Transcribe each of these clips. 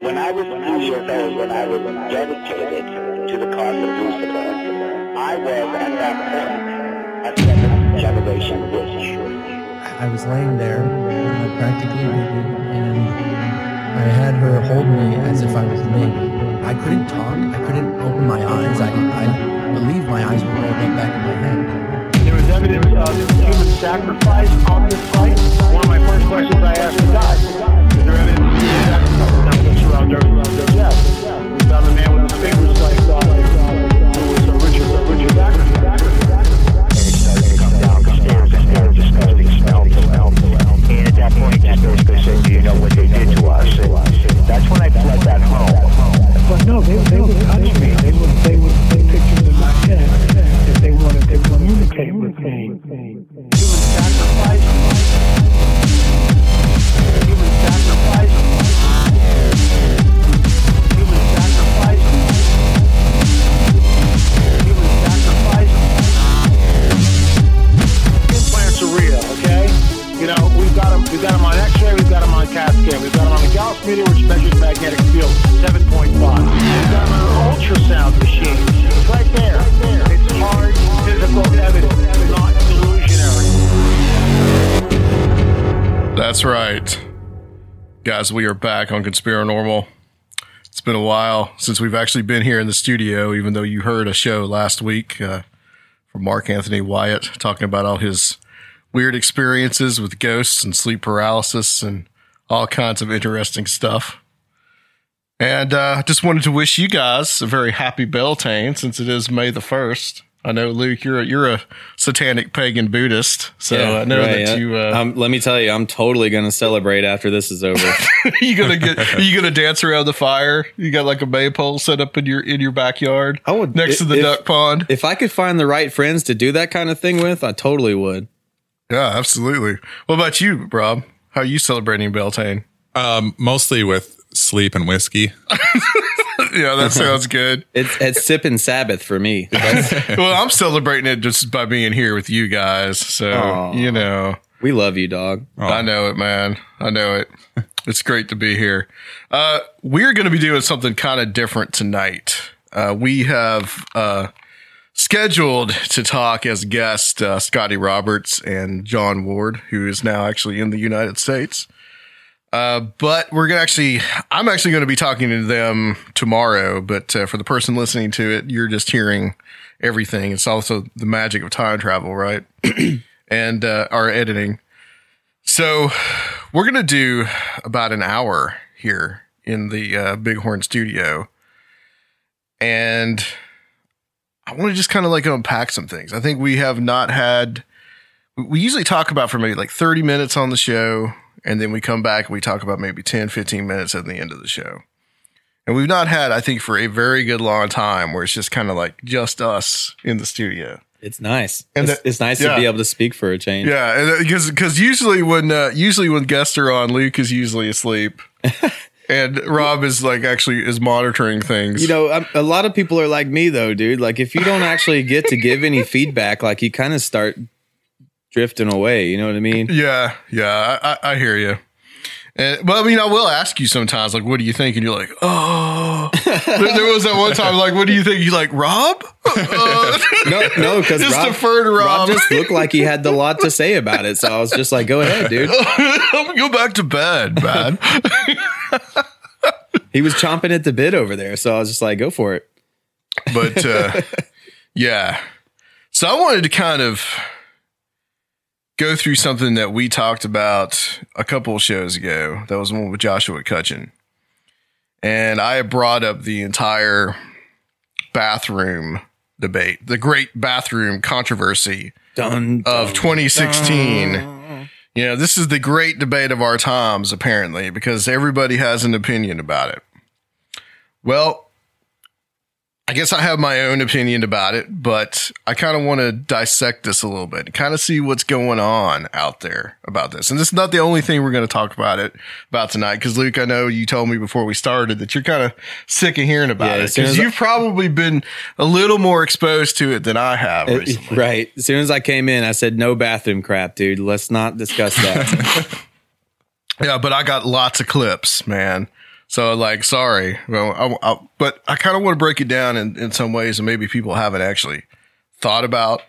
When I was two years old, when I was dedicated to the cause of Lucifer, I was at that point a seventh generation witch. I was laying there, uh, practically naked, and I had her hold me as if I was a baby. I couldn't talk. I couldn't open my eyes. I, I believe my eyes were rolled up back in my head. There was evidence of human sacrifice on this site. One of my first questions I asked the guy, is there evidence of human sacrifice? Found a man with his fingers uh, who was a Richard, a Richard. And started coming down the stairs. The stairs, disgusting smell. And at that point, just basically said, do you know what they did to us? And that's when I fled that home. But no, they, they would touch me. They would, they would take pictures of my head if they wanted to communicate with me. We've got them, on X-ray, we've got them on CAT scan, we've got them on the Gauss meter, which measures magnetic field 7.5. We've got them on an ultrasound machine. It's right there. It's hard physical evidence, not delusionary. That's right. Guys, we are back on Conspirinormal. It's been a while since we've actually been here in the studio, even though you heard a show last week uh, from Mark Anthony Wyatt talking about all his weird experiences with ghosts and sleep paralysis and all kinds of interesting stuff. And uh, just wanted to wish you guys a very happy Beltane since it is May the 1st. I know, Luke, you're a, you're a satanic pagan Buddhist, so Yeah, I know right, that you. Uh, um, let me tell you, I'm totally gonna celebrate after this is over. you gonna get? Are you gonna dance around the fire? You got like a maypole set up in your in your backyard I would next to the if- duck pond. If I could find the right friends to do that kind of thing with, I totally would. Yeah, absolutely. What about you, Rob? How are you celebrating Beltane? Um, mostly with sleep and whiskey. yeah, that sounds good. It's it's sipping Sabbath for me. well, I'm celebrating it just by being here with you guys. So Aw. you know, We love you, dog. I know it, man. I know it. It's great to be here. Uh, we're going to be doing something kind of different tonight. Uh, we have uh, scheduled to talk as guest uh, Scotty Roberts and John Ward, who is now actually in the United States. Uh, but we're gonna actually, I'm actually going to be talking to them tomorrow. But uh, for the person listening to it, you're just hearing everything. It's also the magic of time travel, right? and uh, our editing. So we're gonna do about an hour here in the uh, Bighorn Studio, and I want to just kind of like unpack some things. I think we have not had. We usually talk about for maybe like 30 minutes on the show, and then we come back and we talk about maybe 10, 15 minutes at the end of the show. And we've not had, I think, for a very good long time where it's just kind of like just us in the studio. It's nice. And it's, the- it's nice yeah. to be able to speak for a change. Yeah, uh, because because usually when uh, usually when guests are on, Luke is usually asleep, and Rob is like actually is monitoring things. You know, I'm- a lot of people are like me though, dude. Like if you don't actually get to give any feedback, like you kind of start drifting away. You know what I mean? Yeah, yeah, I, I, hear you. And, but I mean, I will ask you sometimes, like, what do you think? And you're like, oh. there, there was that one time, like, what do you think? You like Rob? Uh, No, no, because Just Rob, defer to Rob. just looked like he had a lot to say about it. So I was just like, go ahead, dude. Go back to bed, man. He was chomping at the bit over there. So I was just like, go for it. but uh, yeah. So I wanted to kind of go through something that we talked about a couple of shows ago. That was one with Joshua Cutchin. And I brought up the entire bathroom debate, the great bathroom controversy Done. of 2016. You know, this is the great debate of our times, apparently, because everybody has an opinion about it. Well, I guess I have my own opinion about it, but I kind of want to dissect this a little bit, kind of see what's going on out there about this. And this is not the only thing we're going to talk about it about tonight, because Luke, I know you told me before we started that you're kind of sick of hearing about Yeah, it because you've probably been a little more exposed to it than I have right. As soon as I came in, I said, no bathroom crap, dude. Let's not discuss that. Yeah, but I got lots of clips, man. So like, sorry, well, I, I, but I kind of want to break it down in, in some ways, and maybe people haven't actually thought about,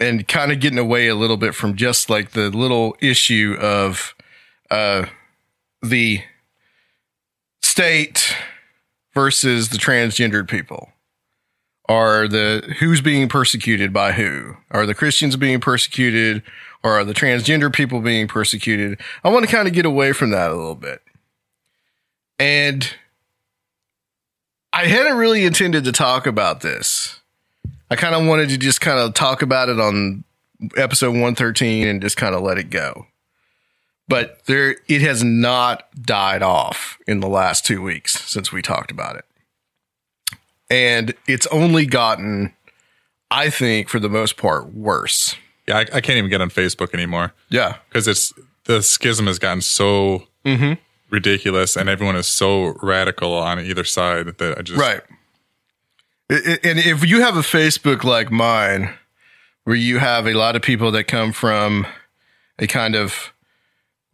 and kind of getting away a little bit from just like the little issue of uh, the state versus the transgendered people. Are the who's being persecuted by who? Are the Christians being persecuted? Or are the transgender people being persecuted? I want to kind of get away from that a little bit. And I hadn't really intended to talk about this. I kind of wanted to just kind of talk about it on episode 113 and just kind of let it go. But there, it has not died off in the last two weeks since we talked about it. And it's only gotten, I think, for the most part, worse. Yeah, I, I can't even get on Facebook anymore Yeah. because it's the schism has gotten so Mm-hmm. Ridiculous, and everyone is so radical on either side that I just Right. And if you have a Facebook like mine, where you have a lot of people that come from a kind of,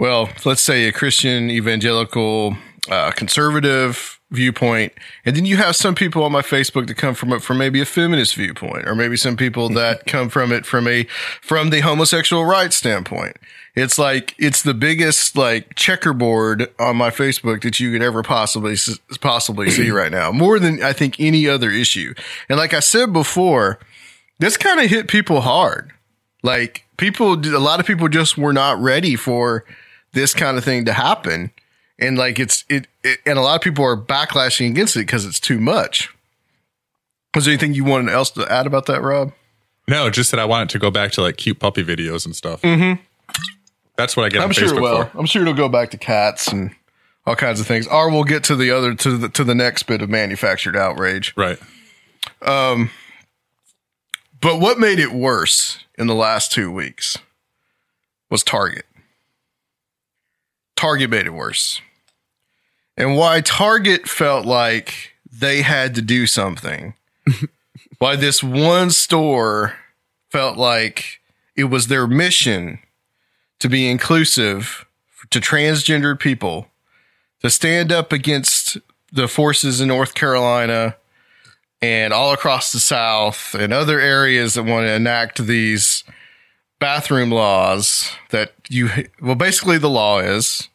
well, let's say a Christian, evangelical, uh, conservative viewpoint, and then you have some people on my Facebook that come from it from maybe a feminist viewpoint, or maybe some people that come from it from a from the homosexual rights standpoint. It's like it's the biggest like checkerboard on my Facebook that you could ever possibly possibly see right now, more than I think any other issue. And like I said before, this kind of hit people hard. Like people, a lot of people just were not ready for this kind of thing to happen, and like it's it, it and a lot of people are backlashing against it because it's too much. Was there anything you wanted else to add about that, Rob? no, just that I wanted to go back to like cute puppy videos and stuff. Mm-hmm. That's what I get I'm on sure Facebook it will. for. I'm sure it'll go back to cats and all kinds of things. Or we'll get to the other to the to the next bit of manufactured outrage. Right. Um. But what made it worse in the last two weeks was Target. Target made it worse. And why Target felt like they had to do something. why this one store felt like it was their mission to be inclusive to transgendered people, to stand up against the forces in North Carolina and all across the South and other areas that want to enact these bathroom laws that you, well, basically the law is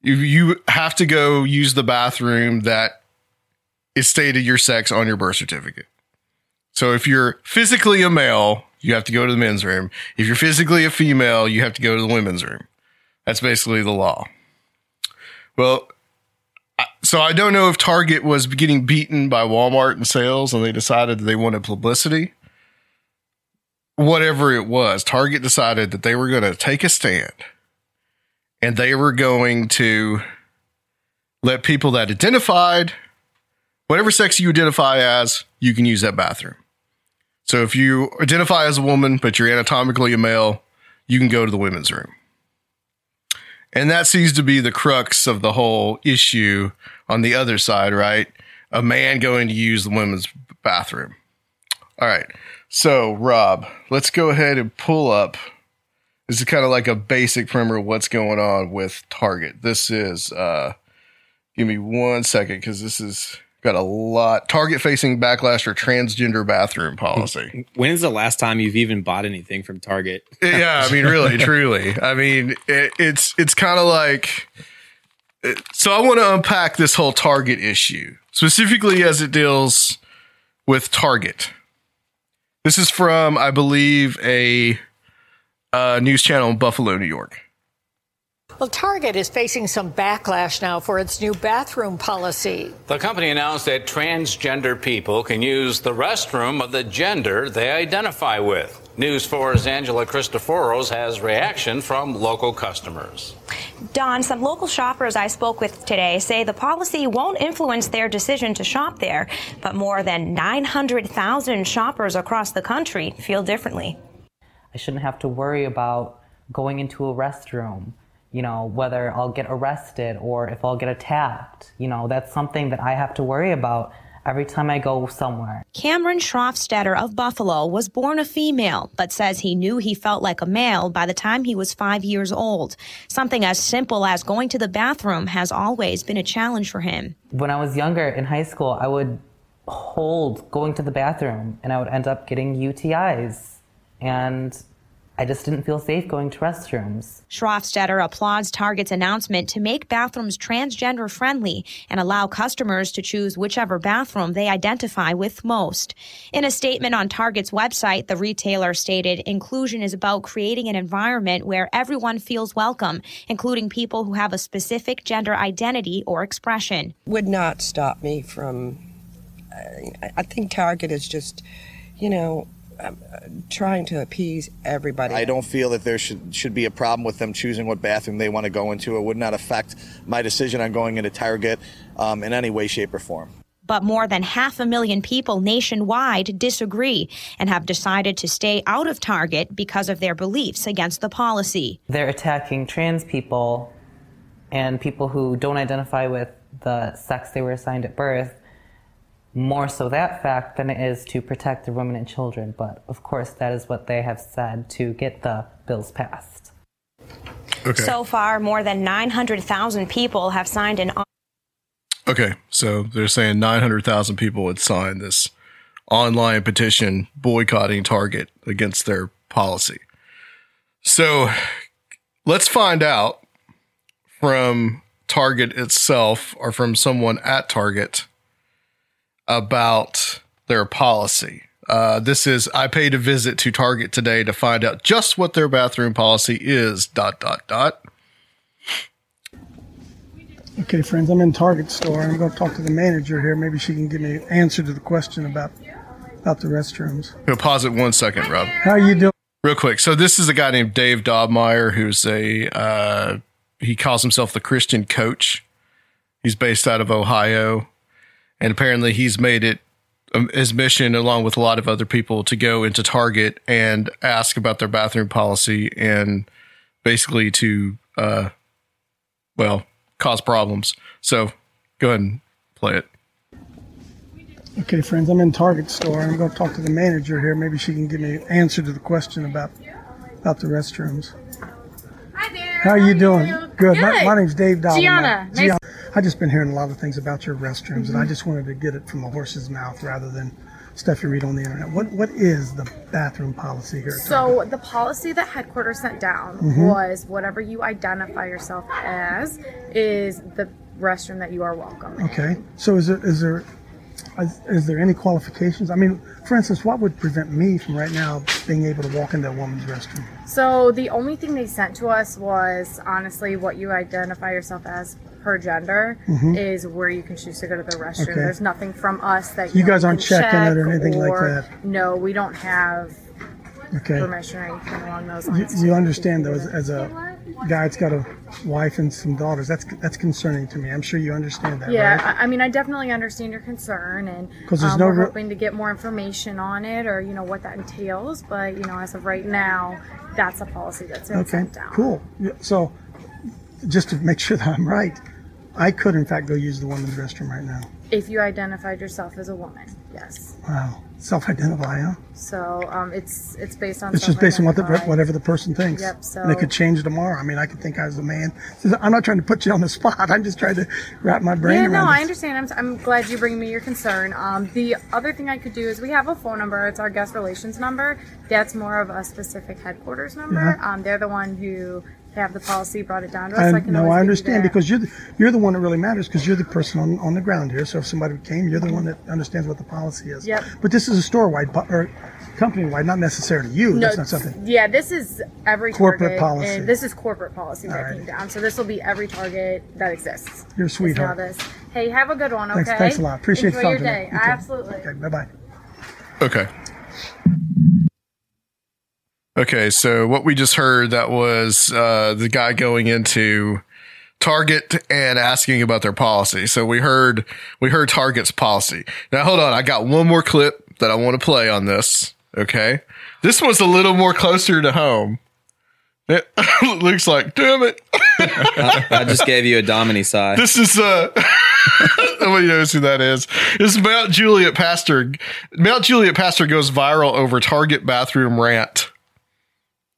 you, you have to go use the bathroom that is stated your sex on your birth certificate. So if you're physically a male, you have to go to the men's room. If you're physically a female, you have to go to the women's room. That's basically the law. Well, so I don't know if Target was getting beaten by Walmart in sales and they decided that they wanted publicity. Whatever it was, Target decided that they were going to take a stand and they were going to let people that identified, whatever sex you identify as, you can use that bathroom. So if you identify as a woman, but you're anatomically a male, you can go to the women's room. And that seems to be the crux of the whole issue on the other side, right? A man going to use the women's bathroom. All right. So, Rob, let's go ahead and pull up. This is kind of like a basic primer of what's going on with Target. This is, uh, give me one second because this is got a lot. Target facing backlash for transgender bathroom policy. When's the last time you've even bought anything from Target? yeah, I mean, really, truly. I mean, it, it's it's kind of like. So I want to unpack this whole Target issue specifically as it deals with Target. This is from, I believe, a uh, news channel in Buffalo, New York. Well, Target is facing some backlash now for its new bathroom policy. The company announced that transgender people can use the restroom of the gender they identify with. News 4's Angela Cristoforos has reaction from local customers. Don, some local shoppers I spoke with today say the policy won't influence their decision to shop there, but more than 900,000 shoppers across the country feel differently. I shouldn't have to worry about going into a restroom, you know, whether I'll get arrested or if I'll get attacked. You know, that's something that I have to worry about every time I go somewhere. Cameron Schroffstetter of Buffalo was born a female, but says he knew he felt like a male by the time he was five years old. Something as simple as going to the bathroom has always been a challenge for him. When I was younger in high school, I would hold going to the bathroom and I would end up getting UTIs. And I just didn't feel safe going to restrooms. Schroffstetter applauds Target's announcement to make bathrooms transgender friendly and allow customers to choose whichever bathroom they identify with most. In a statement on Target's website, the retailer stated inclusion is about creating an environment where everyone feels welcome, including people who have a specific gender identity or expression. would not stop me from. I- I think Target is just, you know, um, uh, trying to appease everybody. I don't feel that there should should be a problem with them choosing what bathroom they want to go into. It would not affect my decision on going into Target um, in any way, shape, or form. But more than half a million people nationwide disagree and have decided to stay out of Target because of their beliefs against the policy. They're attacking trans people and people who don't identify with the sex they were assigned at birth. More so that fact than it is to protect the women and children. But of course, that is what they have said to get the bills passed. Okay. So far, more than 900,000 people have signed an Okay, so they're saying 900,000 people would sign this online petition boycotting Target against their policy. So let's find out from Target itself or from someone at Target about their policy. Uh, this is I paid a visit to Target today to find out just what their bathroom policy is. Dot dot dot. Okay, friends, I'm in Target store. I'm going to talk to the manager here. Maybe she can give me an answer to the question about about the restrooms. Go pause it one second, Rob. How you doing? Real quick. So this is a guy named Dave Daubenmire who's a uh, he calls himself the Christian coach. He's based out of Ohio, and apparently he's made it um, his mission, along with a lot of other people, to go into Target and ask about their bathroom policy and basically to uh, well cause problems. So go ahead and play it. Okay, friends, I'm in Target store. I'm going to talk to the manager here. Maybe she can give me an answer to the question about about the restrooms. How are you doing? Good. My, Good. my name's Dave Daubenmire. Gianna. Nice- Gianna. I just been hearing a lot of things about your restrooms, and I just wanted to get it from the horse's mouth rather than stuff you read on the internet. What what is the bathroom policy here? Target? So the policy that headquarters sent down Mhm. was whatever you identify yourself as is the restroom that you are welcome. in. Okay. So is there is there is, is there any qualifications? I mean, for instance, what would prevent me from right now being able to walk into a woman's restroom? So the only thing they sent to us was honestly what you identify yourself as per gender Mhm. is where you can choose to go to the restroom. Okay. There's nothing from us that You know, guys aren't checking it or check anything like that? No, we don't have Okay. permission or anything along those You, lines. you understand though, as, as a guy that's got a wife and some daughters, that's that's concerning to me. I'm sure you understand that, Yeah, right? I, I mean, I definitely understand your concern, and 'Cause there's um, no we're hoping to get more information on it, or you know what that entails. But you know, as of right now, that's a policy that's been Okay, sent down. cool. So just to make sure that I'm right, I could in fact go use the women's restroom right now. If you identified yourself as a woman, yes. Wow. Self-identify, huh? So um, it's it's based on. It's just based on what the, whatever the person thinks. Yep. So and it could change tomorrow. I mean, I could think I was a man. I'm not trying to put you on the spot. I'm just trying to wrap my brain Yeah, no, around I understand. I'm, I'm glad you bring me your concern. Um, the other thing I could do is we have a phone number. It's our guest relations number. That's more of a specific headquarters number. Yeah. Um, they're the one who have the policy, brought it down to us. so I I, can no, I give you understand because you're the, you're the one that really matters because you're the person on, on the ground here. So if somebody came, you're the one that understands what the policy is. Yep. But this is a store-wide or company-wide, not necessarily you. No, That's not something. Yeah, this is every Corporate Target, policy. And this is corporate policy that Alright. came down. So this will be every Target that exists. You're a Is sweetheart. this. Hey, have a good one. Okay. Thanks- thanks a lot. Appreciate you Enjoy your talking to me. day. You. Absolutely. Okay, bye-bye. Okay. Okay, so what we just heard that was uh, the guy going into Target and asking about their policy. So we heard we heard Target's policy. Now hold on, I got one more clip that I want to play on this. Okay, this one's a little more closer to home. It looks like, damn it. I, I just gave you a Domini sigh. This is uh nobody knows who that is. Is Mount Juliet Pastor. Mount Juliet Pastor goes viral over Target bathroom rant.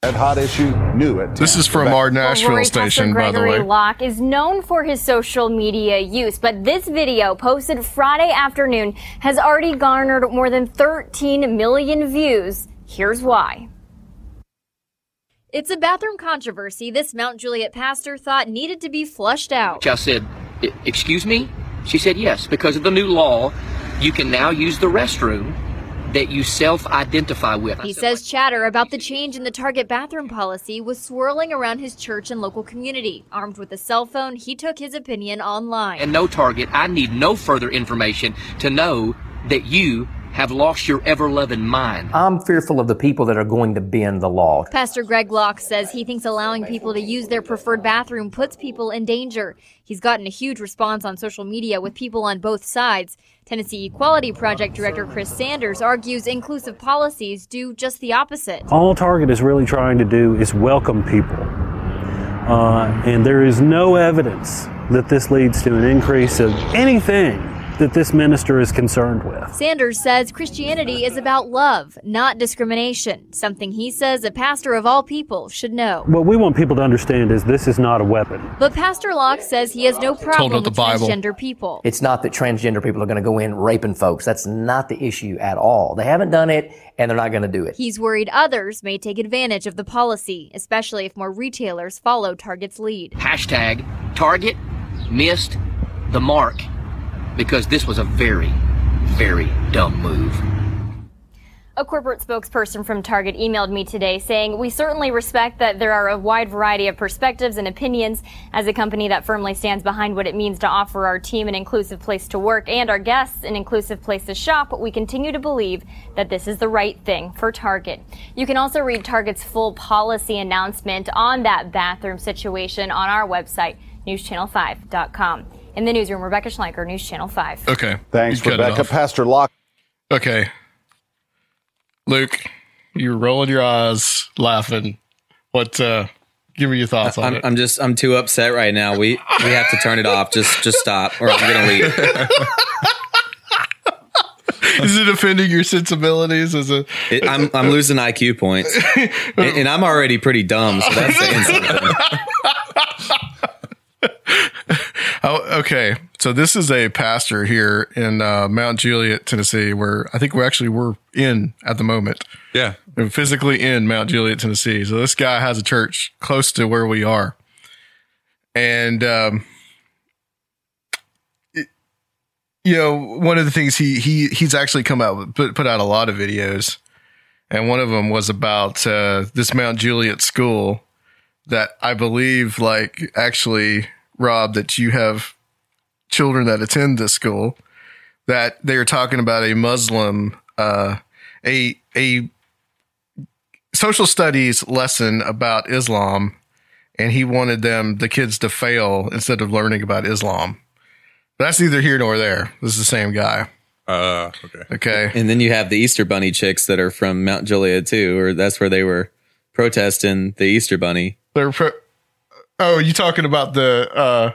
That hot issue new at This is from our Nashville Rory station, by the Gregory way. Locke is known for his social media use, but this video posted Friday afternoon has already garnered more than 13 million views. Here's why. It's a bathroom controversy this Mount Juliet pastor thought needed to be flushed out. I said, "E- Excuse me? She said, Yes, because of the new law, you can now use the restroom that you self identify with. He says chatter about the change in the Target bathroom policy was swirling around his church and local community. Armed with a cell phone, he took his opinion online. And no target, I need no further information to know that you have lost your ever loving mind. I'm fearful of the people that are going to bend the law. Pastor Greg Locke says he thinks allowing people to use their preferred bathroom puts people in danger. He's gotten a huge response on social media with people on both sides. Tennessee Equality Project Director Chris Sanders argues inclusive policies do just the opposite. All Target is really trying to do is welcome people. Uh, and there is no evidence that this leads to an increase of anything that this minister is concerned with. Sanders says Christianity is about love, not discrimination, something he says a pastor of all people should know. What we want people to understand is this is not a weapon. But Pastor Locke says he has no problem with the with Bible. transgender people. It's not that transgender people are going to go in raping folks. That's not the issue at all. They haven't done it and they're not going to do it. He's worried others may take advantage of the policy, especially if more retailers follow Target's lead. Hashtag Target missed the mark because this was a very, very dumb move. A corporate spokesperson from Target emailed me today saying, We certainly respect that there are a wide variety of perspectives and opinions. As a company that firmly stands behind what it means to offer our team an inclusive place to work and our guests an inclusive place to shop, we continue to believe that this is the right thing for Target. You can also read Target's full policy announcement on that bathroom situation on our website, newschannel5.com. In the newsroom, Rebecca Schlenker, News Channel 5. Okay. Thanks, You Rebecca. Pastor Locke. Okay. Luke, you're rolling your eyes, laughing. What uh give me your thoughts on I'm, it. I'm just I'm too upset right now. We we have to turn it off. Just just stop, or I'm gonna leave. Is it offending your sensibilities as a It, I'm I'm losing IQ points, and, and I'm already pretty dumb. So that's saying something. Oh, okay. So this is a pastor here in uh, Mount Juliet, Tennessee, where I think we actually we're in at the moment. Yeah, we're physically in Mount Juliet, Tennessee. So this guy has a church close to where we are, and um, it- you know, one of the things he he he's actually come out with, put put out a lot of videos, and one of them was about uh, this Mount Juliet school that I believe, like, actually, Rob, that you have children that attend this school that they are talking about a Muslim, uh, a a social studies lesson about Islam, and he wanted them the kids to fail instead of learning about Islam. But that's neither here nor there. This is the same guy. Uh, okay. Okay. And then you have the Easter Bunny chicks that are from Mount Juliet too, or that's where they were protesting the Easter Bunny. They're pro- Oh, you talking about the uh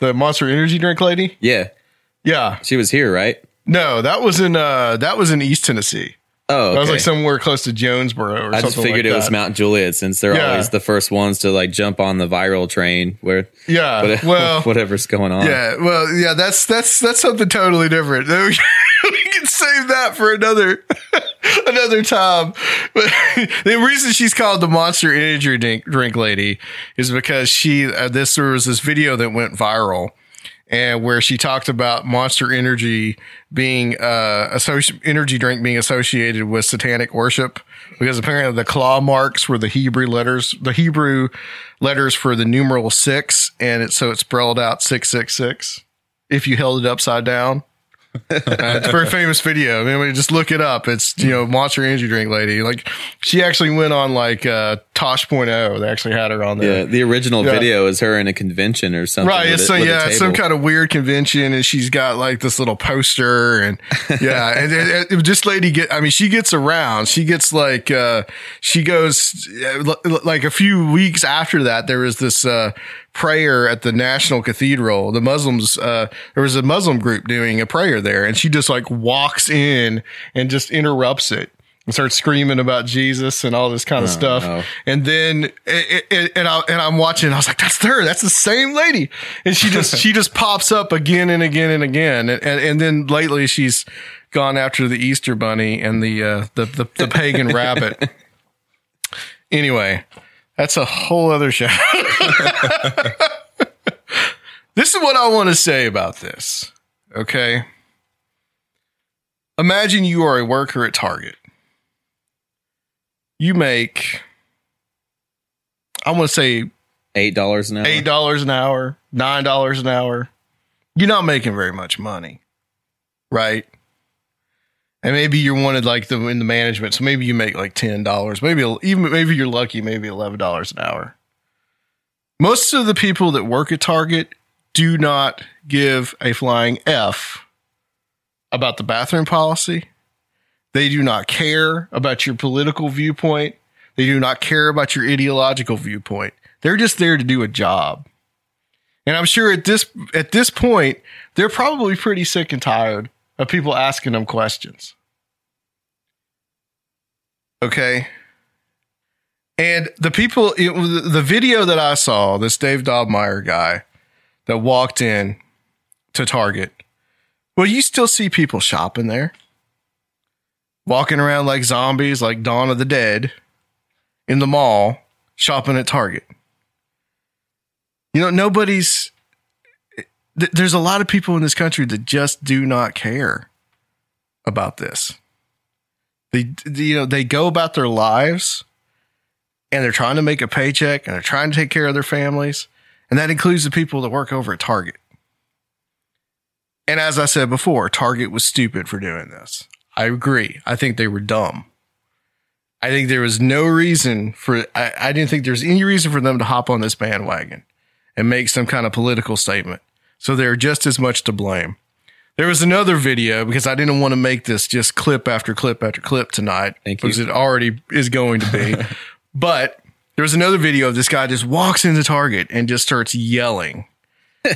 the Monster Energy drink lady? Yeah. Yeah. She was here, right? No, that was in uh that was in East Tennessee. Oh, That was okay. like somewhere close to Jonesboro or I something just figured like it was that. Mount Juliet since they're Yeah. always the first ones to like jump on the viral train where Yeah, what- well- whatever's going on. Yeah, well, yeah, that's that's that's something totally different. can save that for another another time. But the reason she's called the Monster Energy drink, drink lady is because she uh, this there was this video that went viral. And where she talked about Monster Energy being uh, associ- energy drink being associated with satanic worship, because apparently the claw marks were the Hebrew letters, the Hebrew letters for the numeral six, and it so it spelled out six six six. If you held it upside down, it's a very famous video. I mean, just look it up. It's you know Monster Energy drink lady. Like she actually went on like uh, Tosh.0. They actually had her on there. Yeah, the original Yeah. video is her in a convention or something. Right. It's a- so with a yeah, it's some kind of weird convention, and she's got like this little poster, and yeah, and, and, and this lady get. I mean, she gets around. She gets like uh she goes uh, like a few weeks after that. There was this uh prayer at the National Cathedral. The Muslims, uh there was a Muslim group doing a prayer there, and she just like walks in and just interrupts it. And starts screaming about Jesus and all this kind of Oh, stuff. no. And then, and, and, and I, and I'm watching, I was like, that's her. That's the same lady. And she just, she just pops up again and again and again. And, and, and then lately she's gone after the Easter bunny and the, uh, the, the, the pagan rabbit. Anyway, that's a whole other show. this is what I want to say about this. Okay. Imagine you are a worker at Target. You make, I want to say eight dollars an hour. eight dollars an hour, nine dollars an hour. You're not making very much money, right? And maybe you're wanted like the in the management, so maybe you make like ten dollars, maybe even maybe you're lucky, maybe eleven dollars an hour. Most of the people that work at Target do not give a flying f about the bathroom policy. They do not care about your political viewpoint. They do not care about your ideological viewpoint. They're just there to do a job. And I'm sure at this at this point, they're probably pretty sick and tired of people asking them questions. Okay. And the people, it, the video that I saw, this Dave Daubenmire guy that walked in to Target, well, you still see people shopping there, walking around like zombies, like Dawn of the Dead in the mall, shopping at Target. You know, nobody's, th- there's a lot of people in this country that just do not care about this. They, you know, they go about their lives and they're trying to make a paycheck and they're trying to take care of their families. And that includes the people that work over at Target. And as I said before, Target was stupid for doing this. I agree. I think they were dumb. I think there was no reason for, I, I didn't think there's any reason for them to hop on this bandwagon and make some kind of political statement. So they're just as much to blame. There was another video because I didn't want to make this just clip after clip after clip tonight. Thank you. Because it already is going to be. but there was another video of this guy just walks into Target and just starts yelling.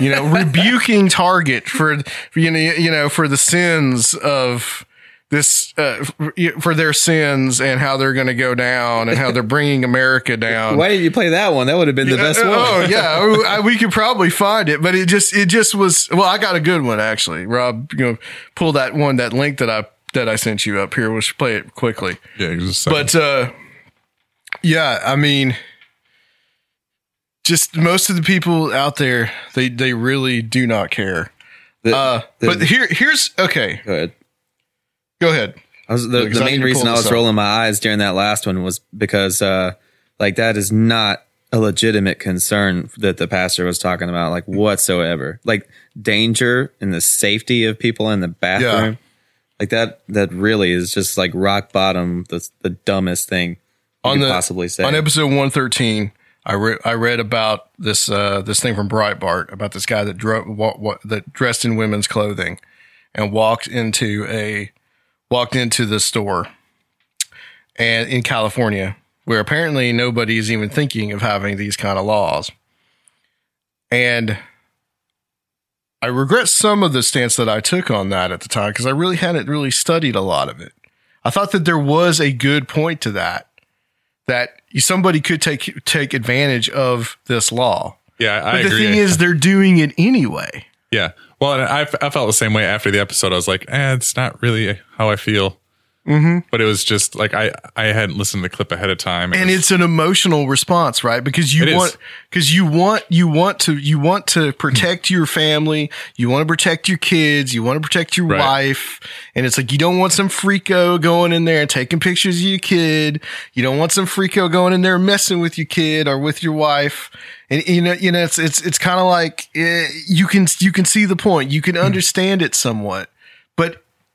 You know, rebuking Target for, for you know you know for the sins of this uh, for their sins and how they're going to go down and how they're bringing America down. Why didn't you play that one? That would have been the best one. Oh yeah, I- we could probably find it, but it just it just was. Well, I got a good one actually. Rob, you know, pull that one that link that I that I sent you up here. We'll play it quickly. Yeah, just. But uh, yeah, I mean, just most of the people out there, they they really do not care. uh, the- but here here's okay. Go ahead. Was the, the main reason I was rolling my eyes during that last one was because uh like that is not a legitimate concern that the pastor was talking about like whatsoever. Like danger and the safety of people in the bathroom. Like that that really is just like rock bottom the the dumbest thing you on could the possibly say. on episode 113 I read I read about this uh this thing from Breitbart about this guy that dro- wa- wa- that dressed in women's clothing and walked into a walked into the store and in California where apparently nobody is even thinking of having these kind of laws And I regret some of the stance that I took on that at the time because I really hadn't really studied a lot of it. I thought that there was a good point to that, that somebody could take take advantage of this law. Yeah, I but the agree. thing is, they're doing it anyway. Yeah. Well, I, I felt the same way after the episode. I was like, eh, it's not really how I feel. Mm-hmm. But it was just like I, I hadn't listened to the clip ahead of time. And it's an emotional response right? Because you want because you want you want to you want to protect your family. You want to protect your kids. You want to protect your Right. wife. And it's like you don't want some freako going in there and taking pictures of your kid. You don't want some freako going in there messing with your kid or with your wife. And you know you know it's it's it's kind of like eh, you can you can see the point. You can Hmm. understand it somewhat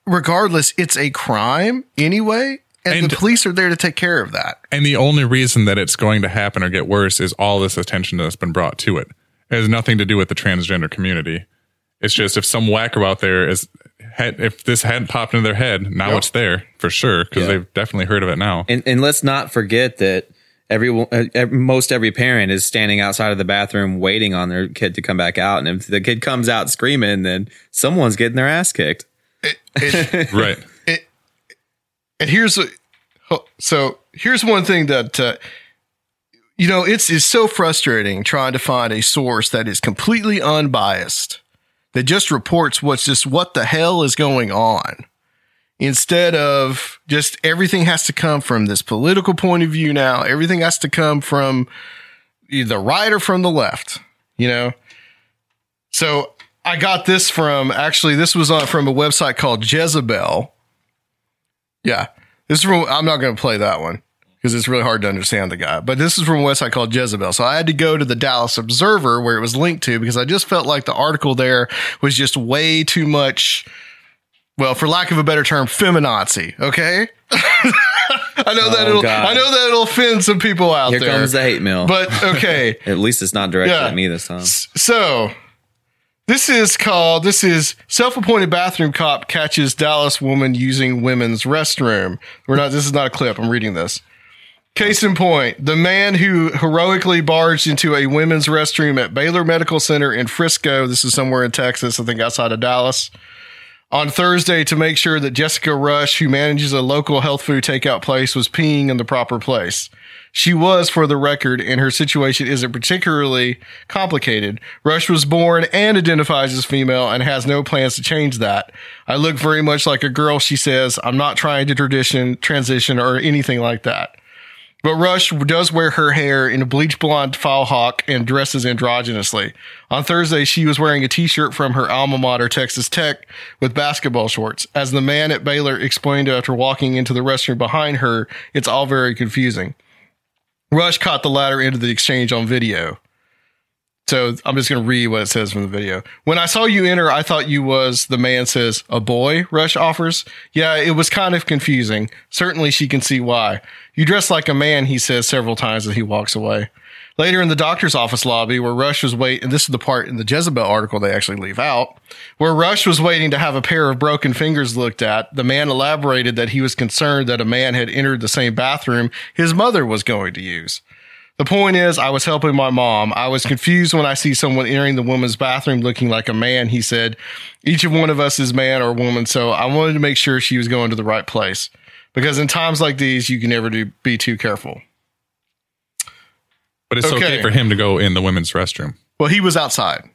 regardless it's a crime anyway and, the police are there to take care of that and the only reason that it's going to happen or get worse is all this attention that's been brought to it. It has nothing to do with the transgender community. It's just if some wacko out there is had if this hadn't popped into their head, now Yep. it's there for sure because Yeah. they've definitely heard of it now. And and let's not forget that everyone, uh, most every parent is standing outside of the bathroom waiting on their kid to come back out. And if the kid comes out screaming, then someone's getting their ass kicked. Right. and here's so here's one thing that uh, you know it's it's so frustrating trying to find a source that is completely unbiased that just reports what's just what the hell is going on instead of just everything has to come from this political point of view now everything has to come from the right or from the left you know so I got this from actually this was on from a website called Jezebel. Yeah. This is from I'm not going to play that one because it's really hard to understand the guy. But this is from a website called Jezebel. So I had to go to the Dallas Observer where it was linked to because I just felt like the article there was just way too much well, for lack of a better term, feminazi, okay? I know that Oh, it'll God. I know that it'll offend some people out Here there. comes the hate mail. But okay. At least it's not directed Yeah. at me this time. So this is called this is self-appointed bathroom cop catches Dallas woman using women's restroom. We're not this is not a clip. I'm reading this. Case in point, the man who heroically barged into a women's restroom at Baylor Medical Center in Frisco, this is somewhere in Texas, I think outside of Dallas, on Thursday to make sure that Jessica Rush, who manages a local health food takeout place, was peeing in the proper place. She was, for the record, and her situation isn't particularly complicated. Rush was born and identifies as female and has no plans to change that. I look very much like a girl, she says. I'm not trying to tradition, transition or anything like that. But Rush does wear her hair in a bleach blonde faux hawk and dresses androgynously. On Thursday, she was wearing a t-shirt from her alma mater, Texas Tech, with basketball shorts. As the man at Baylor explained after walking into the restroom behind her, it's all very confusing. Rush caught the latter end of the exchange on video. So I'm just going to read what it says from the video. When I saw you enter, I thought you was the man says a boy. Rush offers. Yeah, it was kind of confusing. Certainly, she can see why. You dress like a man, he says several times as he walks away. Later in the doctor's office lobby, where Rush was waiting, and this is the part in the Jezebel article they actually leave out, where Rush was waiting to have a pair of broken fingers looked at, the man elaborated that he was concerned that a man had entered the same bathroom his mother was going to use. The point is, I was helping my mom. I was confused when I see someone entering the woman's bathroom looking like a man. He said, each of one of us is man or woman. So I wanted to make sure she was going to the right place because in times like these, you can never do, be too careful. But it's okay. Okay. for him to go in the women's restroom. Well, he was outside.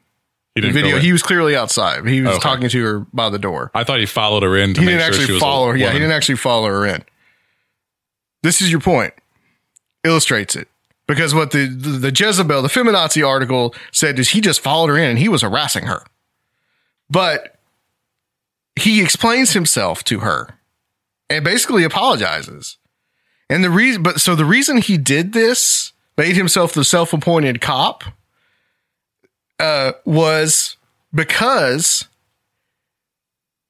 He didn't video, he was clearly outside. He was Okay. talking to her by the door. I thought he followed her in to he make didn't sure actually she was follow her. Yeah, he didn't actually follow her in. This is your point. Illustrates it. Because what the, the, the Jezebel, the feminazi article said is he just followed her in and he was harassing her. But he explains himself to her and basically apologizes. And the reason, but so the reason he did this, made himself the self appointed cop, uh, was because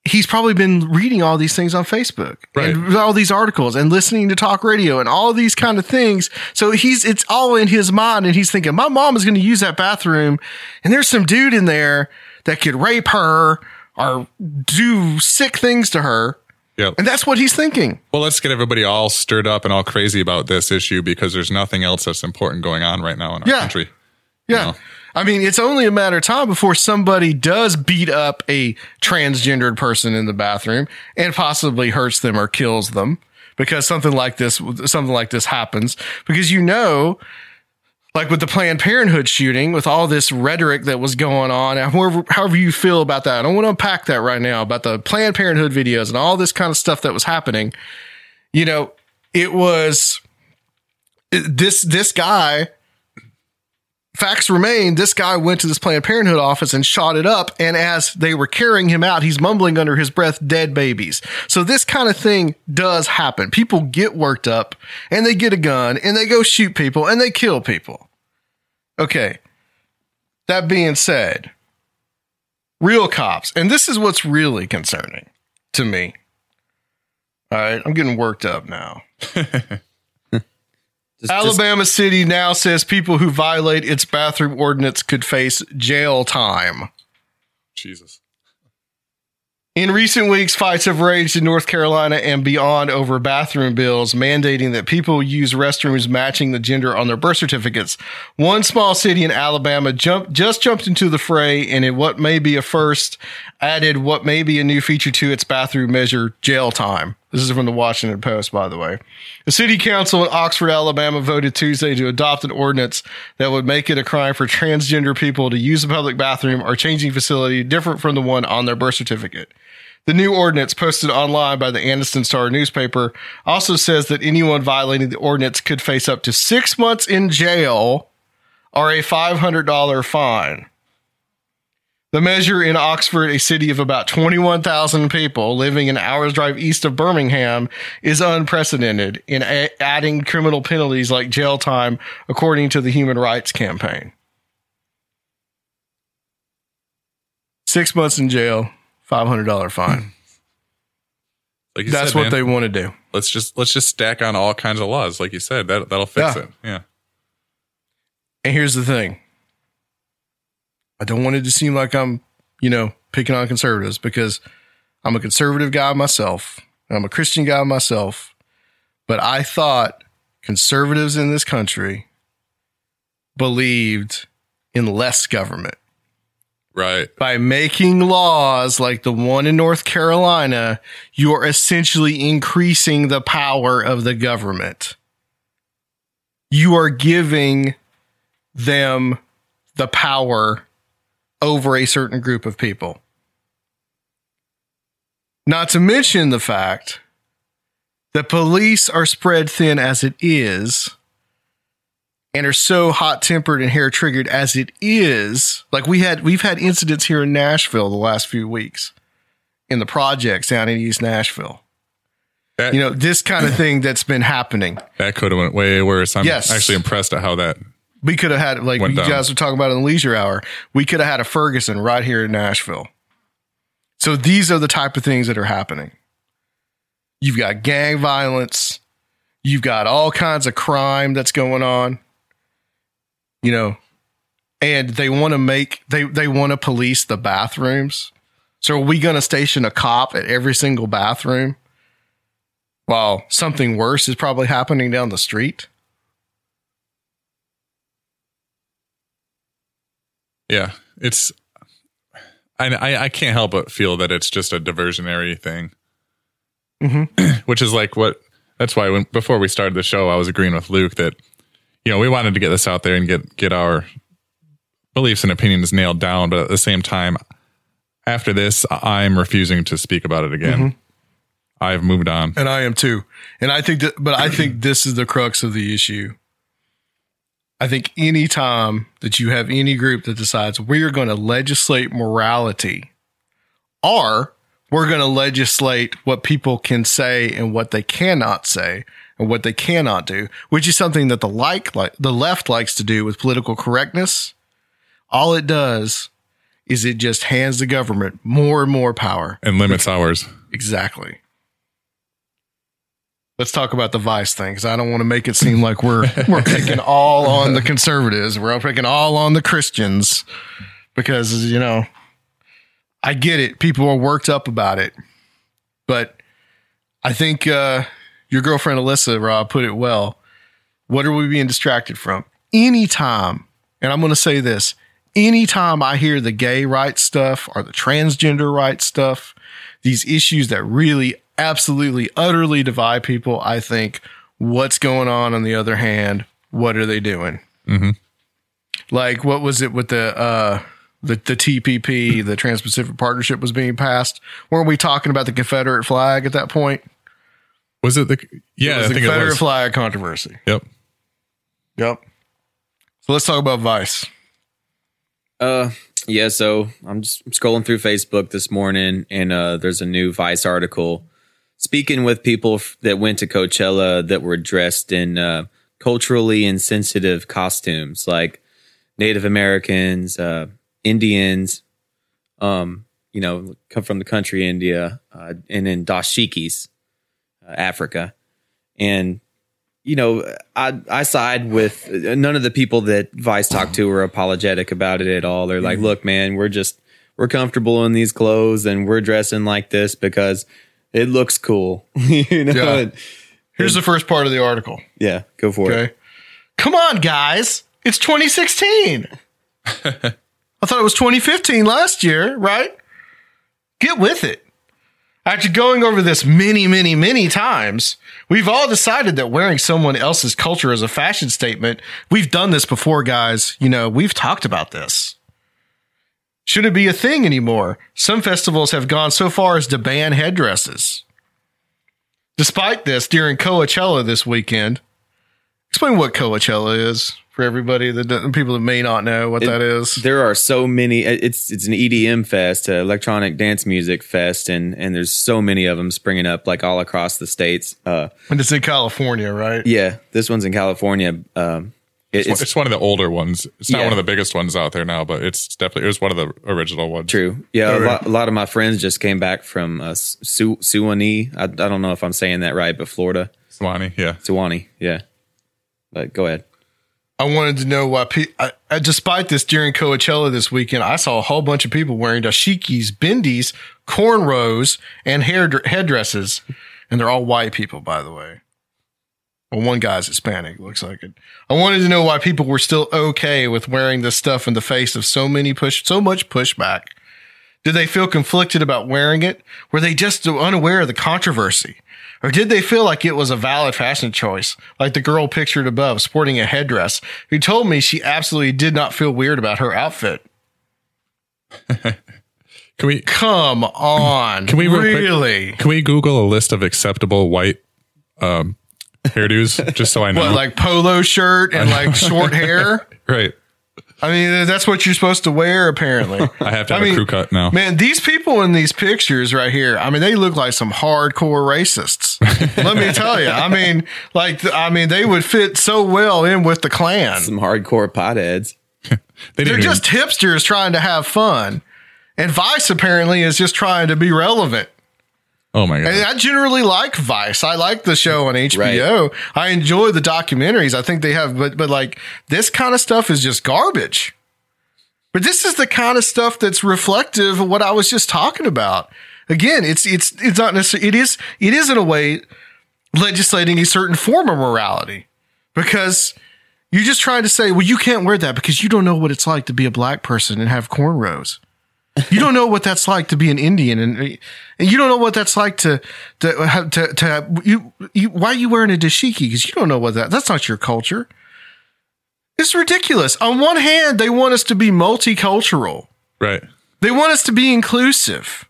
he's probably been reading all these things on Facebook and all these articles and listening to talk radio and all these kind of things. So he's, it's all in his mind and he's thinking, my mom is going to use that bathroom and there's some dude in there that could rape her or do sick things to her. Yep. And that's what he's thinking. Well, let's get everybody all stirred up and all crazy about this issue because there's nothing else that's important going on right now in our Yeah. country. Yeah. I mean, it's only a matter of time before somebody does beat up a transgendered person in the bathroom and possibly hurts them or kills them because something like this, something like this happens because you know, like with the Planned Parenthood shooting, with all this rhetoric that was going on, however, however you feel about that, I don't want to unpack that right now about the Planned Parenthood videos and all this kind of stuff that was happening. You know, it was this this guy facts remain this guy went to this planned parenthood office and shot it up and as they were carrying him out he's mumbling under his breath dead babies. So this kind of thing does happen. People get worked up and they get a gun and they go shoot people and they kill people. Okay. That being said real cops and this is what's really concerning to me. All right i'm getting worked up now Alabama City now says people who violate its bathroom ordinance could face jail time. Jesus. In recent weeks, fights have raged in North Carolina and beyond over bathroom bills mandating that people use restrooms matching the gender on their birth certificates. One small city in Alabama jumped, just jumped into the fray and in what may be a first added what may be a new feature to its bathroom measure jail time. This is from the Washington Post, by the way. The city council in Oxford, Alabama voted Tuesday to adopt an ordinance that would make it a crime for transgender people to use a public bathroom or changing facility different from the one on their birth certificate. The new ordinance posted online by the Anniston Star newspaper also says that anyone violating the ordinance could face up to six months in jail or a $500 fine. The measure in Oxford, a city of about 21,000 people living an hour's drive east of Birmingham, is unprecedented in a- adding criminal penalties like jail time, according to the Human Rights Campaign. Six months in jail, $500 fine. Hmm. Like you That's said, what man, they want to do. Let's just let's just stack on all kinds of laws, like you said. That that'll fix Yeah. it. Yeah. And here's the thing I don't want it to seem like I'm, you know, picking on conservatives because I'm a conservative guy myself. I'm a Christian guy myself. But I thought conservatives in this country believed in less government. Right. By making laws like the one in North Carolina, you are essentially increasing the power of the government. You are giving them the power over a certain group of people. Not to mention the fact that police are spread thin as it is and are so hot tempered and hair triggered as it is. Like we had, we've had incidents here in Nashville the last few weeks in the projects down in East Nashville. you know, this kind of thing that's been happening. That could have went way worse. I'm Yes. actually impressed at how that We could have had, like Went you down. guys were talking about in the leisure hour, we could have had a Ferguson right here in Nashville. So these are the type of things that are happening. You've got gang violence. You've got all kinds of crime that's going on. You know, and they want to make they they want to police the bathrooms. So are we going to station a cop at every single bathroom while something worse is probably happening down the street? Yeah, it's. I, I I can't help but feel that it's just a diversionary thing, Mm-hmm. which is like what. That's why when before we started the show, I was agreeing with Luke that you know we wanted to get this out there and get get our beliefs and opinions nailed down, but at the same time, after this, I'm refusing to speak about it again. Mhm. I've moved on. And I am too. And I think that, but I think this is the crux of the issue. I think any time that you have any group that decides we're going to legislate morality or we're going to legislate what people can say and what they cannot say and what they cannot do, which is something that the like, like the left likes to do with political correctness. All it does is it just hands the government more and more power and limits ours. Exactly. Let's talk about the vice thing because I don't want to make it seem like we're we're picking all on the conservatives. We're picking all on the Christians because you know I get it. People are worked up about it, but I think uh, your girlfriend Alyssa Rob put it well. What are we being distracted from? Anytime, and I'm going to say this: anytime I hear the gay rights stuff or the transgender rights stuff, these issues that really absolutely utterly divide people, I think, what's going on on the other hand? What are they doing? Mm-hmm. Like, what was it with the, uh, the, the TPP, the Trans Pacific Partnership was being passed? Weren't we talking about the Confederate flag at that point? Was it the yeah? it was I the think it Confederate was. flag controversy. Yep. Yep. So let's talk about Vice. Uh, yeah. So I'm just scrolling through Facebook this morning, and uh, there's a new Vice article speaking with people that went to Coachella that were dressed in uh, culturally insensitive costumes, like Native Americans, uh, Indians, um, you know, come from the country India, uh, and then dashikis, uh, Africa, and you know, I I side with none of the people that Vice talked to were apologetic about it at all. They're like, look, man, we're just we're comfortable in these clothes and we're dressing like this because it looks cool. you know. Yeah. And- Here's the first part of the article. yeah, go for it. Come on, guys. It's 2016. I thought it was 2015 last year, right? Get with it. After going over this many, many, many times, we've all decided that wearing someone else's culture as a fashion statement, we've done this before, guys. You know, we've talked about this. Should it be a thing anymore? Some festivals have gone so far as to ban headdresses. Despite this, during Coachella this weekend, explain what Coachella is for everybody that people that may not know what It- that is. There are so many. It's it's an EDM fest, uh, electronic dance music fest, and and there's so many of them springing up like all across the states. Uh, And it's in California, right? yeah, this one's in California. Um, it- It's, it's one of the older ones. It's not Yeah. one of the biggest ones out there now, but it's definitely it was one of the original ones. True. Yeah, a lot, a lot of my friends just came back from uh, Su- Suwannee. I, I don't know if I'm saying that right, but Florida. Suwannee, yeah. Suwannee, yeah. But go ahead. I wanted to know why. Pe- I, I, despite this, during Coachella this weekend, I saw a whole bunch of people wearing dashikis, bindis, cornrows, and hair headdresses, and they're all white people, by the way. Well, one guy's Hispanic, looks like it. I wanted to know why people were still okay with wearing this stuff in the face of so many push, so much pushback. Did they feel conflicted about wearing it? Were they just unaware of the controversy? Or did they feel like it was a valid fashion choice, like the girl pictured above, sporting a headdress, who told me she absolutely did not feel weird about her outfit? Can we come on? Can we real quick- really? can we Google a list of acceptable white um, hairdos just so I know? What, like polo shirt and like short hair? right. I mean, uh, that's what you're supposed to wear, apparently. I have to have I mean, a crew cut now. Man, these people in these pictures right here, I mean, they look like some hardcore racists. Let me tell you. I mean, like, I mean, they would fit so well in with the Klan. Some hardcore potheads. they They're didn't just hipsters trying to have fun. And Vice apparently is just trying to be relevant. Oh my god. And I generally like Vice. I like the show on HBO. I enjoy the documentaries. I think they have, but but like this kind of stuff is just garbage. But this is the kind of stuff that's reflective of what I was just talking about. Again, it's it's it's not necessarily it is it is in a way legislating a certain form of morality because you're just trying to say, well, you can't wear that because you don't know what it's like to be a black person and have cornrows. You don't know what that's like to be an Indian, and, and you don't know what that's like to to to, to you, you. Why are you wearing a dashiki? Because you don't know what that. That's not your culture. It's ridiculous. On one hand, they want us to be multicultural. Right. They want us to be inclusive.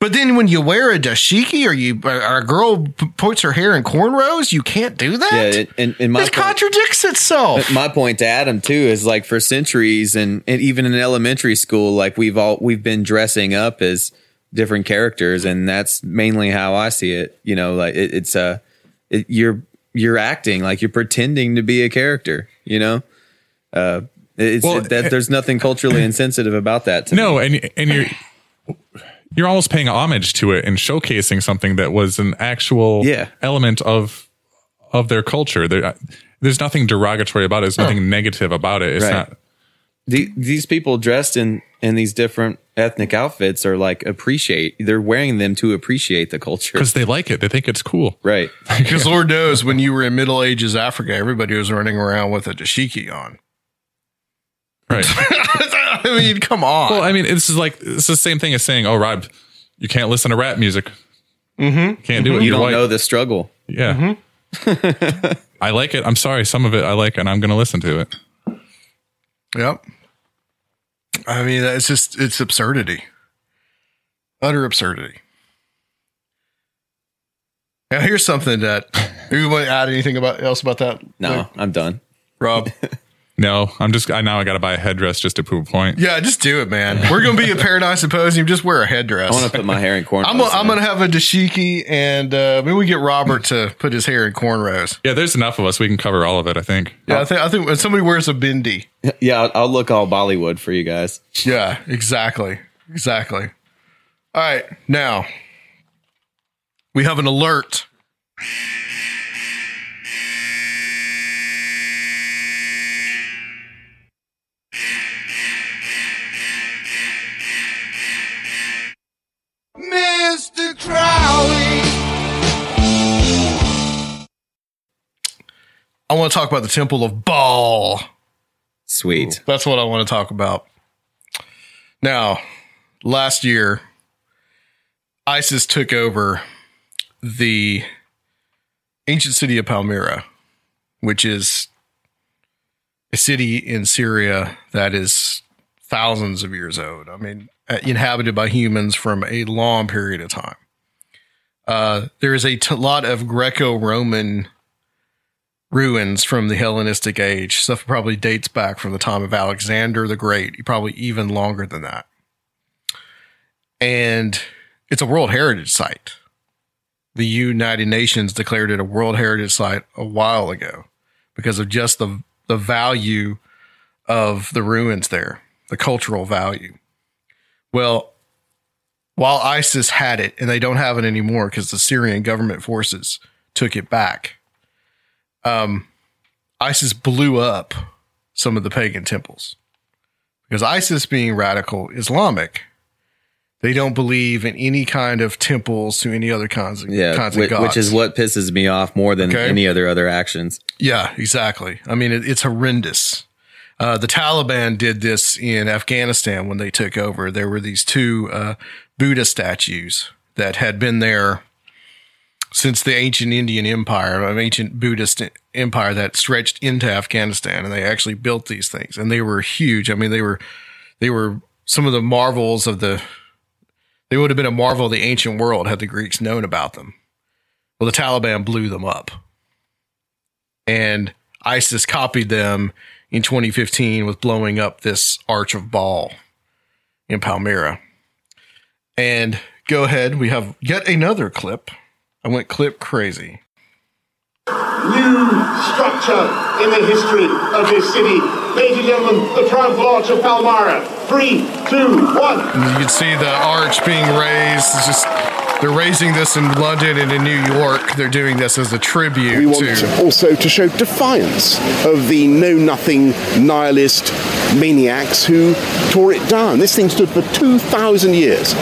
But then when you wear a dashiki or you or a girl p- puts her hair in cornrows, you can't do that. Yeah, it, and, and my it contradicts itself. My point to Adam too is like for centuries and, and even in elementary school, like we've all we've been dressing up as different characters, and that's mainly how I see it. You know, like it, it's a it, you're you're acting like you're pretending to be a character. You know, uh, it's Well, it, that there's nothing culturally insensitive about that. To No, me. and and you're you're almost paying homage to it and showcasing something that was an actual Yeah. element of of their culture. There, there's nothing derogatory about it. There's nothing negative about it. It's Right. not. The, these people dressed in in these different ethnic outfits are like appreciate. They're wearing them to appreciate the culture because they like it. They think it's cool. Right. Because Lord knows when you were in Middle Ages Africa, everybody was running around with a dashiki on. Right. I mean, come on. Well, I mean, this is like it's the same thing as saying, "Oh, Rob, you can't listen to rap music. Mm-hmm. Can't do it. You You're don't white." know the struggle. Yeah. I like it. I'm sorry. Some of it I like, and I'm going to listen to it. Yep. I mean, it's just it's absurdity, utter absurdity. Now, here's something that you want to add anything about else about that? No, I'm done. Rob. No, I'm just. I now I got to buy a headdress just to prove a point. Yeah, just do it, man. We're gonna be a Paradigm Symposium. Just wear a headdress. I want to put my hair in cornrows. I'm, I'm gonna have a dashiki, and uh, maybe we get Robert to put his hair in cornrows. Yeah, there's enough of us. We can cover all of it. I think. Yeah, I think I think when somebody wears a bindi. Yeah, I'll, I'll look all Bollywood for you guys. Yeah, exactly, exactly. All right, now we have an alert. I want to talk about the Temple of Baal. Sweet. That's what I want to talk about. Now, last year, ISIS took over the ancient city of Palmyra, which is a city in Syria that is thousands of years old. I mean, uh, inhabited by humans from a long period of time. Uh, there is a t- lot of Greco Roman ruins from the Hellenistic age. Stuff probably dates back from the time of Alexander the Great, probably even longer than that. And it's a World Heritage Site. The United Nations declared it a World Heritage Site a while ago because of just the the value of the ruins there, the cultural value. Well, while ISIS had it, and they don't have it anymore because the Syrian government forces took it back, um, ISIS blew up some of the pagan temples. Because ISIS being radical Islamic, they don't believe in any kind of temples to any other kinds of, Yeah, kinds which, of gods. which is what pisses me off more than Okay. any other other actions. Yeah, exactly. I mean, it, it's horrendous. Uh, the Taliban did this in Afghanistan when they took over. There were these two uh, Buddha statues that had been there since the ancient Indian Empire, an ancient Buddhist empire that stretched into Afghanistan, and they actually built these things, and they were huge. I mean, they were they were some of the marvels of the. They would have been a marvel of the ancient world had the Greeks known about them. Well, the Taliban blew them up and ISIS copied them in 2015 with blowing up this Arch of Baal in Palmyra. And go ahead, we have yet another clip. I went clip crazy. New structure in the history of this city. Ladies and gentlemen, the Triumphal Arch of Palmyra. Three, two, one. You can see the arch being raised. It's just they're raising this in London and in New York. They're doing this as a tribute We want to also to show defiance of the know nothing nihilist maniacs who tore it down. This thing stood for 2,000 years.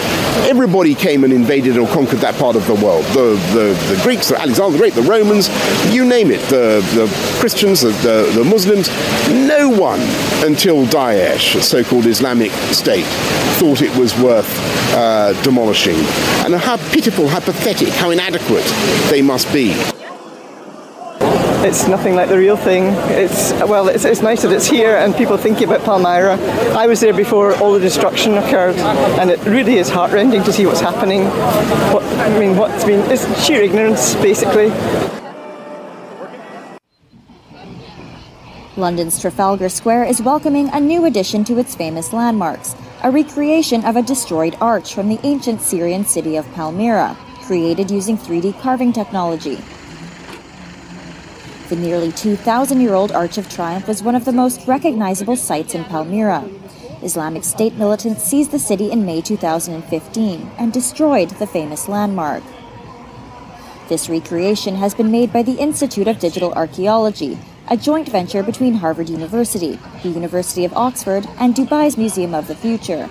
Everybody came and invaded or conquered that part of the world. The, the, the Greeks, the Alexander the Great, the Romans, you name it, the, the Christians, the, the, the Muslims. No one until Daesh, a so called Islamic State, thought it was worth uh, demolishing. And how pitiful, how pathetic, how inadequate they must be. It's nothing like the real thing. It's well, it's, it's nice that it's here and people thinking about Palmyra. I was there before all the destruction occurred, and it really is heartrending to see what's happening. What, I mean, what's been it's sheer ignorance, basically. London's Trafalgar Square is welcoming a new addition to its famous landmarks, a recreation of a destroyed arch from the ancient Syrian city of Palmyra, created using 3D carving technology. The nearly 2,000 year old Arch of Triumph was one of the most recognizable sites in Palmyra. Islamic State militants seized the city in May 2015 and destroyed the famous landmark. This recreation has been made by the Institute of Digital Archaeology, a joint venture between Harvard University, the University of Oxford, and Dubai's Museum of the Future.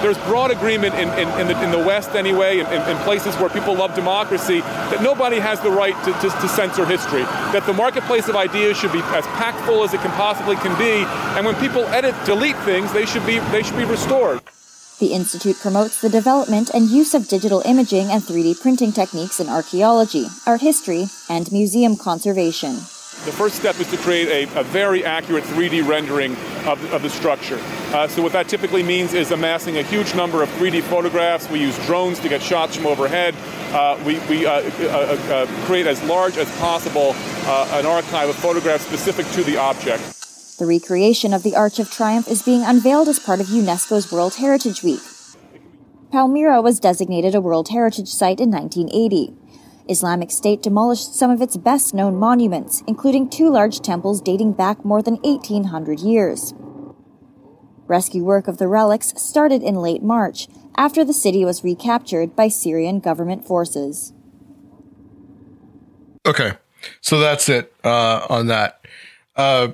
there's broad agreement in, in, in, the, in the West anyway, in, in, places where people love democracy, that nobody has the right to, to, to censor history. That the marketplace of ideas should be as packed full as it can possibly can be, and when people edit, delete things, they should be they should be restored. The Institute promotes the development and use of digital imaging and 3D printing techniques in archaeology, art history, and museum conservation. The first step is to create a, a very accurate 3D rendering of, of the structure. Uh, so what that typically means is amassing a huge number of 3D photographs. We use drones to get shots from overhead. Uh, we, we uh, uh, uh create as large as possible uh, an archive of photographs specific to the object. The recreation of the Arch of Triumph is being unveiled as part of UNESCO's World Heritage Week. Palmyra was designated a World Heritage Site in 1980. Islamic State demolished some of its best known monuments, including two large temples dating back more than 1800 years. Rescue work of the relics started in late March, after the city was recaptured by Syrian government forces. Okay, so that's it uh, on that. Uh,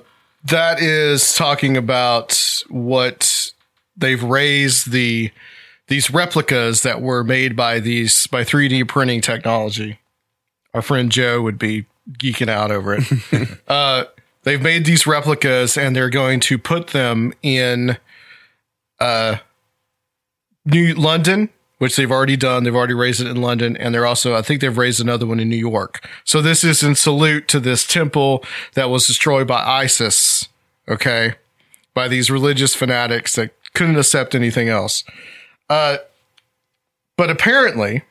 that is talking about what they've raised the these replicas that were made by these by 3D printing technology. Our friend Joe would be geeking out over it. uh, they've made these replicas and they're going to put them in uh, New London, which they've already done. They've already raised it in London, and they're also, I think, they've raised another one in New York. So this is in salute to this temple that was destroyed by ISIS. Okay, by these religious fanatics that couldn't accept anything else. Uh, but apparently,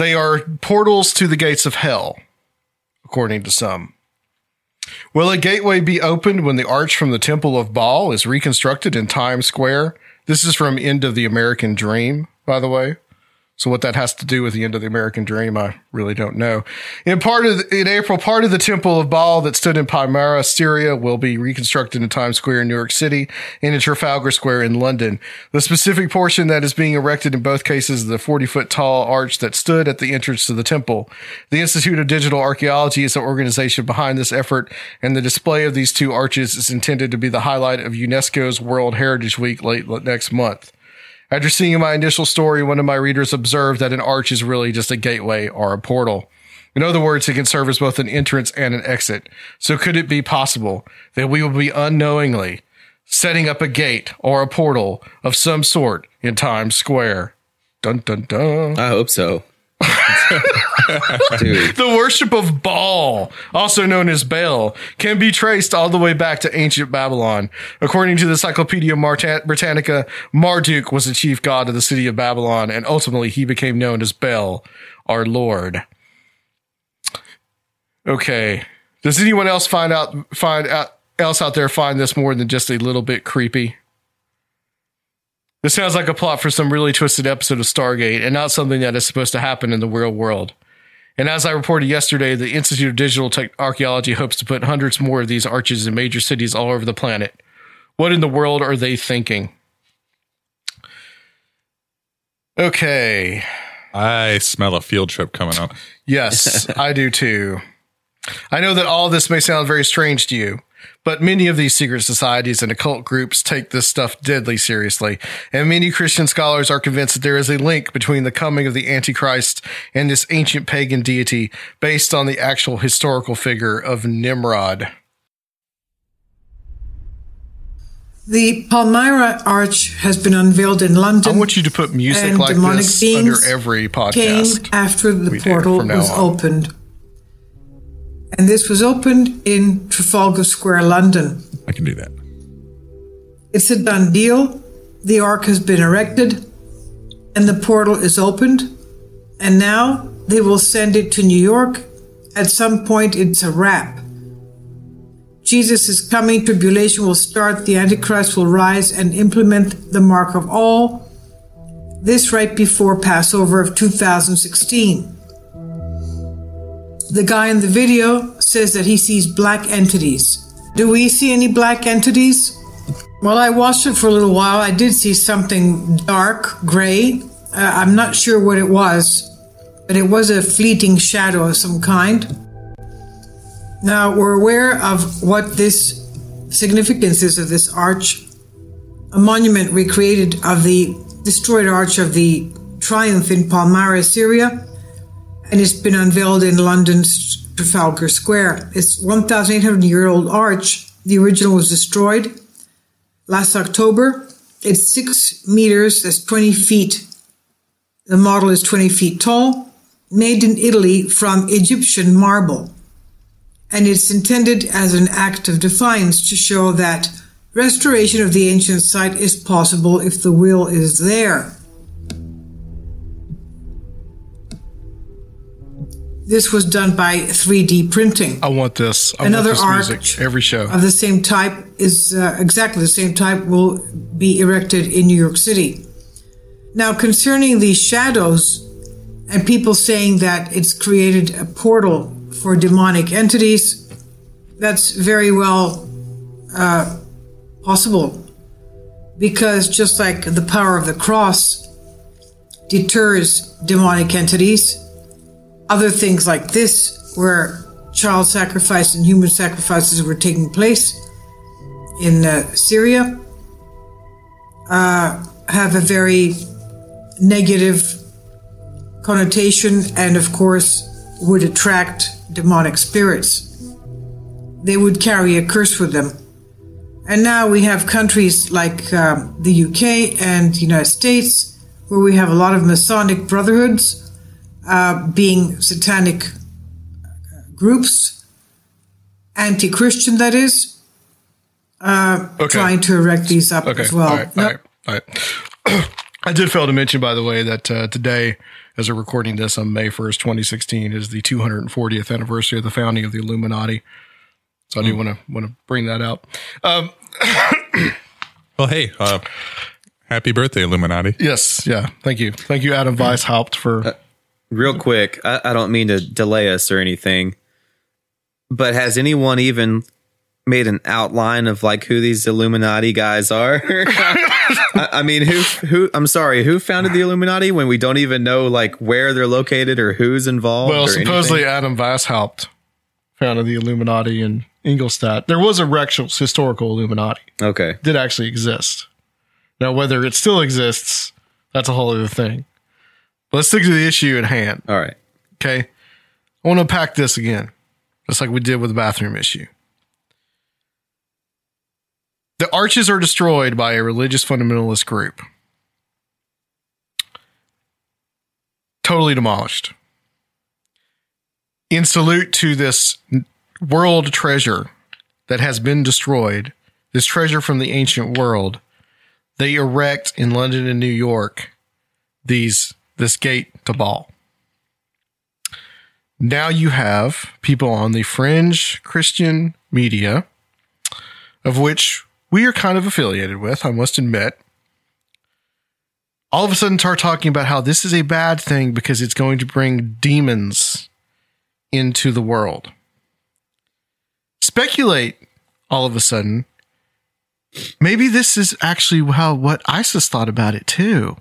they are portals to the gates of hell, according to some. Will a gateway be opened when the arch from the Temple of Baal is reconstructed in Times Square? This is from End of the American Dream, by the way. So what that has to do with the end of the American dream, I really don't know. In part of the, in April, part of the Temple of Baal that stood in Palmyra, Syria, will be reconstructed in Times Square in New York City and in Trafalgar Square in London. The specific portion that is being erected in both cases is the 40 foot tall arch that stood at the entrance to the temple. The Institute of Digital Archaeology is the organization behind this effort, and the display of these two arches is intended to be the highlight of UNESCO's World Heritage Week late next month. After seeing my initial story, one of my readers observed that an arch is really just a gateway or a portal. In other words, it can serve as both an entrance and an exit. So could it be possible that we will be unknowingly setting up a gate or a portal of some sort in Times Square? Dun dun dun. I hope so. the worship of Baal, also known as Baal, can be traced all the way back to ancient Babylon. According to the Encyclopedia Britannica, Marduk was the chief god of the city of Babylon, and ultimately he became known as Baal, our Lord. Okay. Does anyone else find out find out else out there find this more than just a little bit creepy? This sounds like a plot for some really twisted episode of Stargate and not something that is supposed to happen in the real world. And as I reported yesterday, the Institute of Digital Tech Archaeology hopes to put hundreds more of these arches in major cities all over the planet. What in the world are they thinking? Okay. I smell a field trip coming up. Yes, I do too. I know that all this may sound very strange to you, but many of these secret societies and occult groups take this stuff deadly seriously, and many Christian scholars are convinced that there is a link between the coming of the Antichrist and this ancient pagan deity based on the actual historical figure of Nimrod. The Palmyra Arch has been unveiled in London. I want you to put music like this under every podcast. Came after the portal was on. opened and this was opened in Trafalgar Square, London. I can do that. It's a done deal. The ark has been erected, and the portal is opened. And now they will send it to New York. At some point, it's a wrap. Jesus is coming, tribulation will start, the Antichrist will rise and implement the mark of all. This right before Passover of 2016. The guy in the video says that he sees black entities. Do we see any black entities? Well, I watched it for a little while. I did see something dark, gray. Uh, I'm not sure what it was, but it was a fleeting shadow of some kind. Now, we're aware of what this significance is of this arch. a monument recreated of the destroyed arch of the Triumph in Palmyra, Syria, and it's been unveiled in London's Trafalgar Square. It's 1,800 year old arch. The original was destroyed last October. It's six meters, that's 20 feet. The model is 20 feet tall, made in Italy from Egyptian marble. And it's intended as an act of defiance to show that restoration of the ancient site is possible if the will is there. This was done by 3D printing. I want this. I Another want this music every show. of the same type is uh, exactly the same type will be erected in New York City. Now, concerning these shadows and people saying that it's created a portal for demonic entities, that's very well uh, possible because just like the power of the cross deters demonic entities, other things like this, where child sacrifice and human sacrifices were taking place in uh, Syria, uh, have a very negative connotation and, of course, would attract demonic spirits. They would carry a curse with them. And now we have countries like um, the UK and the United States where we have a lot of Masonic brotherhoods uh, being satanic groups, anti Christian, that is, uh, trying to erect these up Okay. as well. All right. All right. All right. I did fail to mention, by the way, that uh, today, as we're recording this on May 1st, 2016, is the 240th anniversary of the founding of the Illuminati. So I do want to want to bring that out. Um, Well, hey, uh, happy birthday, Illuminati. yes, yeah. Thank you, thank you, Adam Weishaupt, for Real quick, I, I don't mean to delay us or anything, but has anyone even made an outline of like who these Illuminati guys are? I, I mean, who who? I'm sorry, who founded the Illuminati when we don't even know like where they're located or who's involved? well, supposedly anything? Adam Weishaupt founded the Illuminati in Ingolstadt. There was a actual historical Illuminati. Okay, did actually exist. Now, whether it still exists, that's a whole other thing. Let's stick to the issue at hand. All right. Okay. I want to unpack this again, just like we did with the bathroom issue. The arches are destroyed by a religious fundamentalist group. Totally demolished. In salute to this world treasure that has been destroyed, this treasure from the ancient world, they erect in London and New York these this gate to Baal. Now you have people on the fringe Christian media, of which we are kind of affiliated with, I must admit. All of a sudden start talking about how this is a bad thing because it's going to bring demons into the world. Speculate all of a sudden. Maybe this is actually how what ISIS thought about it too.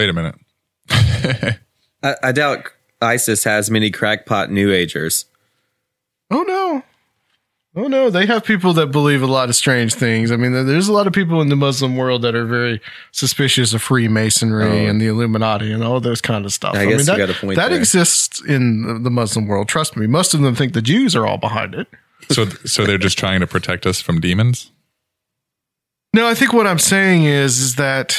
Wait a minute. I, I doubt ISIS has many crackpot New Agers. Oh no. Oh no, they have people that believe a lot of strange things. I mean, there's a lot of people in the Muslim world that are very suspicious of Freemasonry Oh. and the Illuminati and all those kind of stuff. I guess you that, got a point that there. exists in the- the Muslim world. Trust me, most of them think the Jews are all behind it. So, so they're just trying to protect us from demons. No, I think what I'm saying is is that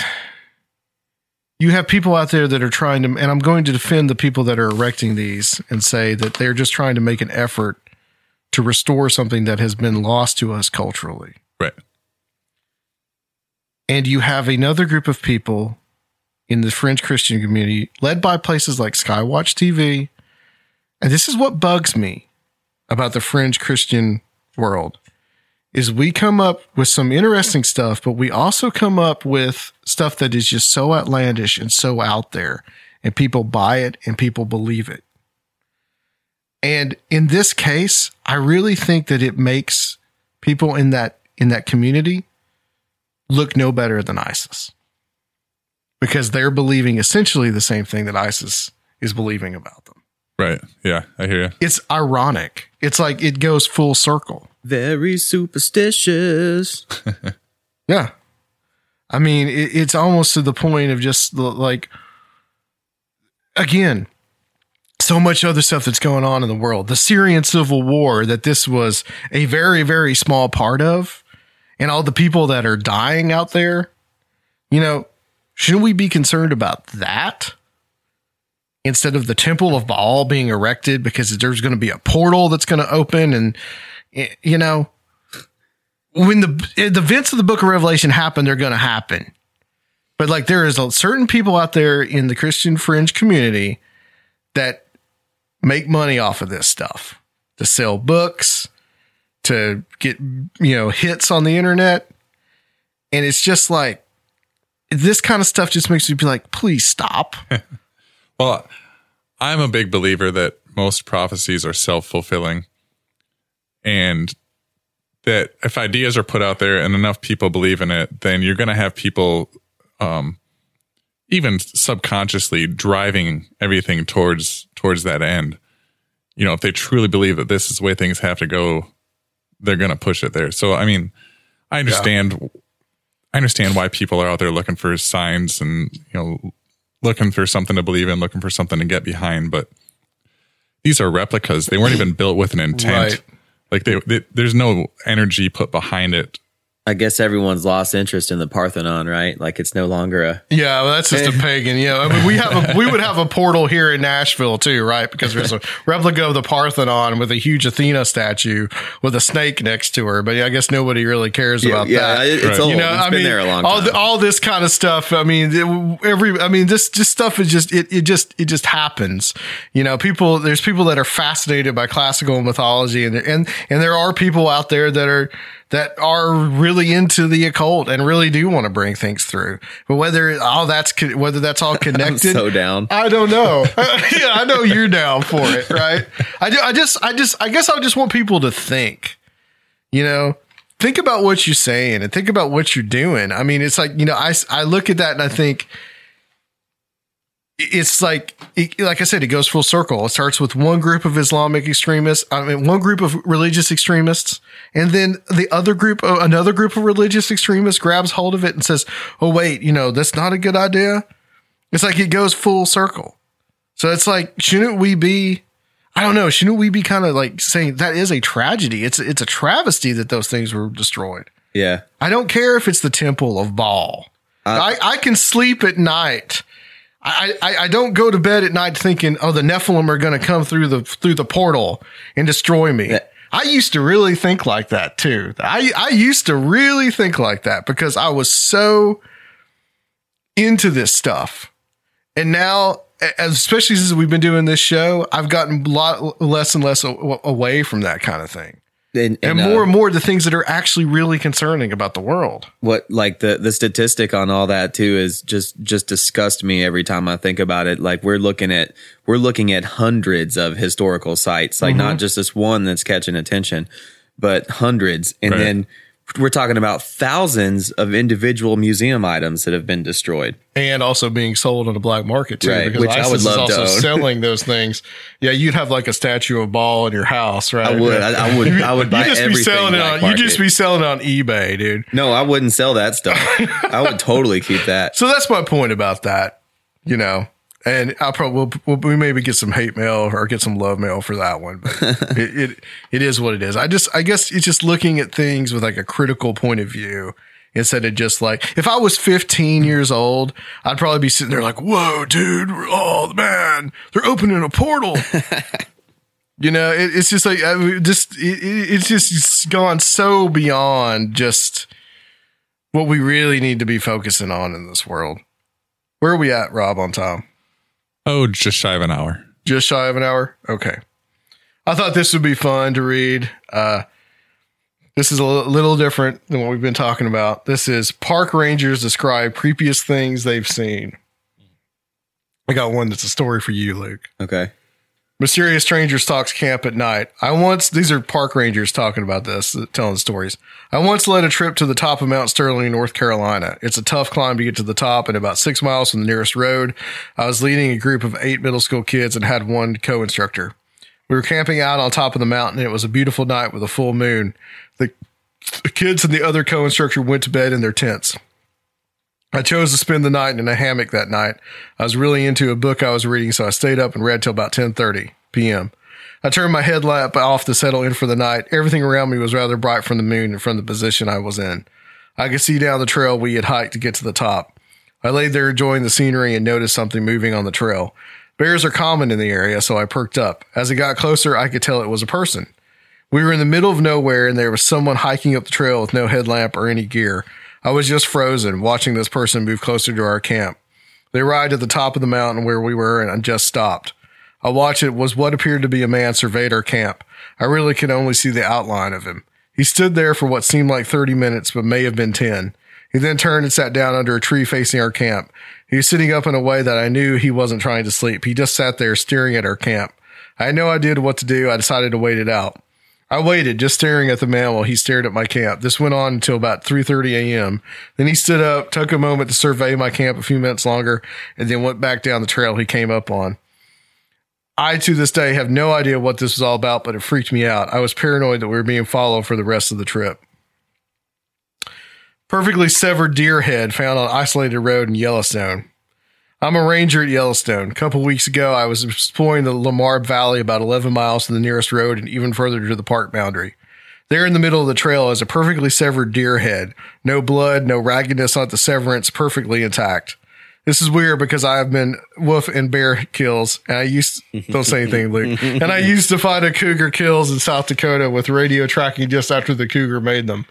you have people out there that are trying to, and I'm going to defend the people that are erecting these and say that they're just trying to make an effort to restore something that has been lost to us culturally. Right. And you have another group of people in the French Christian community, led by places like Skywatch TV. And this is what bugs me about the fringe Christian world is we come up with some interesting stuff, but we also come up with stuff that is just so outlandish and so out there, and people buy it and people believe it. And in this case, I really think that it makes people in that in that community look no better than ISIS. Because they're believing essentially the same thing that ISIS is believing about them. Right. Yeah, I hear you. It's ironic. It's like it goes full circle. Very superstitious. Yeah. I mean, it, it's almost to the point of just like, again, so much other stuff that's going on in the world. The Syrian civil war that this was a very, very small part of, and all the people that are dying out there, you know, shouldn't we be concerned about that? Instead of the temple of Baal being erected because there's going to be a portal that's going to open and, you know, when the the events of the book of revelation happen they're going to happen. But like there is a certain people out there in the christian fringe community that make money off of this stuff. To sell books to get you know hits on the internet. And it's just like this kind of stuff just makes me be like please stop. Well, I'm a big believer that most prophecies are self fulfilling and that if ideas are put out there and enough people believe in it, then you're going to have people, um, even subconsciously driving everything towards towards that end. You know, if they truly believe that this is the way things have to go, they're going to push it there. So, I mean, I understand. I understand why people are out there looking for signs and you know looking for something to believe in, looking for something to get behind. But these are replicas; they weren't even built with an intent. Right. Like they, they, there's no energy put behind it. I guess everyone's lost interest in the Parthenon, right? Like it's no longer a. Yeah, well, that's just a pagan. Yeah, I mean, we have a, we would have a portal here in Nashville too, right? Because there's a replica of the Parthenon with a huge Athena statue with a snake next to her. But yeah, I guess nobody really cares Yeah, about yeah, that. it- it's old. It's been there a long all time. the- all this kind of stuff. I mean, it- every I mean, this just stuff is just it it just it just happens. You know, people there's people that are fascinated by classical mythology, and and and there are people out there that are that are really into the occult and really do want to bring things through. But whether all that's whether that's all connected, so down. I don't know. yeah, I know you're down for it, right? I, I just, I just, I guess I just want people to think, you know, think about what you're saying and think about what you're doing. I mean, it's like, you know, I I look at that and I think it's like, it, like I said, it goes full circle. It starts with one group of Islamic extremists. I mean, one group of religious extremists, and then the other group, uh, another group of religious extremists grabs hold of it and says, "Oh, wait, you know, that's not a good idea." It's like it goes full circle. So it's like, shouldn't we be? I don't know. Shouldn't we be kind of like saying that is a tragedy? It's it's a travesty that those things were destroyed. Yeah. I don't care if it's the temple of Baal. I, I can sleep at night. I, I, I don't go to bed at night thinking, oh, the Nephilim are going to come through the through the portal and destroy me. I used to really think like that too. I, I used to really think like that because I was so into this stuff. And now, especially since we've been doing this show, I've gotten a lot less and less away from that kind of thing. And, And, uh, more and more the things that are actually really concerning about the world. what like the the statistic on all that too is just just disgust me every time I think about it. Like we're looking at we're looking at hundreds of historical sites, like Mhm. not just this one that's catching attention, but hundreds, and Right. then we're talking about thousands of individual museum items that have been destroyed. and also being sold on the black market too. Right, because which I ISIS would love is also selling those things. Yeah, you'd have like a statue of Baal in your house, right? I would. I- I would- I would buy You just be everything selling it on. You just be selling it on eBay, dude. No, I wouldn't sell that stuff. I would totally keep that. So that's my point about that. You know, and I'll probably we'll, we'll, we maybe get some hate mail or get some love mail for that one. But it, it it is what it is. I just I guess it's just looking at things with like a critical point of view instead of just like if I was 15 years old, I'd probably be sitting there like, "Whoa, dude! Oh man, they're opening a portal." you know, it, it's just like I just it, it, it's just it's gone so beyond just what we really need to be focusing on in this world. Where are we at, Rob, on time? Oh, just shy of an hour. Just shy of an hour? Okay. I thought this would be fun to read. Uh, this is a little different than what we've been talking about. This is Park Rangers describe creepiest things they've seen. I got one that's a story for you, Luke. Okay. Mysterious strangers talks camp at night. I once, these are park rangers talking about this, telling stories. I once led a trip to the top of Mount Sterling, North Carolina. It's a tough climb to get to the top and about six miles from the nearest road. I was leading a group of eight middle school kids and had one co-instructor. We were camping out on top of the mountain. It was a beautiful night with a full moon. The kids and the other co-instructor went to bed in their tents. I chose to spend the night in a hammock that night. I was really into a book I was reading, so I stayed up and read till about 10:30 p.m. I turned my headlamp off to settle in for the night. Everything around me was rather bright from the moon and from the position I was in. I could see down the trail we had hiked to get to the top. I lay there enjoying the scenery and noticed something moving on the trail. Bears are common in the area, so I perked up. As it got closer, I could tell it was a person. We were in the middle of nowhere and there was someone hiking up the trail with no headlamp or any gear. I was just frozen watching this person move closer to our camp. They arrived at the top of the mountain where we were and I just stopped. I watched it was what appeared to be a man surveyed our camp. I really could only see the outline of him. He stood there for what seemed like 30 minutes, but may have been 10. He then turned and sat down under a tree facing our camp. He was sitting up in a way that I knew he wasn't trying to sleep. He just sat there staring at our camp. I had no idea what to do. I decided to wait it out. I waited, just staring at the man while he stared at my camp. This went on until about 3:30 a.m. Then he stood up, took a moment to survey my camp a few minutes longer, and then went back down the trail he came up on. I to this day have no idea what this was all about, but it freaked me out. I was paranoid that we were being followed for the rest of the trip. Perfectly severed deer head found on isolated road in Yellowstone. I'm a ranger at Yellowstone. A couple weeks ago, I was exploring the Lamar Valley about 11 miles to the nearest road and even further to the park boundary. There in the middle of the trail is a perfectly severed deer head. No blood, no raggedness on the severance, perfectly intact. This is weird because I have been wolf and bear kills, and I used don't say anything, Luke. And I used to find a cougar kills in South Dakota with radio tracking just after the cougar made them.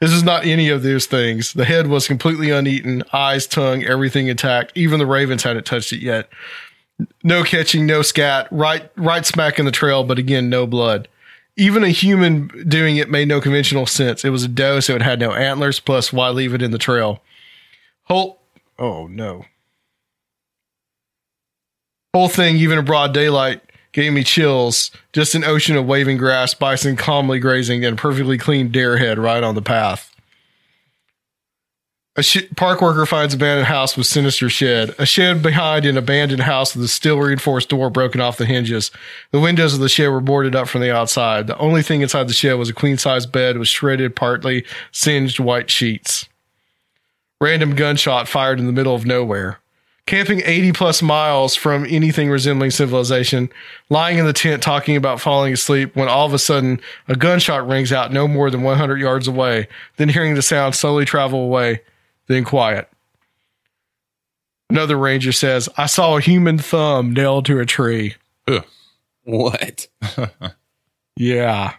This is not any of those things. The head was completely uneaten, eyes, tongue, everything intact. Even the ravens hadn't touched it yet. No catching, no scat, right, right smack in the trail, but again, no blood. Even a human doing it made no conventional sense. It was a doe, so it had no antlers. Plus, why leave it in the trail? Whole, oh no. Whole thing, even in broad daylight, gave me chills. Just an ocean of waving grass, bison calmly grazing, and a perfectly clean deer head right on the path. A sh- park worker finds an abandoned house with sinister shed. A shed behind an abandoned house with a steel reinforced door broken off the hinges. The windows of the shed were boarded up from the outside. The only thing inside the shed was a queen size bed with shredded, partly singed white sheets. Random gunshot fired in the middle of nowhere. Camping 80 plus miles from anything resembling civilization, lying in the tent talking about falling asleep when all of a sudden a gunshot rings out no more than 100 yards away, then hearing the sound slowly travel away, then quiet. Another ranger says, I saw a human thumb nailed to a tree. What? Yeah.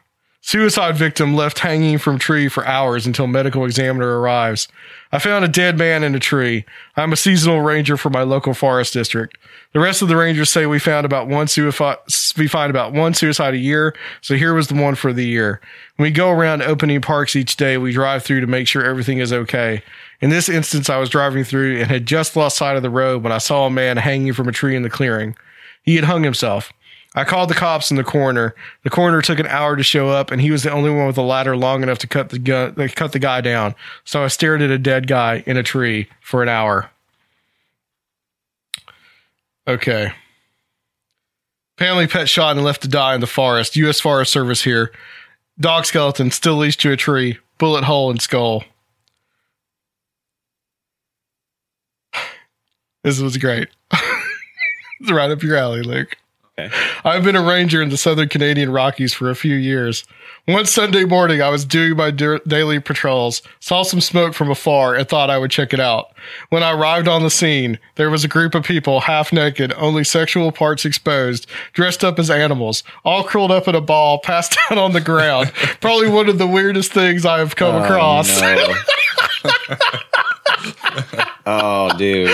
Suicide victim left hanging from tree for hours until medical examiner arrives. I found a dead man in a tree. I'm a seasonal ranger for my local forest district. The rest of the rangers say we found about one suicide, we find about one suicide a year. So here was the one for the year. When we go around opening parks each day, we drive through to make sure everything is okay. In this instance, I was driving through and had just lost sight of the road when I saw a man hanging from a tree in the clearing. He had hung himself. I called the cops in the coroner. The coroner took an hour to show up, and he was the only one with a ladder long enough to cut the gun, cut the guy down. So I stared at a dead guy in a tree for an hour. Okay. Family pet shot and left to die in the forest. U.S. Forest Service here. Dog skeleton still leashed to a tree. Bullet hole in skull. This was great. it's right up your alley, Luke. Okay. I've been a ranger in the Southern Canadian Rockies for a few years. One Sunday morning, I was doing my da- daily patrols, saw some smoke from afar, and thought I would check it out. When I arrived on the scene, there was a group of people, half naked, only sexual parts exposed, dressed up as animals, all curled up in a ball, passed out on the ground. Probably one of the weirdest things I have come Oh, across. no. oh, dude.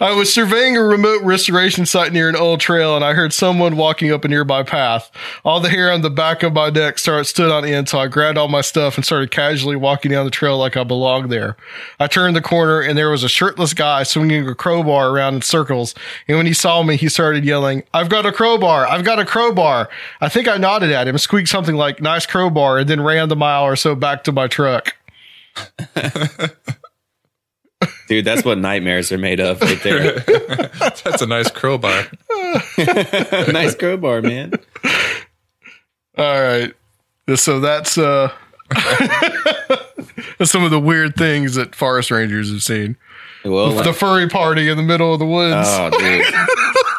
I was surveying a remote restoration site near an old trail and I heard someone walking up a nearby path. All the hair on the back of my neck started stood on end, so I grabbed all my stuff and started casually walking down the trail like I belonged there. I turned the corner and there was a shirtless guy swinging a crowbar around in circles. And when he saw me, he started yelling, I've got a crowbar! I've got a crowbar! I think I nodded at him, squeaked something like, nice crowbar, and then ran the mile or so back to my truck. Dude, that's what nightmares are made of right there. That's a nice crowbar. nice crowbar, man. All right. So that's uh that's some of the weird things that forest rangers have seen. Well, the, the furry party in the middle of the woods. Oh, dude.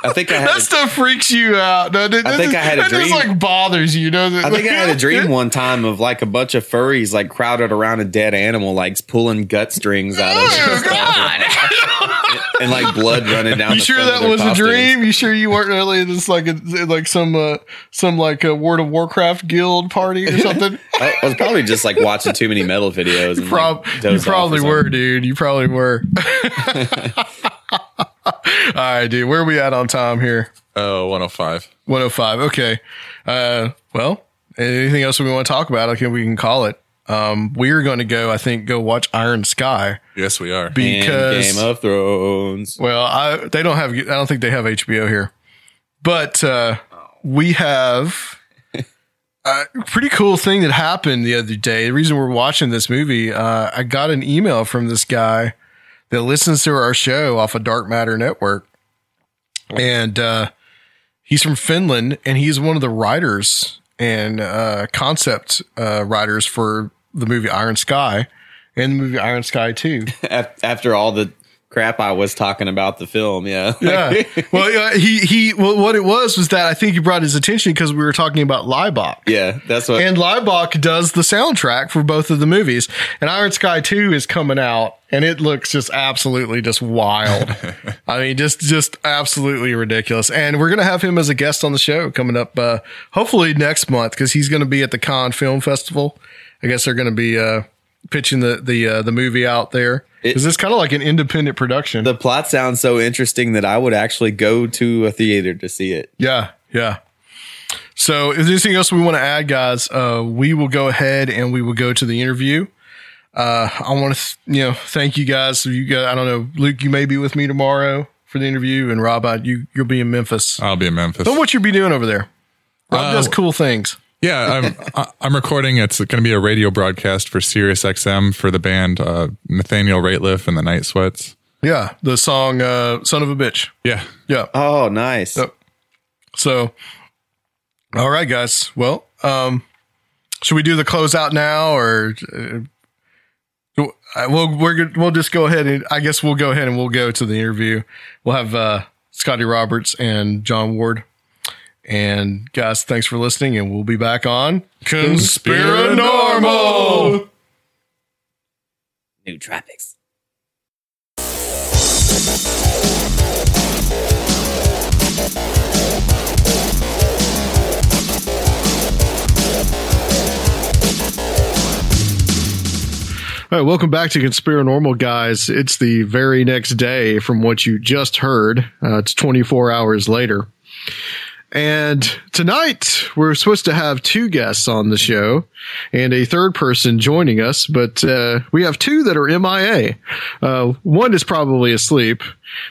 I think I had that stuff freaks you out. No, that, I think I had a dream that just like bothers you. Does it? I think I had a dream one time of like a bunch of furries like crowded around a dead animal, like pulling gut strings out of it. and, and, like blood running down. Oh, You sure that was a dream? You sure you weren't really just like a, like some uh, some like a World of Warcraft guild party or something? I I was probably just like watching too many metal videos. And, Prob- like, you dozed off or probably were, dude. You probably were. All right, dude. Where are we at on time here? Oh, 105. 105. Okay. Uh, well, anything else we want to talk about? Okay, we can call it. Um, we're going to go, I think, go watch Iron Sky. Yes, we are. Because And Game of Thrones. Well, I they don't have. I don't think they have HBO here, but uh, we have a pretty cool thing that happened the other day. The reason we're watching this movie, uh, I got an email from this guy that listens to our show off of Dark Matter Network, and uh, he's from Finland, and he's one of the writers and uh, concept uh, writers for the movie Iron Sky and the movie Iron Sky Two. After all the crap I was talking about the film, yeah. Yeah. well, he he. Well, what it was was that I think he brought his attention because we were talking about Laibach. yeah, that's what. And Laibach does the soundtrack for both of the movies. And Iron Sky 2 is coming out and it looks just absolutely just wild. I mean, just just absolutely ridiculous. And we're going to have him as a guest on the show coming up uh hopefully next month cuz he's going to be at the Cannes Film Festival. I guess they're going to be uh pitching the the uh, the movie out there. Cuz it's kind of like an independent production. the plot sounds so interesting that I would actually go to a theater to see it. Yeah, yeah. So, if there's anything else we want to add, guys, uh, we will go ahead and we will go to the interview. Uh, I want to, th- you know, thank you guys. So you guys, I don't know, Luke, you may be with me tomorrow for the interview, and Rob, I, you you'll be in Memphis. I'll be in Memphis. So, what you be doing over there? Rob Uh, does cool things. Yeah, I'm I- I'm recording. It's going to be a radio broadcast for Sirius XM for the band uh, Nathaniel Rateliff and the Night Sweats. Yeah, the song uh, "Son of a Bitch." Yeah, yeah. Oh, nice. Yep. So, all right, guys. Well, um, should we do the closeout now, or uh, uh, we'll we're good- we'll just go ahead and I guess we'll go ahead and we'll go to the interview. We'll have uh, Scotty Roberts and John Ward. And guys, thanks for listening, and we'll be back on Conspirinormal. New traffics. All right, welcome back to Conspirinormal, guys. It's the very next day from what you just heard. Uh, it's 24 hours later. And tonight we're supposed to have two guests on the show and a third person joining us, but uh, we have two that are MIA. Uh, one is probably asleep.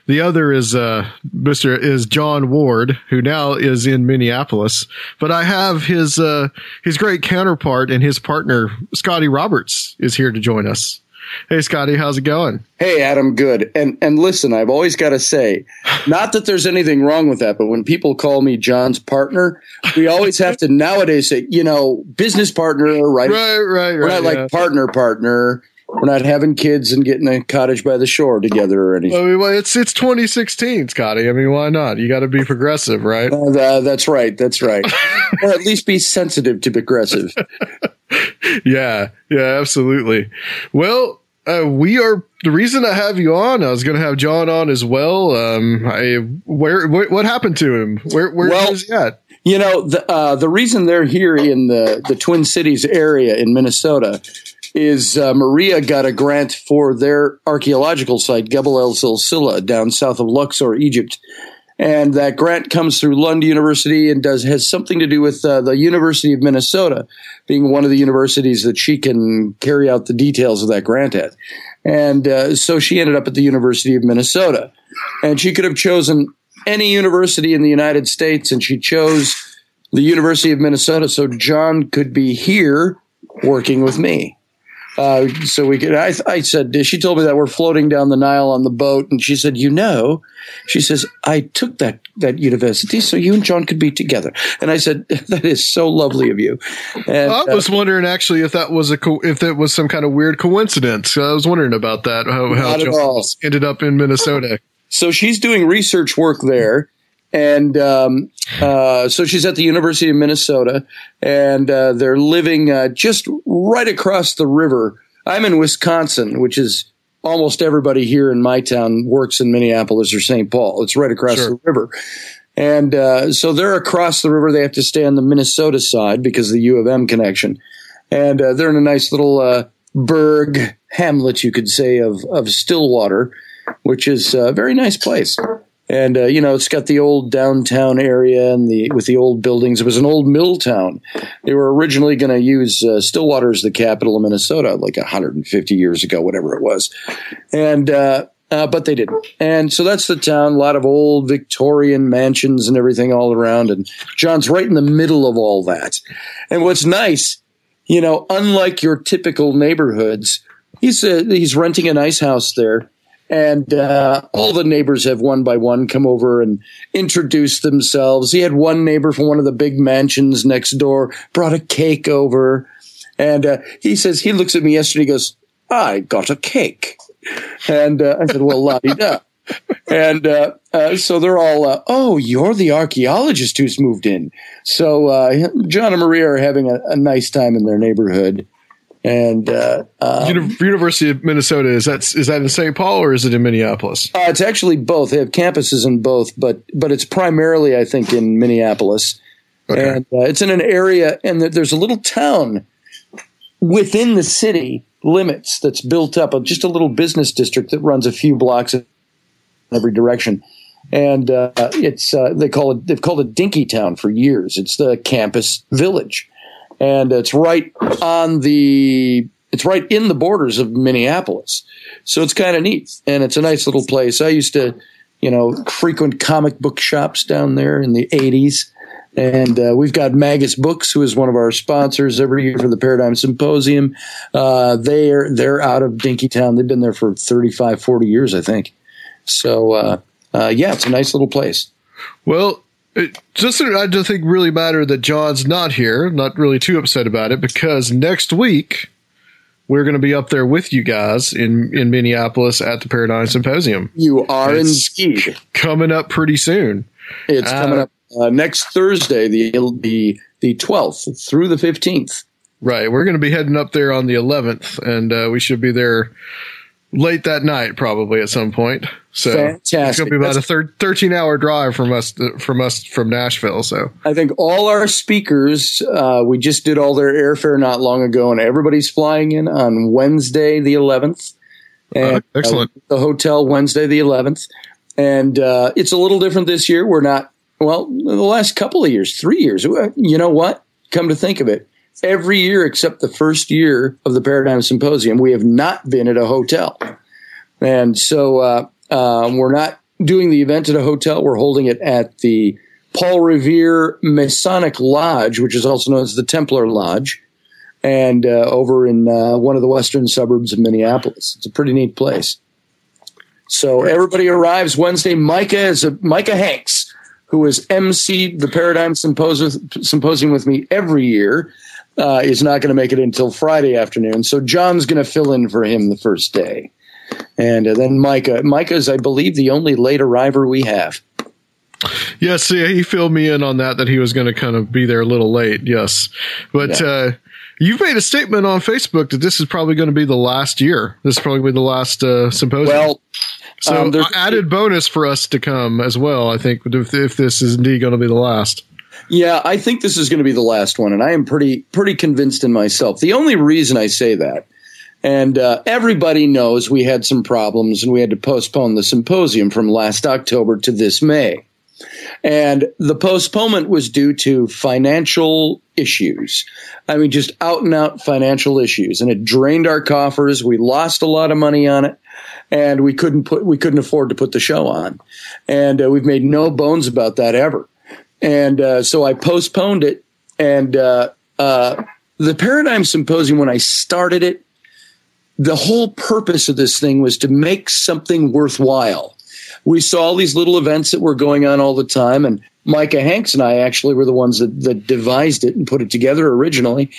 The other is uh, Mr. is John Ward, who now is in Minneapolis. But I have his uh, his great counterpart and his partner Scotty Roberts is here to join us. Hey, Scotty, how's it going? Hey, Adam, good. And and listen, I've always got to say, not that there's anything wrong with that, but when people call me John's partner, we always have to nowadays say, you know, business partner, right? Right, right, We're not yeah. like partner, partner. We're not having kids and getting a cottage by the shore together or anything. I mean, well, it's it's 2016, Scotty. I mean, why not? You got to be progressive, right? Uh, that's right. That's right. or at least be sensitive to progressive. yeah, yeah, absolutely. Well, uh, we are the reason I have you on. I was going to have John on as well. Um, I where what, what happened to him? Where where Well, is he at? You know, the uh, the reason they're here in the the Twin Cities area in Minnesota is uh, Maria got a grant for their archaeological site, Gebel El Silsila, down south of Luxor, Egypt. And that grant comes through Lund University and does has something to do with uh, the University of Minnesota being one of the universities that she can carry out the details of that grant at. And uh, so she ended up at the University of Minnesota. And she could have chosen any university in the United States, and she chose the University of Minnesota so John could be here working with me. Uh, so we could. I, I said she told me that we're floating down the Nile on the boat, and she said, "You know," she says, "I took that that university so you and John could be together." And I said, "That is so lovely of you." And, I was wondering actually if that was a co- if that was some kind of weird coincidence. I was wondering about that. How, how John ended up in Minnesota. So she's doing research work there. And um, uh, so she's at the University of Minnesota, and uh, they're living uh, just right across the river. I'm in Wisconsin, which is almost everybody here in my town works in Minneapolis or St. Paul. It's right across Sure. the river. And uh, so they're across the river. They have to stay on the Minnesota side because of the U of M connection. And uh, they're in a nice little uh, burg hamlet, you could say, of, of Stillwater, which is a very nice place. And uh, you know, it's got the old downtown area and the with the old buildings. It was an old mill town. They were originally going to use uh, Stillwater as the capital of Minnesota, like 150 years ago, whatever it was. And uh, uh, but they didn't. And so that's the town. A lot of old Victorian mansions and everything all around. And John's right in the middle of all that. And what's nice, you know, unlike your typical neighborhoods, he's uh, he's renting a nice house there, and uh, all the neighbors have one by one come over and introduced themselves. He had one neighbor from one of the big mansions next door brought a cake over, and uh, he says he looks at me yesterday. He goes, "I got a cake," and uh, I said, "Well, la di da." And uh, uh, so they're all, uh, oh, you're the archaeologist who's moved in. So uh, John and Maria are having a, a nice time in their neighborhood. And uh, um, University of Minnesota is that is that in St. Paul or is it in Minneapolis? Uh, it's actually both. They have campuses in both, but but it's primarily, I think, in Minneapolis. And uh, it's in an area, and there's a little town within the city limits that's built up, of just a little business district that runs a few blocks in every direction. And uh, it's uh, they call it they've called it Dinkytown for years. It's the campus village, and it's right on the it's right in the borders of Minneapolis. So it's kind of neat, and it's a nice little place. I used to, you know, frequent comic book shops down there in the '80s, and uh, we've got Magus Books, who is one of our sponsors every year for the Paradigm Symposium. Uh, they're they're out of Dinkytown. They've been there for 35, 40 years, I think. So uh, uh, yeah, it's a nice little place. Well, it just I just think really matter that John's not here. Not really too upset about it because next week we're going to be up there with you guys in in Minneapolis at the Paradigm Symposium. You are It's indeed coming up pretty soon. It's Uh, coming up uh, next Thursday, the the the twelfth through the fifteenth. Right, we're going to be heading up there on the 11th, and uh, we should be there late that night, probably at some point. So it's going to be about a That's- thir- 13 hour drive from us from us from Nashville. So I think all our speakers, uh, we just did all their airfare not long ago, and everybody's flying in on Wednesday the 11th. Uh, excellent. uh, the hotel Wednesday the 11th. And uh, it's a little different this year. We're not, well, the last couple of years, three years. uh, You know what? Come to think of it, every year except the first year of the Paradigm Symposium, we have not been at a hotel. And so uh, um, we're not doing the event at a hotel. We're holding it at the Paul Revere Masonic Lodge, which is also known as the Templar Lodge, and uh, over in uh, one of the western suburbs of Minneapolis. It's a pretty neat place. So everybody arrives Wednesday. Micah is a, Micah Hanks, who has emceed the Paradigm Symposium, Symposium with me every year, uh, is not going to make it until Friday afternoon. So John's going to fill in for him the first day. And uh, then Micah. Micah is, I believe, the only late arriver we have. yes, yeah, he filled me in on that that he was going to kind of be there a little late. Yes, but. Yeah. uh You've made a statement on Facebook that this is probably going to be the last year. This is probably going to be the last uh, symposium. Well, so um, added bonus for us to come as well. I think if, if this is indeed going to be the last. Yeah, I think this is going to be the last one, and I am pretty pretty convinced in myself. The only reason I say that, and uh, everybody knows we had some problems, and we had to postpone the symposium from last October to this May. And the postponement was due to financial issues. I mean, just out and out financial issues. And it drained our coffers. We lost a lot of money on it and we couldn't put, we couldn't afford to put the show on. And uh, we've made no bones about that ever. And uh, so I postponed it. And uh, uh, the Paradigm Symposium, when I started it, the whole purpose of this thing was to make something worthwhile. We saw all these little events that were going on all the time, and Micah Hanks and I actually were the ones that, that devised it and put it together originally.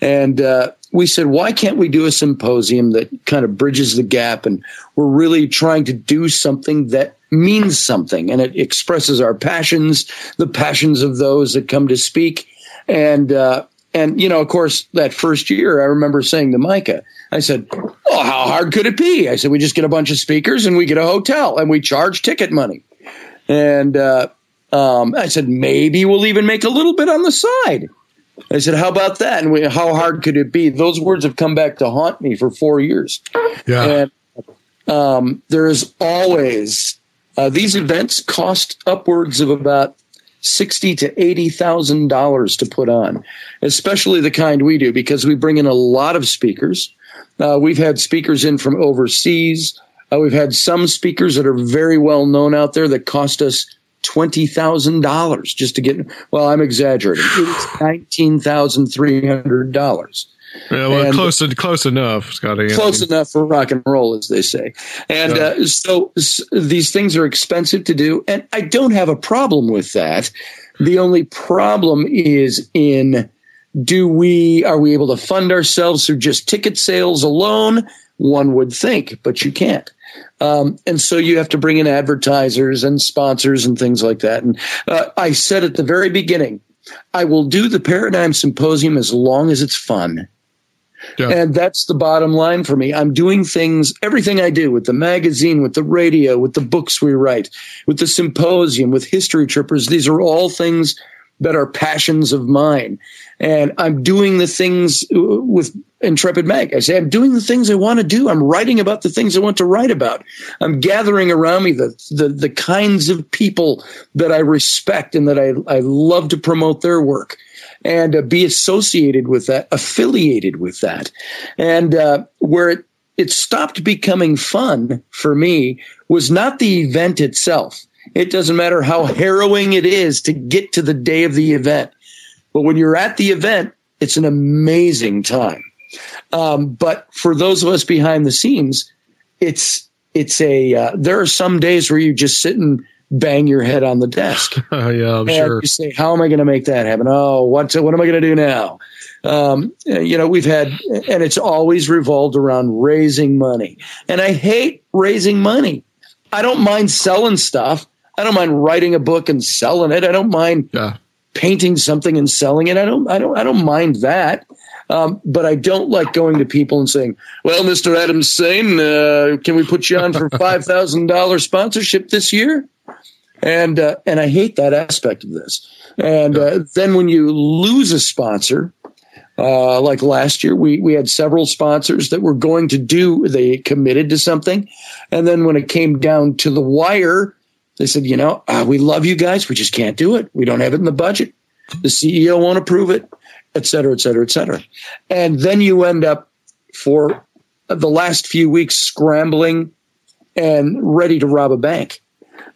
And uh, we said, why can't we do a symposium that kind of bridges the gap? And we're really trying to do something that means something and it expresses our passions, the passions of those that come to speak. And, uh, and, you know, of course, that first year, I remember saying to Micah, I said, Oh, how hard could it be? I said, We just get a bunch of speakers and we get a hotel and we charge ticket money. And uh, um, I said, Maybe we'll even make a little bit on the side. I said, How about that? And we, how hard could it be? Those words have come back to haunt me for four years. Yeah. And um, there is always, uh, these events cost upwards of about sixty to eighty thousand dollars to put on, especially the kind we do because we bring in a lot of speakers. Uh, we've had speakers in from overseas. Uh, we've had some speakers that are very well known out there that cost us twenty thousand dollars just to get. Well, I'm exaggerating. It's nineteen thousand three hundred dollars. Yeah, well, And- close close enough, Scotty. Close enough for rock and roll, as they say. And Yeah. uh, so s- these things are expensive to do, and I don't have a problem with that. The only problem is in do we are we able to fund ourselves through just ticket sales alone? One would think, but you can't. Um, and so you have to bring in advertisers and sponsors and things like that. And uh, I said at the very beginning, I will do the Paradigm Symposium as long as it's fun. And that's the bottom line for me. I'm doing things, everything I do with the magazine, with the radio, with the books we write, with the symposium, with history trippers. These are all things that are passions of mine. And I'm doing the things uh, with Intrepid Mag. I say, I'm doing the things I want to do. I'm writing about the things I want to write about. I'm gathering around me the, the, the kinds of people that I respect and that I, I love to promote their work and uh, be associated with that, affiliated with that. And uh, where it, it stopped becoming fun for me was not the event itself. It doesn't matter how harrowing it is to get to the day of the event. But when you're at the event, it's an amazing time. Um, but for those of us behind the scenes, it's it's a uh, there are some days where you just sit and bang your head on the desk. yeah, I'm and sure. you say, "How am I going to make that happen? Oh, what what am I going to do now?" Um, you know, we've had, and it's always revolved around raising money, and I hate raising money. I don't mind selling stuff. I don't mind writing a book and selling it. I don't mind painting something and selling it. I don't. I don't. I don't mind that. Um, but I don't like going to people and saying, "Well, Mr. Adams Sane, uh, can we put you on for five thousand dollars sponsorship this year?" And uh, and I hate that aspect of this. And uh, then when you lose a sponsor, uh, like last year, we we had several sponsors that were going to do. They committed to something, and then when it came down to the wire, they said, "You know, uh, we love you guys, we just can't do it. We don't have it in the budget. The CEO won't approve it, et cetera, et cetera, et cetera." And then you end up for the last few weeks scrambling and ready to rob a bank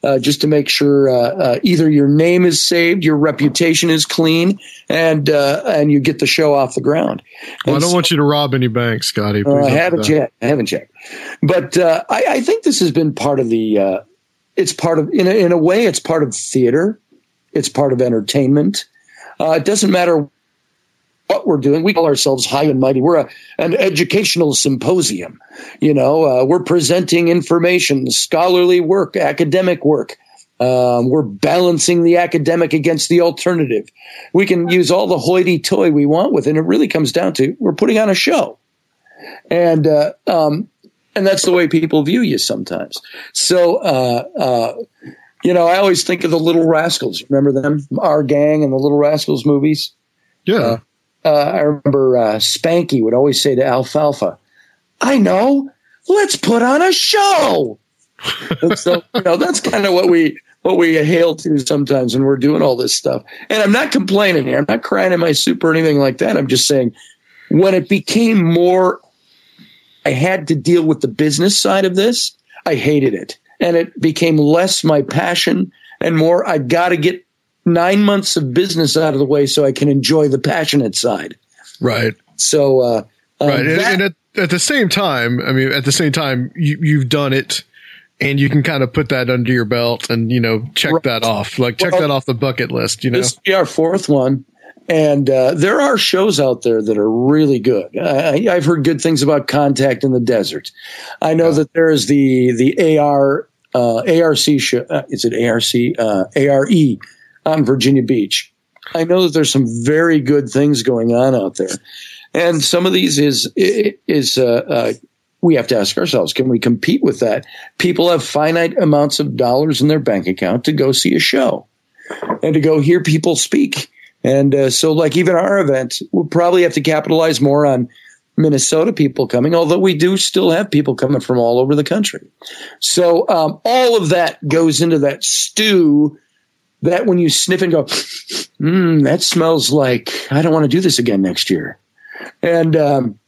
uh, just to make sure uh, uh, either your name is saved, your reputation is clean, and uh, and you get the show off the ground. Well, I don't so- want you to rob any banks, Scotty. I haven't yet. I haven't yet. But uh, I, I think this has been part of the. Uh, it's part of in a, in a way. It's part of theater. It's part of entertainment. Uh, it doesn't matter what we're doing. We call ourselves high and mighty. We're a, an educational symposium. You know, uh, we're presenting information, scholarly work, academic work. Um, we're balancing the academic against the alternative. We can use all the hoity-toity we want with it. And it really comes down to we're putting on a show and uh, um, and that's the way people view you sometimes. So uh, uh, you know, I always think of the Little Rascals. Remember them, our gang, and the Little Rascals movies. Yeah, uh, I remember uh, Spanky would always say to Alfalfa, "I know, let's put on a show." so you know that's kind of what we what we hail to sometimes when we're doing all this stuff. And I'm not complaining here. I'm not crying in my soup or anything like that. I'm just saying when it became more I had to deal with the business side of this. I hated it. And it became less my passion and more I got to get nine months of business out of the way so I can enjoy the passionate side. Right. So, uh, Um, right. And, that- and at, at the same time, I mean, at the same time, you, you've done it and you can kind of put that under your belt and, you know, check that off, like check Well, that off the bucket list, you know? This be our fourth one. And uh, there are shows out there that are really good. I, I've heard good things about Contact in the Desert. I know that there is the the AR uh, ARC show. Uh, is it ARC uh, ARE on Virginia Beach? I know that there's some very good things going on out there, and some of these is is uh, uh, we have to ask ourselves: Can we compete with that? People have finite amounts of dollars in their bank account to go see a show and to go hear people speak. And uh, so, like even our event, we'll probably have to capitalize more on Minnesota people coming, although we do still have people coming from all over the country. So um, all of that goes into that stew. That when you sniff and go, mm, that smells like I don't want to do this again next year. And um,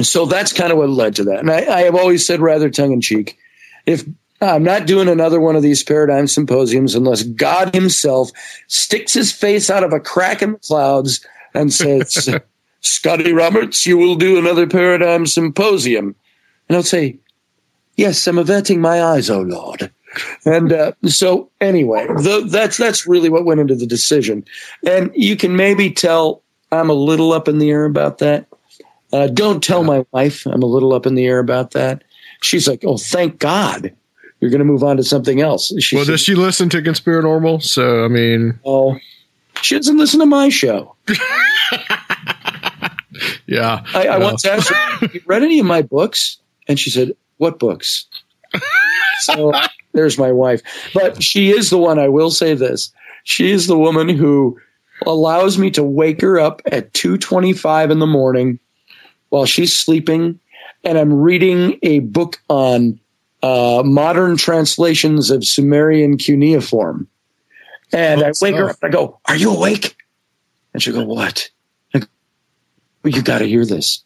so that's kind of what led to that. And I, I have always said, rather tongue in cheek, if I'm not doing another one of these paradigm symposiums unless God Himself sticks His face out of a crack in the clouds and says, Scotty Roberts, you will do another paradigm symposium. And I'll say, Yes, I'm averting my eyes, oh Lord. And uh, so, anyway, the, that's that's really what went into the decision. And you can maybe tell I'm a little up in the air about that. Uh, don't tell my wife I'm a little up in the air about that. She's like, "Oh, thank God, you're going to move on to something else." She well, said, does she listen to Conspirinormal? So, I mean, oh, she doesn't listen to my show. yeah. I, I once asked her, "Have you read any of my books?" And she said, "What books?" so there's my wife. But she is the one. I will say this: she is the woman who allows me to wake her up at two twenty-five in the morning while she's sleeping, and I'm reading a book on uh, modern translations of Sumerian cuneiform. And I wake her up. and I go, "Are you awake?" And she go, "What?" I go, well, you got to hear this.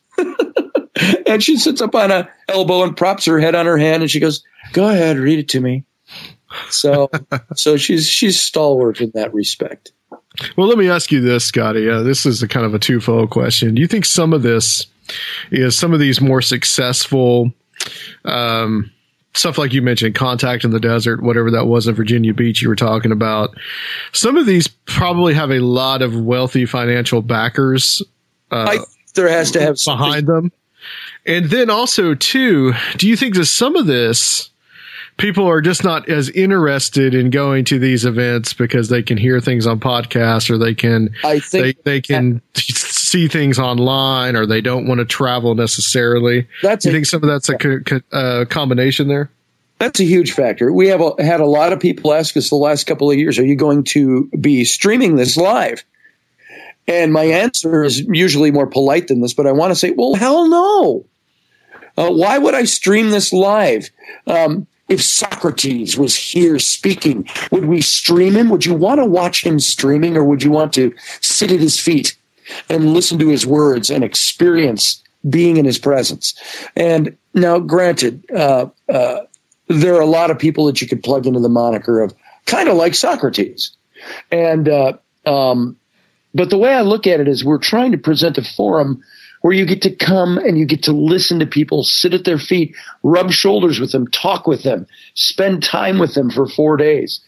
and she sits up on a elbow and props her head on her hand, and she goes, "Go ahead, read it to me." So, so she's she's stalwart in that respect. Well, let me ask you this, Scotty. Uh, this is a kind of a twofold question. Do you think some of this is some of these more successful um, stuff like you mentioned, contact in the desert, whatever that was in Virginia Beach you were talking about? Some of these probably have a lot of wealthy financial backers. Uh, I, there has to have behind them. And then also too, do you think that some of this people are just not as interested in going to these events because they can hear things on podcasts or they can they, they can see things online or they don't want to travel necessarily. That's you a- think some of that's a co- co- uh, combination there? That's a huge factor. We have a, had a lot of people ask us the last couple of years, "Are you going to be streaming this live?" And my answer is usually more polite than this, but I want to say, "Well, hell no! Uh, why would I stream this live? Um, if Socrates was here speaking, would we stream him? Would you want to watch him streaming, or would you want to sit at his feet and listen to his words and experience being in his presence? And now, granted, uh, uh, there are a lot of people that you could plug into the moniker of kind of like Socrates. And, uh, um, but the way I look at it is we're trying to present a forum where you get to come and you get to listen to people, sit at their feet, rub shoulders with them, talk with them, spend time with them for four days.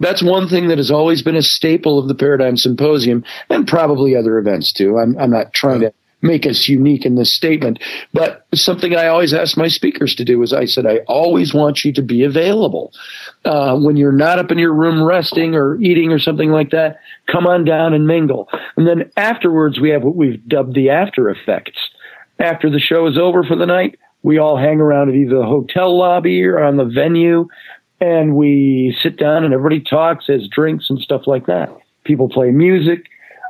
That's one thing that has always been a staple of the Paradigm Symposium and probably other events too. I'm, I'm not trying to make us unique in this statement, but something I always ask my speakers to do is I said, I always want you to be available. Uh, when you're not up in your room resting or eating or something like that, come on down and mingle. And then afterwards, we have what we've dubbed the after effects. After the show is over for the night, we all hang around at either the hotel lobby or on the venue and we sit down and everybody talks, has drinks and stuff like that. People play music,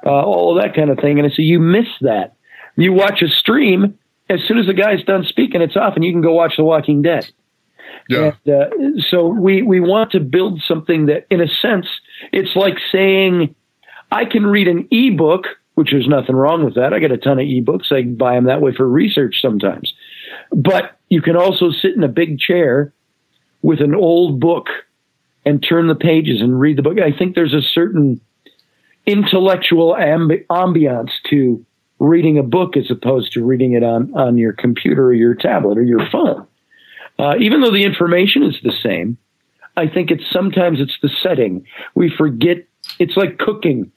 uh, all of that kind of thing. And I say, you miss that. You watch a stream, as soon as the guy's done speaking, it's off and you can go watch The Walking Dead. Yeah. And, uh, so we, we want to build something that, in a sense, it's like saying, I can read an ebook, which there's nothing wrong with that. I get a ton of ebooks. I buy them that way for research sometimes. But you can also sit in a big chair with an old book and turn the pages and read the book. I think there's a certain intellectual amb- ambiance to reading a book as opposed to reading it on, on your computer or your tablet or your phone. Uh, even though the information is the same, I think it's sometimes it's the setting. We forget it's like cooking.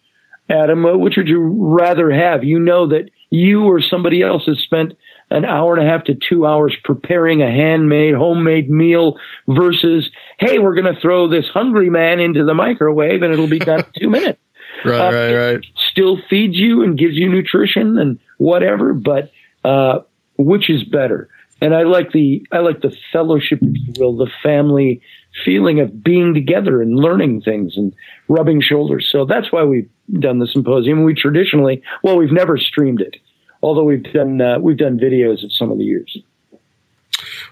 Adam, uh, which would you rather have? You know that you or somebody else has spent an hour and a half to two hours preparing a handmade, homemade meal versus, hey, we're going to throw this hungry man into the microwave and it'll be done in two minutes. Right, Uh, right, right. Still feeds you and gives you nutrition and whatever, but uh, which is better? And I like the I like the fellowship, if you will, the family feeling of being together and learning things and rubbing shoulders. So that's why we've done the symposium. We traditionally, well, we've never streamed it, although we've done uh, we've done videos of some of the years.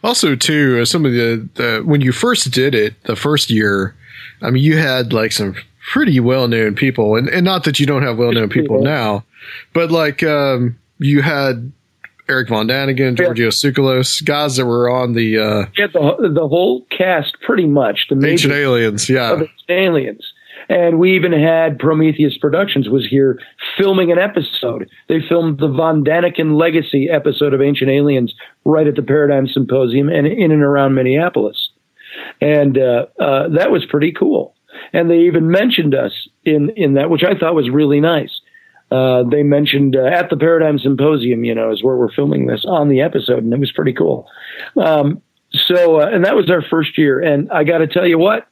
Also, too, uh, some of the, the when you first did it, the first year, I mean, you had like some pretty well known people, and, and not that you don't have well known people now, but like um, you had Erich Von Daniken, Giorgio Tsoukalos, guys that were on the uh, Yeah, the the whole cast pretty much the Ancient Aliens, yeah. Ancient Aliens. And we even had Prometheus Productions was here filming an episode. They filmed the Von Daniken Legacy episode of Ancient Aliens right at the Paradigm Symposium and in and around Minneapolis. And uh, uh, that was pretty cool. And they even mentioned us in, in that, which I thought was really nice. Uh, they mentioned uh, at the Paradigm Symposium, you know, is where we're filming this on the episode, and it was pretty cool. Um, so, uh, and that was our first year. And I got to tell you what,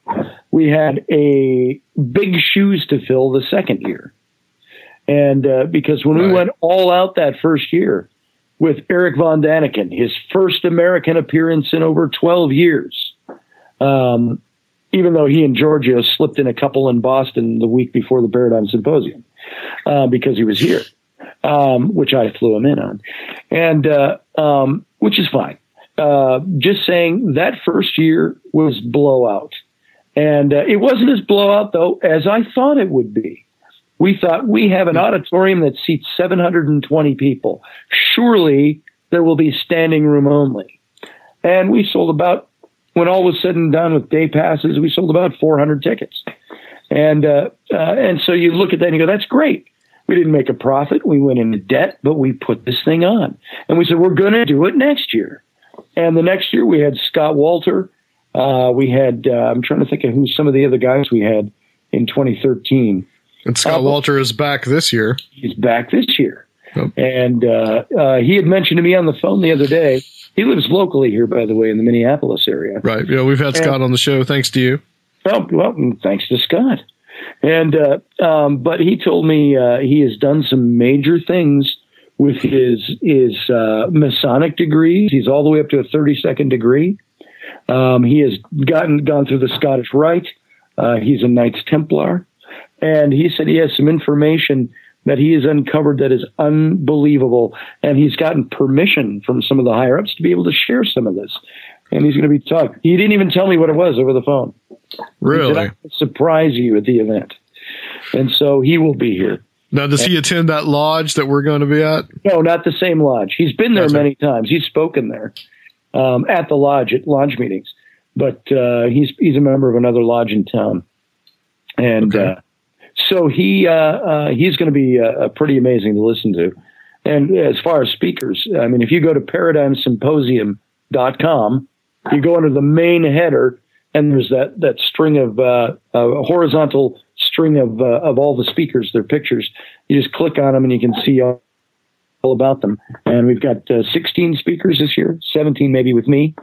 we had a big shoes to fill the second year. And uh, because when we went all out that first year with Eric Von Daniken, his first American appearance in over 12 years, um, even though he and Giorgio slipped in a couple in Boston the week before the Paradigm Symposium uh, because he was here, um, which I flew him in on, and uh, um, which is fine. Uh, just saying that first year was blowout, and uh, it wasn't as blowout though as I thought it would be. We thought we have an auditorium that seats 720 people. Surely there will be standing room only, and we sold about when all was said and done with day passes, we sold about 400 tickets. And uh, uh, and so you look at that and you go, that's great. We didn't make a profit. We went into debt, but we put this thing on. And we said, we're going to do it next year. And the next year we had Scott Walter. Uh, we had, uh, I'm trying to think of who some of the other guys we had in 2013. And Scott Uh, Walter is back this year. He's back this year. And uh, uh, he had mentioned to me on the phone the other day. He lives locally here, by the way, in the Minneapolis area. Right. Yeah, we've had And- Scott on the show. Thanks to you. Oh, well, thanks to Scott. And uh, um, but he told me uh, he has done some major things with his his uh, Masonic degrees. He's all the way up to a thirty second degree. Um, he has gotten gone through the Scottish Rite. Uh, he's a Knights Templar, and he said he has some information that he has uncovered that is unbelievable, and he's gotten permission from some of the higher ups to be able to share some of this. And he's going to be talking. He didn't even tell me what it was over the phone. Said, Really? "I surprise you at the event. And so he will be here. Now, does he attend that lodge that we're going to be at? No, not the same lodge. He's been there many times. He's spoken there um, at the lodge at lodge meetings, but uh, he's he's a member of another lodge in town, and uh, so he uh, uh, he's going to be uh, pretty amazing to listen to. And as far as speakers, I mean, if you go to paradigmsymposium.com, you go under the main header, and there's that that string of uh, horizontal string of uh, of all the speakers, their pictures. You just click on them, and you can see all, all about them. And we've got uh, 16 speakers this year, 17 maybe with me,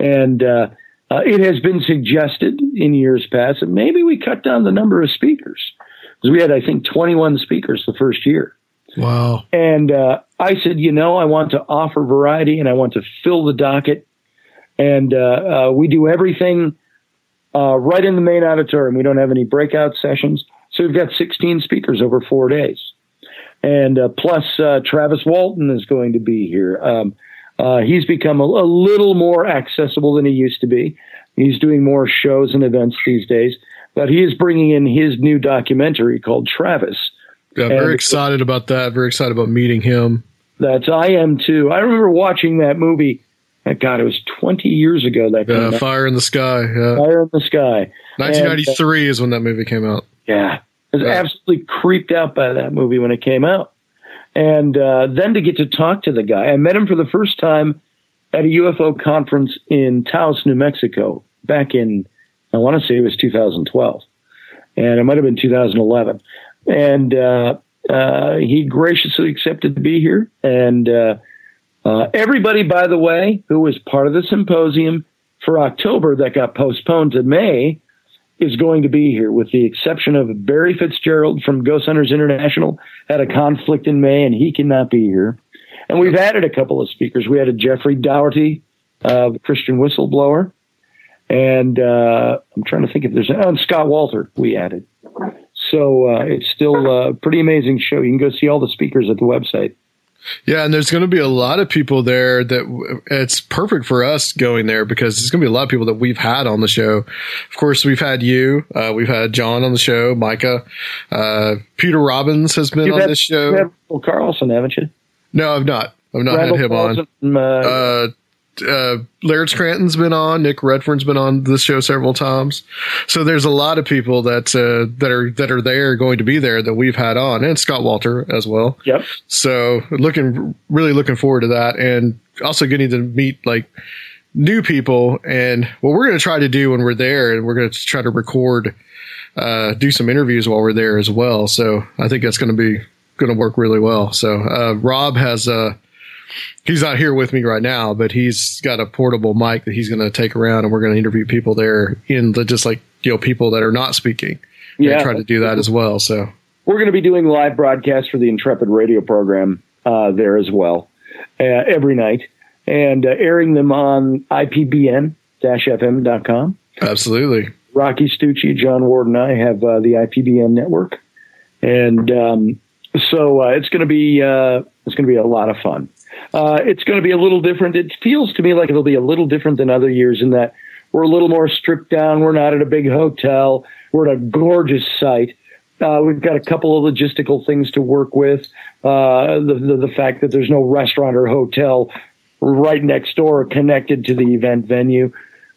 and uh, uh, it has been suggested in years past that maybe we cut down the number of speakers because we had, I think, 21 speakers the first year. Wow. And uh, I said, you know, I want to offer variety and I want to fill the docket. And uh, uh, we do everything uh, right in the main auditorium. We don't have any breakout sessions. So we've got 16 speakers over four days. And uh, plus, uh, Travis Walton is going to be here. Um, uh, he's become a, a little more accessible than he used to be. He's doing more shows and events these days. But he is bringing in his new documentary called Travis. Yeah, very And- excited about that. Very excited about meeting him. That's I am too. I remember watching that movie. God, it was 20 years ago. That out. Fire in the Sky. Yeah. Fire in the Sky. And, uh, 1993 is when that movie came out. yeah, I was Yeah. absolutely creeped out by that movie when it came out. And uh, then to get to talk to the guy. I met him for the first time at a UFO conference in Taos, New Mexico, back in I want to say it was 2012, and it might have been 2011. And uh, uh, he graciously accepted to be here. And uh, uh, everybody, by the way, who was part of the symposium for October that got postponed to May is going to be here, with the exception of Barry Fitzgerald from Ghost Hunters International, had a conflict in May and he cannot be here. And we've added a couple of speakers. We added Jeffrey Dougherty, uh, Christian whistleblower, and uh, I'm trying to think if there's oh, Scott Walter. We added. So uh, it's still a pretty amazing show. You can go see all the speakers at the website. Yeah, and there's going to be a lot of people there that it's perfect for us going there because there's going to be a lot of people that we've had on the show. Of course, we've had you, uh, we've had John on the show, Micah, uh, Peter Robbins has been You've on had- this show. Carlson, haven't you? No, I've not. I've not Randall had him on. Carlson, uh, Uh, uh, Laird Scranton's been on. Nick Redfern's been on this show several times. So there's a lot of people that uh, that are that are there going to be there that we've had on, and Scott Wolter as well. Yep. So looking really looking forward to that, and also getting to meet like new people. And what we're going to try to do when we're there, and we're going to try to record, uh, do some interviews while we're there as well. So I think that's going to be going to work really well. So uh, Rob has a he's not here with me right now, but he's got a portable mic that he's going to take around, and we're going to interview people there in the just like you know people that are not speaking. Yeah. try to do that as well. So We're going to be doing live broadcasts for the Intrepid radio program uh, there as well uh, every night and uh, airing them on IPBN-FM.com. absolutely, Rocci Stucci, John Ward, and I have uh, the IPBN network, and um, so uh, it's going to be uh, it's going to be a lot of fun. Uh, it's going to be a little different. It feels to me like it'll be a little different than other years in that we're a little more stripped down. We're not at a big hotel. We're at a gorgeous site. Uh, we've got a couple of logistical things to work with. Uh, the, the the fact that there's no restaurant or hotel right next door connected to the event venue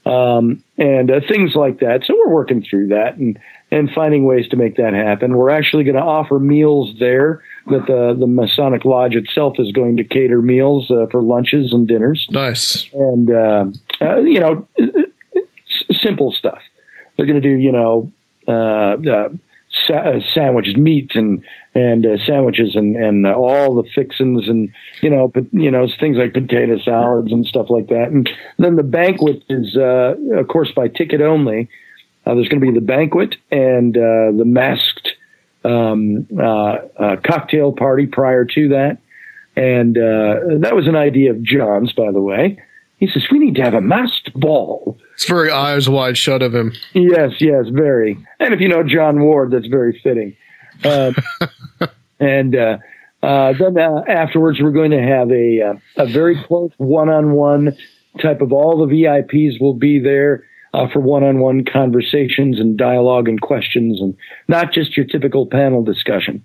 um, and uh, things like that. So we're working through that and and finding ways to make that happen. We're actually going to offer meals there. That the the Masonic Lodge itself is going to cater meals uh, for lunches and dinners. Nice. And uh, uh, you know, s- simple stuff. They're going to do you know uh, uh, sa- uh, sandwiches, meat and and uh, sandwiches and and uh, all the fixins and you know but you know things like potato salads and stuff like that. And then the banquet is uh, of course by ticket only. Uh, there's going to be the banquet and uh, the masked um, uh, uh, cocktail party prior to that. And uh, that was an idea of John's, by the way. He says, We need to have a masked ball. it's very eyes wide shut of him. Yes, yes, very. And if you know John Ward, that's very fitting. Uh, and uh, uh, then uh, afterwards, we're going to have a uh, a very close one on one type of all the VIPs will be there uh, for one on one conversations and dialogue and questions, and not just your typical panel discussion.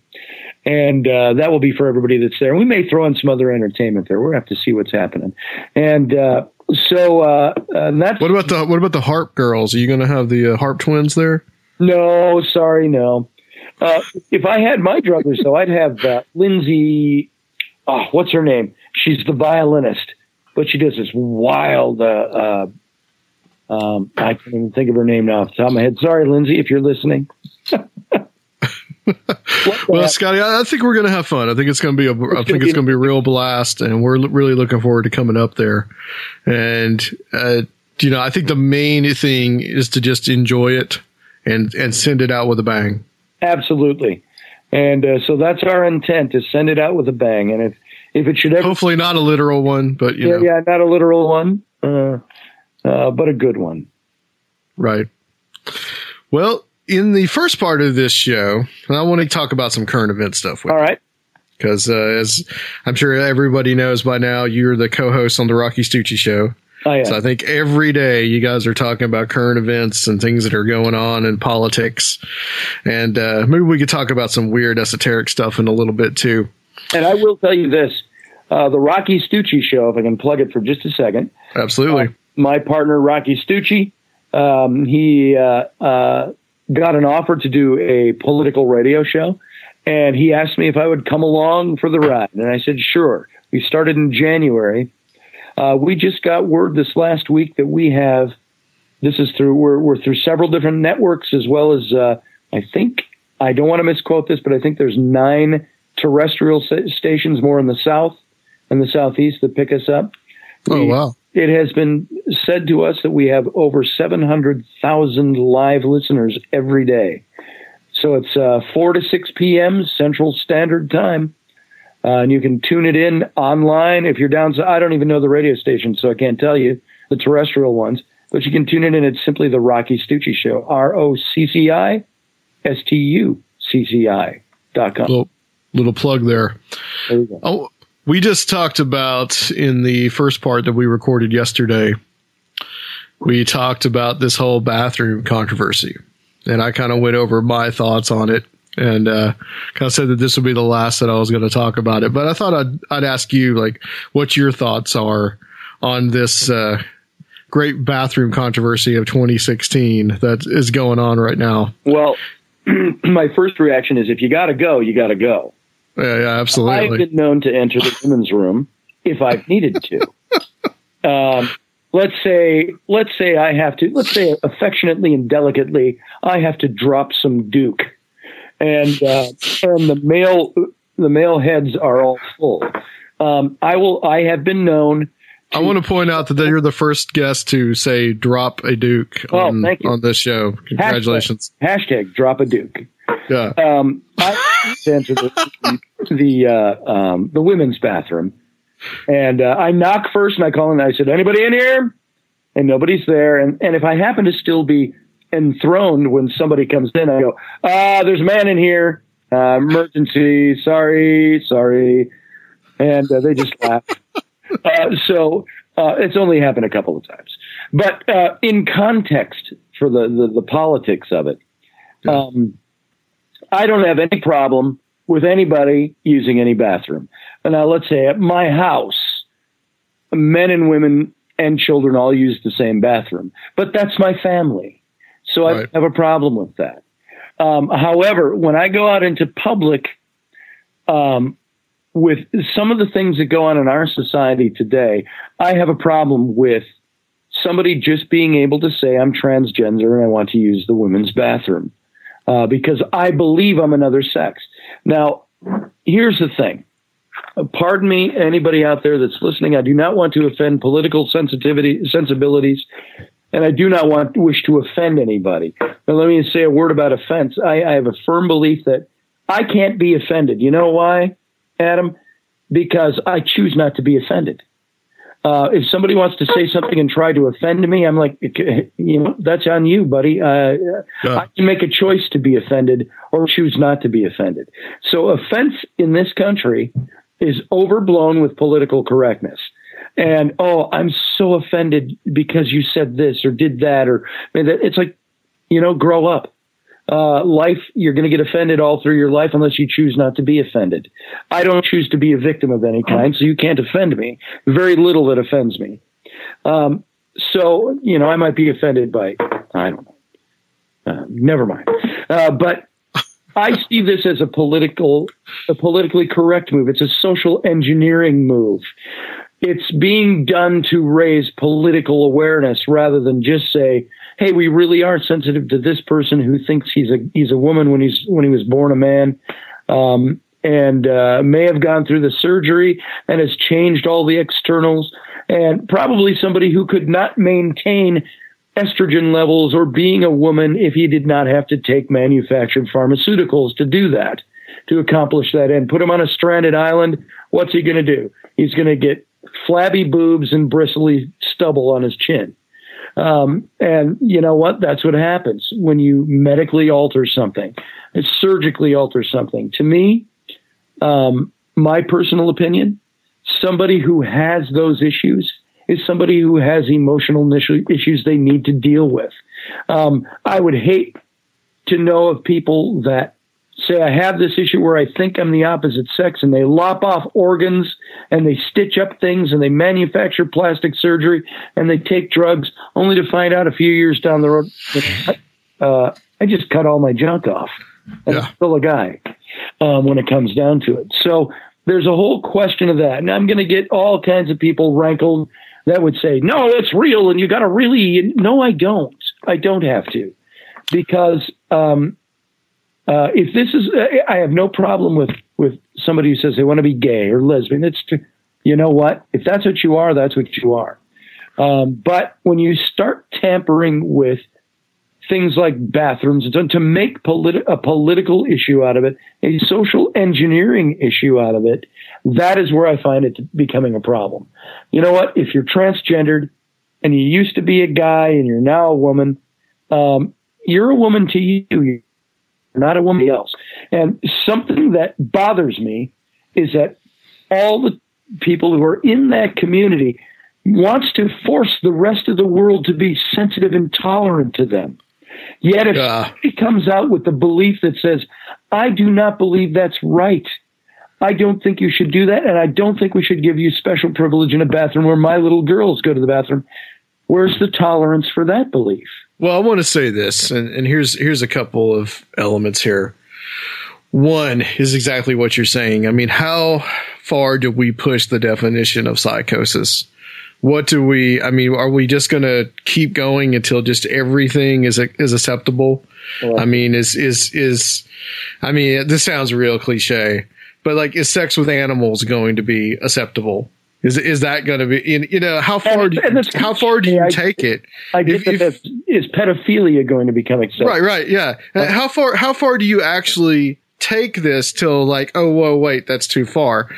And uh, that will be for everybody that's there. We may throw in some other entertainment there. We'll have to see what's happening. And uh, so uh, uh, that's What about the what about the harp girls? Are you going to have the uh, harp twins there? No, sorry, no. Uh, if I had my druthers, though, I'd have uh, Lindsay. Oh, what's her name? She's the violinist, but she does this wild. Um, I can't even think of her name now off the top of my head. Sorry, Lindsay, if you're listening. Well, Scotty, I, think we're going to have fun. I think it's going to be a. I think it's going to be a real blast, and we're l- really looking forward to coming up there. And uh, you know, I think the main thing is to just enjoy it and and send it out with a bang. Absolutely, and uh, so that's our intent: to send it out with a bang. And if if it should ever, Hopefully, not a literal one, but you yeah, know, yeah, not a literal one, uh, uh, but a good one. right. Well, in the first part of this show, I want to talk about some current event stuff. With All right. Because uh, as I'm sure everybody knows by now, you're the co-host on the Rocci Stucci Show. Oh, yeah. So I think every day you guys are talking about current events and things that are going on in politics, and uh, maybe we could talk about some weird esoteric stuff in a little bit too. And I will tell you this: uh, the Rocci Stucci show. If I can plug it for just a second. Absolutely. My partner Rocci Stucci, um, he uh, uh, got an offer to do a political radio show, and he asked me if I would come along for the ride, and I said sure. We started in January. Uh, we just got word this last week that we have. This is through we're we're through several different networks as well as uh, I think I don't want to misquote this, but I think there's nine terrestrial stations more in the south and the southeast that pick us up. Oh, We- wow. It has been said to us that we have over 700,000 live listeners every day. So it's uh, 4 to 6 p.m. Central Standard Time. Uh, and you can tune it in online if you're down. So I don't even know the radio station, so I can't tell you the terrestrial ones. But you can tune it in. It's simply the Rocci Stucci Show. R O C C I S T U C C I dot com. Little, little plug there. Oh, we just talked about in the first part that we recorded yesterday. We talked about this whole bathroom controversy, and I kind of went over my thoughts on it, and uh, kind of said that this would be the last that I was going to talk about it. But I thought I'd I'd ask you like what your thoughts are on this uh, great bathroom controversy of 2016 that is going on right now. Well, my first reaction is if you got to go, you got to go. Yeah, yeah, I've been known to enter the women's room if I've needed to. um, let's say, let's say I have to, let's say affectionately and delicately, I have to drop some Duke, and uh, and the male the male heads are all full. Um, I will. I have been known. I want to point out that you're the first guest to say "drop a Duke" Oh, on, on this show. Congratulations! Hashtag, hashtag drop a Duke. Yeah. Um, I enter the the uh, um, the women's bathroom, and uh, I knock first, and I call. And I said, "Anybody in here?" And nobody's there. And and if I happen to still be enthroned when somebody comes in, I go, "Ah, there's a man in here. Uh, emergency. Sorry, sorry." And uh, they just laugh. Uh, so uh, it's only happened a couple of times, but uh, in context for the, the the politics of it, um, I don't have any problem with anybody using any bathroom. And now let's say at my house, men and women and children all use the same bathroom, but that's my family. So I don't have a problem with that. Um, however, when I go out into public, um, with some of the things that go on in our society today, I have a problem with somebody just being able to say I'm transgender and I want to use the women's bathroom uh, because I believe I'm another sex. Now, here's the thing. Pardon me, anybody out there that's listening. I do not want to offend political sensitivity sensibilities, and I do not want wish to offend anybody. But let me say a word about offense. I, I have a firm belief that I can't be offended. You know why, Adam? Because I choose not to be offended. Uh, if somebody wants to say something and try to offend me, I'm like, you know, that's on you, buddy. Uh, I can make a choice to be offended or choose not to be offended. So offense in this country is overblown with political correctness. And oh, I'm so offended because you said this or did that, or it's like, you know, grow up. Uh, life, you're going to get offended all through your life unless you choose not to be offended. I don't choose to be a victim of any kind, so you can't offend me. Very little that offends me. Um, so, you know, I might be offended by, I don't know. Uh, never mind. Uh, but I see this as a political, a politically correct move. It's a social engineering move. It's being done to raise political awareness rather than just say, "Hey, we really are sensitive to this person who thinks he's a he's a woman when he's when he was born a man." Um, and uh, may have gone through the surgery and has changed all the externals, and probably somebody who could not maintain estrogen levels or being a woman if he did not have to take manufactured pharmaceuticals to do that, to accomplish that end. Put him on a stranded island. What's he going to do? He's going to get flabby boobs and bristly stubble on his chin. Um, and you know what? That's what happens when you medically alter something, surgically alter something. To me, um, my personal opinion, somebody who has those issues is somebody who has emotional issues they need to deal with. Um, I would hate to know of people that say I have this issue where I think I'm the opposite sex and they lop off organs and they stitch up things and they manufacture plastic surgery and they take drugs only to find out a few years down the road, uh, I just cut all my junk off. And I'm still a guy. um, when it comes down to it. So there's a whole question of that. And I'm going to get all kinds of people rankled that would say, no, it's real and you got to really. No, I don't. I don't have to. Because um, uh, if this is, I have no problem with, with somebody who says they want to be gay or lesbian. It's, you know what? If that's what you are, that's what you are. Um, but when you start tampering with things like bathrooms and to make politi- a political issue out of it, a social engineering issue out of it, that is where I find it becoming a problem. You know what? If you're transgendered and you used to be a guy and you're now a woman, um, you're a woman to you. You're not a woman else. And something that bothers me is that all the people who are in that community wants to force the rest of the world to be sensitive and tolerant to them. Yet if uh, he comes out with the belief that says, I do not believe that's right. I don't think you should do that, and I don't think we should give you special privilege in a bathroom where my little girls go to the bathroom. Where's the tolerance for that belief? Well, I want to say this, and, and here's here's a couple of elements here. One is exactly what you're saying. I mean, how far do we push the definition of psychosis? what do we i mean are we just going to keep going until just everything is is acceptable? Yeah. i mean is is is i mean this sounds real cliche but like is sex with animals going to be acceptable? Is is that going to be you know how far and, do you, how far do you I, take it? I if, if, is pedophilia going to become acceptable? Right right yeah. How far how far do you actually take this till like oh whoa wait that's too far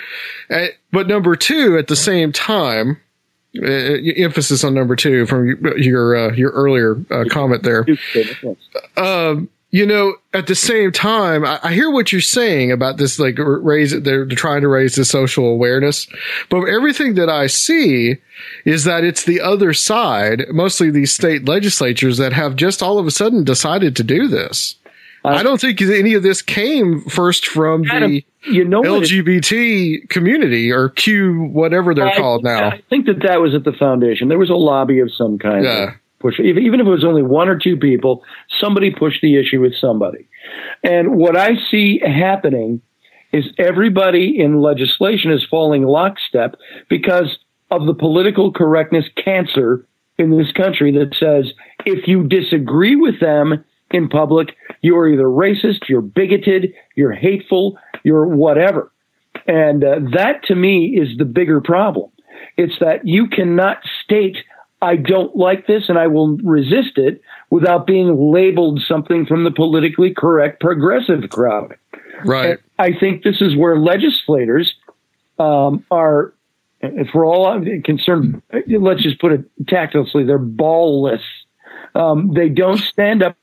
uh, but number two at the same time uh, emphasis on number two from your uh, your earlier uh, comment there. Um, you know, at the same time, I, I, hear what you're saying about this, like raise they're trying to raise the social awareness, but everything that I see is that it's the other side, mostly these state legislatures that have just all of a sudden decided to do this. I don't think any of this came first from the you know LGBT community or Q, whatever they're I, called now. I think that that was at the foundation. There was a lobby of some kind. Yeah. Push, even if it was only one or two people, somebody pushed the issue with somebody. And what I see happening is everybody in legislation is falling lockstep because of the political correctness cancer in this country that says if you disagree with them, in public, you're either racist, you're bigoted, you're hateful, you're whatever. And uh, that to me is the bigger problem. It's that you cannot state, I don't like this and I will resist it without being labeled something from the politically correct progressive crowd. Right. And I think this is where legislators um, are, if we're all concerned, let's just put it tactlessly, they're ballless. Um, they don't stand up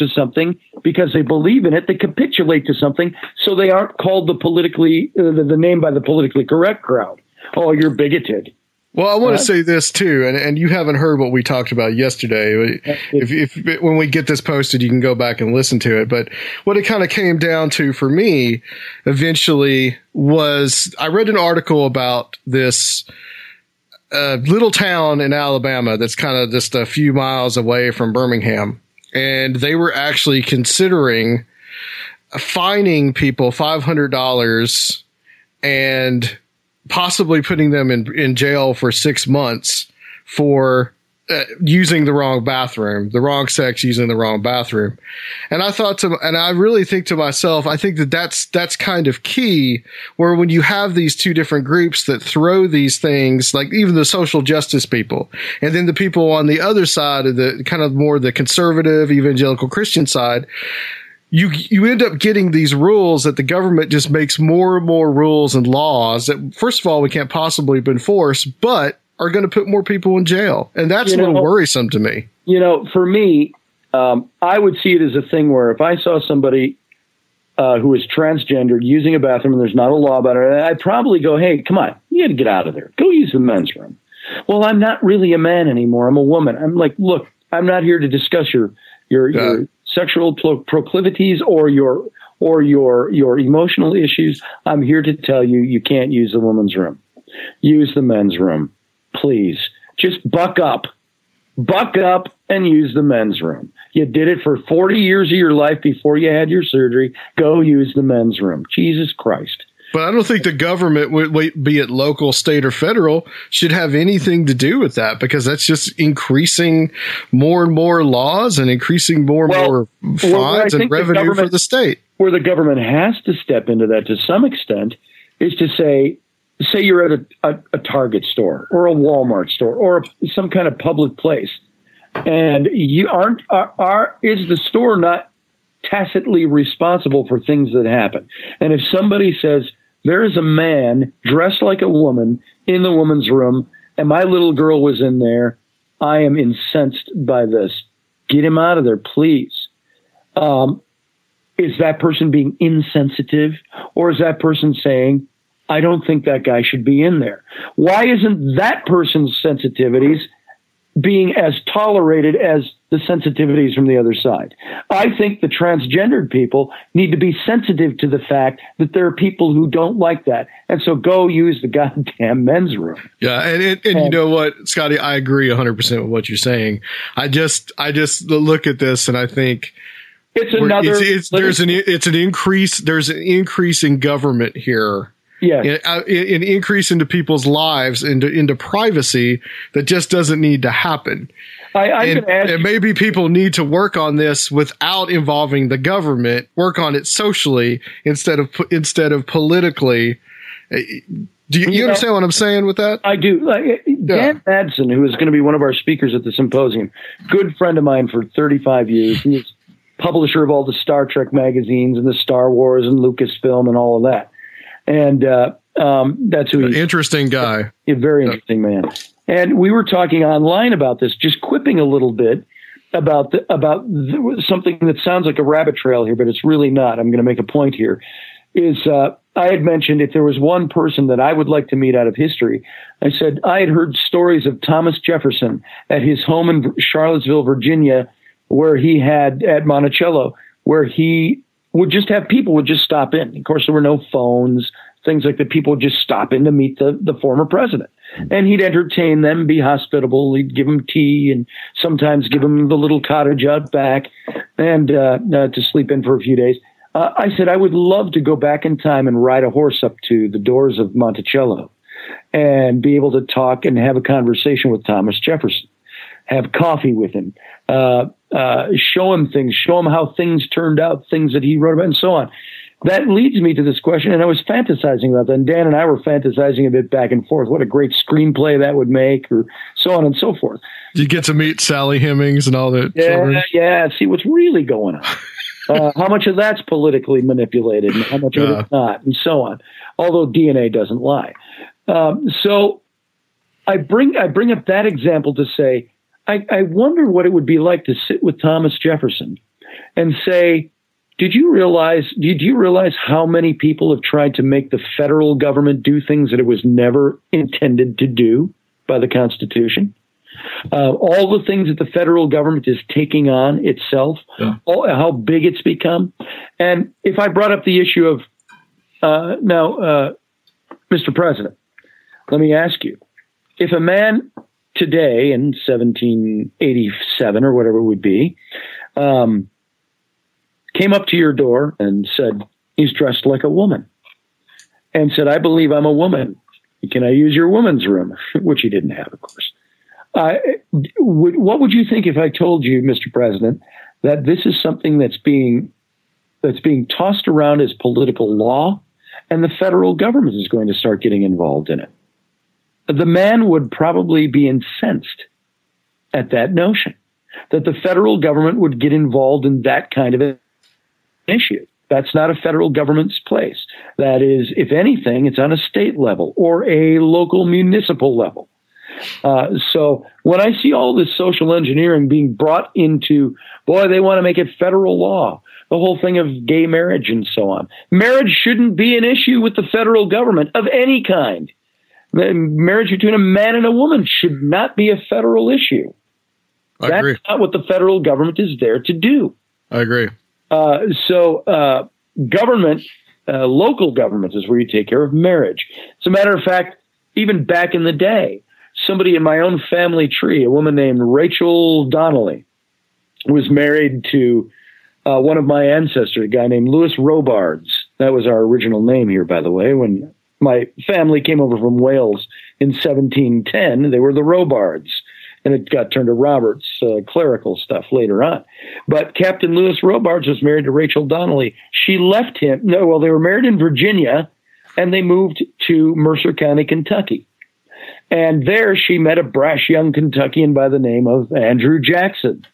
to something because they believe in it. They capitulate to something, so they aren't called the politically uh, the, the, name by the politically correct crowd. Oh, you're bigoted. Well, I want to say this too, and, and you haven't heard what we talked about yesterday. If, if when we get this posted, you can go back and listen to it. But what it kind of came down to for me, eventually, was I read an article about this uh, little town in Alabama that's kind of just a few miles away from Birmingham, and they were actually considering fining people $500 and possibly putting them in, in jail for six months for uh, using the wrong bathroom, the wrong sex using the wrong bathroom. And I thought to, and I really think to myself, I think that that's, that's kind of key where when you have these two different groups that throw these things, like even the social justice people, and then the people on the other side of the kind of more the conservative evangelical Christian side, you you end up getting these rules that the government just makes more and more rules and laws that first of all we can't possibly enforce, but are going to put more people in jail. And that's you know, a little worrisome to me. You know, for me, um, I would see it as a thing where if I saw somebody uh, who is transgendered using a bathroom and there's not a law about it, I'd probably go, hey, come on, you got to get out of there. Go use the men's room. Well, I'm not really a man anymore. I'm a woman. I'm like, look, I'm not here to discuss your your, yeah. your sexual pro- proclivities or your or your your emotional issues. I'm here to tell you you can't use the woman's room. Use the men's room please just buck up, buck up and use the men's room. You did it for 40 years of your life before you had your surgery. Go use the men's room. Jesus Christ. But I don't think the government, would, be it local, state, or federal, should have anything to do with that because that's just increasing more and more laws and increasing more and Well, more well, fines and think the revenue for the state. Where the government has to step into that to some extent is to say, say you're at a, a, a Target store or a Walmart store or some kind of public place, and you aren't are, are is the store not tacitly responsible for things that happen? And if somebody says there is a man dressed like a woman in the woman's room, and my little girl was in there, I am incensed by this. Get him out of there, please. Um, is that person being insensitive or is that person saying i don't think that guy should be in there why isn't that person's sensitivities being as tolerated as the sensitivities from the other side i think the transgendered people need to be sensitive to the fact that there are people who don't like that and so go use the goddamn men's room Yeah, and and, and you know what, Scotty, I agree 100 percent with what you're saying. I just I just look at this and I think it's another It's, it's, there's an it's an increase. There's an increase in government here. Yeah, an, an increase into people's lives into into privacy that just doesn't need to happen. I, I and, and maybe people need to work on this without involving the government. Work on it socially instead of instead of politically. Uh, Do you, you, You know- understand what I'm saying with that? I do. Like, Dan Madsen, who is going to be one of our speakers at the symposium, good friend of mine for 35 years. He is publisher of all the Star Trek magazines and the Star Wars and Lucasfilm and all of that. And uh, um, that's who he Interesting guy. a very interesting man. And we were talking online about this, just quipping a little bit about the, about the, something that sounds like a rabbit trail here, but it's really not. I'm going to make a point here. Is uh, I had mentioned if there was one person that I would like to meet out of history, I said I had heard stories of Thomas Jefferson at his home in Charlottesville, Virginia, where he had at Monticello, where he would just have people would just stop in. Of course, there were no phones, things like that. People would just stop in to meet the, the former president. And he'd entertain them, be hospitable. He'd give them tea and sometimes give them the little cottage out back and uh, uh, to sleep in for a few days. Uh, I said, I would love to go back in time and ride a horse up to the doors of Monticello and be able to talk and have a conversation with Thomas Jefferson, have coffee with him, uh, uh, show him things, show him how things turned out, things that he wrote about, and so on. That leads me to this question, and I was fantasizing about that. And Dan and I were fantasizing a bit back and forth. What a great screenplay that would make, or so on and so forth. You get to meet Sally Hemings and all the Yeah, children. yeah. See what's really going on. uh, how much of that's politically manipulated, and how much of Yeah. it's not, and so on. Although DNA doesn't lie. Um, so I bring I bring up that example to say I, I wonder what it would be like to sit with Thomas Jefferson and say, did you realize did you realize how many people have tried to make the federal government do things that it was never intended to do by the Constitution? Uh, all the things that the federal government is taking on itself, all, how big it's become. And if I brought up the issue of uh, now, uh, Mr. President, let me ask you: if a man today in 1787 or whatever it would be um, came up to your door and said he's dressed like a woman and said, "I believe I'm a woman. Can I use your woman's room?" Which he didn't have, of course. What would you think if I told you, Mr. President, that this is something that's being that's being tossed around as political law, and the federal government is going to start getting involved in it? The man would probably be incensed at that notion that the federal government would get involved in that kind of an issue. That's not a federal government's place. That is, if anything, it's on a state level or a local municipal level. Uh, so when I see all this social engineering being brought into, boy, they want to make it federal law, the whole thing of gay marriage and so on. Marriage shouldn't be an issue with the federal government of any kind. The marriage between a man and a woman should not be a federal issue. I That's agree. not what the federal government is there to do. I agree. Uh, so, uh, government, uh, local government is where you take care of marriage. As a matter of fact, even back in the day, somebody in my own family tree, a woman named Rachel Donnelly, was married to uh, one of my ancestors, a guy named Lewis Robards. That was our original name here, by the way. When my family came over from Wales in 1710, they were the Robards. And it got turned to Roberts, uh, clerical stuff later on. But Captain Lewis Robards was married to Rachel Donnelly. She left him. No, well, they were married in Virginia and they moved to Mercer County, Kentucky. And there she met a brash young Kentuckian by the name of Andrew Jackson.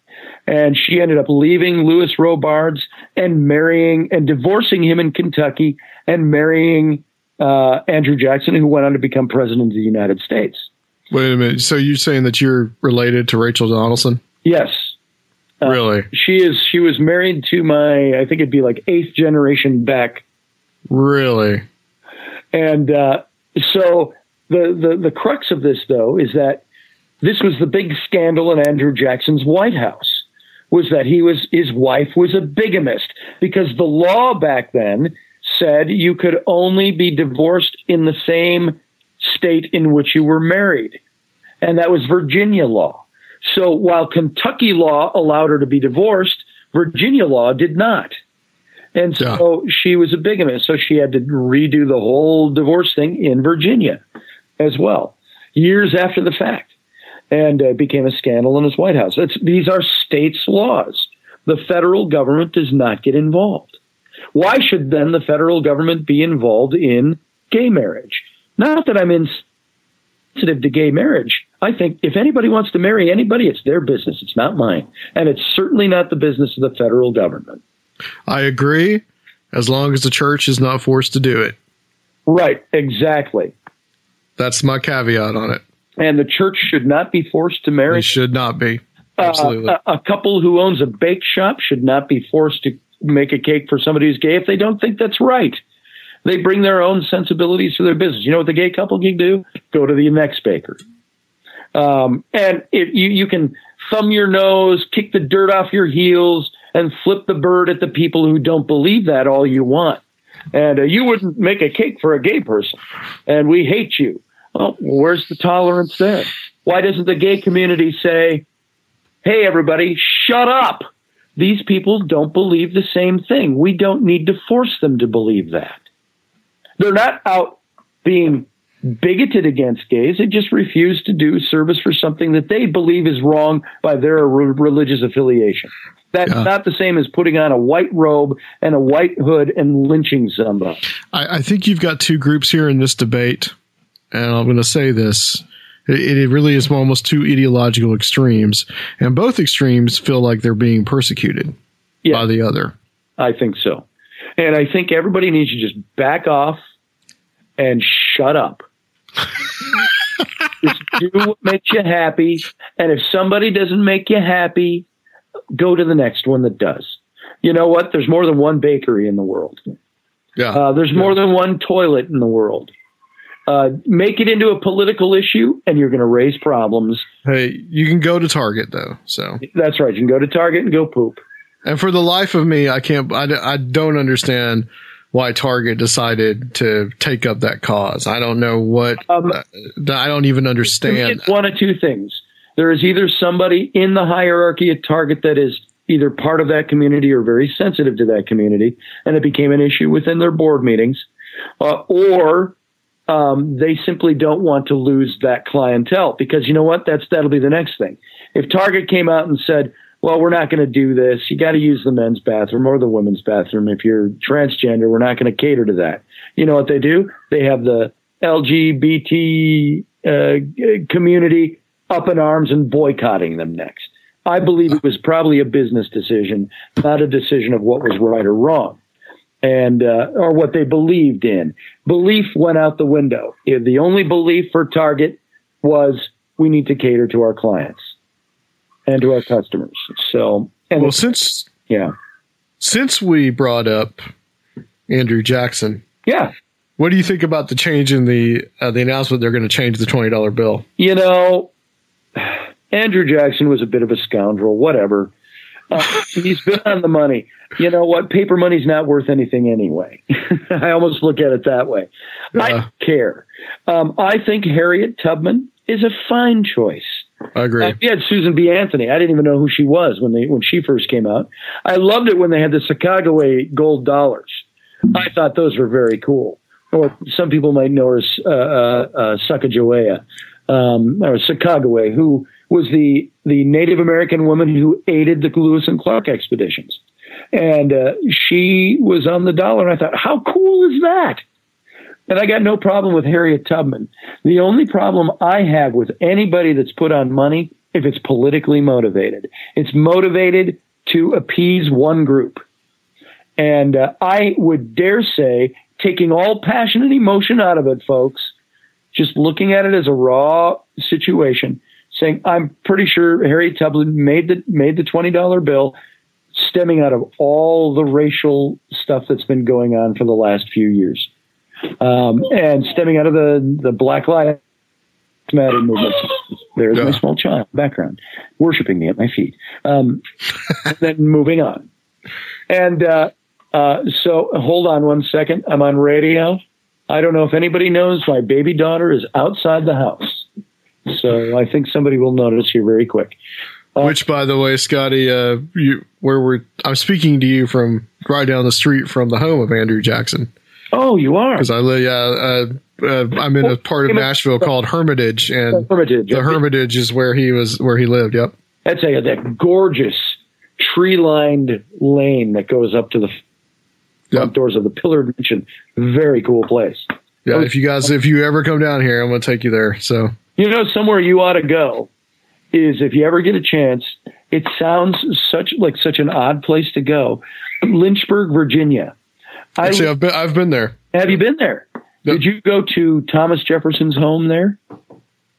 And she ended up leaving Lewis Robards and marrying and divorcing him in Kentucky and marrying uh, Andrew Jackson, who went on to become president of the United States. Wait a minute. So you're saying that you're related to Rachel Donaldson? Yes. Uh, Really? She is. She was married to my. I think it'd be like eighth generation back. Really? And uh, so the, the the crux of this, though, is that this was the big scandal in Andrew Jackson's White House. Was that he was his wife was a bigamist because the law back then said you could only be divorced in the same state in which you were married, and that was Virginia law. So while Kentucky law allowed her to be divorced, Virginia law did not. And so she was a bigamist. So she had to redo the whole divorce thing in Virginia as well, years after the fact. And uh, became a scandal in his White House. It's, these are states' laws. The federal government does not get involved. Why should then the federal government be involved in gay marriage? Not that I'm insensitive to gay marriage. I think if anybody wants to marry anybody, it's their business. It's not mine. And it's certainly not the business of the federal government. I agree, as long as the church is not forced to do it. Right, exactly. That's my caveat on it. And the church should not be forced to marry. It should not be. Uh, Absolutely. a, a couple who owns a bake shop should not be forced to make a cake for somebody who's gay if they don't think that's right. They bring their own sensibilities to their business. You know what the gay couple can do? Go to the next baker. Um, and if you, you can thumb your nose, kick the dirt off your heels, and flip the bird at the people who don't believe that all you want. And uh, you wouldn't make a cake for a gay person, and we hate you. Well, where's the tolerance there? Why doesn't the gay community say, hey, everybody, shut up? These people don't believe the same thing. We don't need to force them to believe that. They're not out being bigoted against gays. They just refuse to do service for something that they believe is wrong by their re- religious affiliation. That's Yeah. not the same as putting on a white robe and a white hood and lynching somebody. I, I think you've got two groups here in this debate, and I'm going to say this. It, it really is almost two ideological extremes, and both extremes feel like they're being persecuted by the other. I think so. And I think everybody needs to just back off and shut up. just do what makes you happy. And if somebody doesn't make you happy, go to the next one that does. You know what? There's more than one bakery in the world. Yeah. Uh, there's more than one toilet in the world. Uh, make it into a political issue, and you're going to raise problems. Hey, you can go to Target though, so That's right. You can go to Target and go poop. And for the life of me, I can't. I, I don't understand why Target decided to take up that cause. I don't know what. I don't even understand. It's one of two things. There is either somebody in the hierarchy at Target that is either part of that community or very sensitive to that community, and it became an issue within their board meetings, uh, or um, they simply don't want to lose that clientele because you know what? That's that'll be the next thing. If Target came out and said, "Well, we're not going to do this. You got to use the men's bathroom or the women's bathroom. If you're transgender, we're not going to cater to that." You know what they do? They have the LGBT uh, community up in arms and boycotting them next. I believe it was probably a business decision, not a decision of what was right or wrong, and uh, or what they believed in. Belief went out the window. The only belief for Target was we need to cater to our clients and to our customers. So, and well, since yeah, since we brought up Andrew Jackson, yeah, what do you think about the change in the uh, the announcement they're going to change the twenty dollar bill? you know, Andrew Jackson was a bit of a scoundrel. Whatever. Uh, he's been on the money. You know what? Paper money's not worth anything anyway. I almost look at it that way. I don't care. Um, I think Harriet Tubman is a fine choice. I agree. Uh, we had Susan B. Anthony. I didn't even know who she was when they when she first came out. I loved it when they had the Sacagawea gold dollars. I thought those were very cool. Or some people might know her as uh, uh, uh, Sacagawea, um, or Sacagaway, who was the the Native American woman who aided the Lewis and Clark expeditions, and uh, she was on the dollar. And I thought, how cool is that? And I got no problem with Harriet Tubman. The only problem I have with anybody that's put on money, if it's politically motivated, it's motivated to appease one group. And uh, I would dare say, taking all passion and emotion out of it, folks, just looking at it as a raw situation, saying, I'm pretty sure Harriet Tubman made the, made the $20 bill stemming out of all the racial stuff that's been going on for the last few years um, and stemming out of the, the Black Lives Matter movement. There's my small child background, worshiping me at my feet. Um, then moving on. And uh, uh, so hold on one second. I'm on radio. I don't know if anybody knows my baby daughter is outside the house. So I think somebody will notice here very quick. Which, by the way, Scotty, uh, you, where we're, I'm speaking to you from right down the street from the home of Andrew Jackson. Oh, you are because I live. Yeah, uh, uh, I'm in a part of Nashville called Hermitage, and Hermitage, the Hermitage is where he was, where he lived. Yep. That's a that gorgeous tree lined lane that goes up to the front doors of the Pillared Mansion. Very cool place. Yeah, if you guys, if you ever come down here, I'm going to take you there. So You know, somewhere you ought to go is if you ever get a chance. It sounds such like such an odd place to go. Lynchburg, Virginia. I- actually, I've been, I've been there. Have you been there? Did you go to Thomas Jefferson's home there?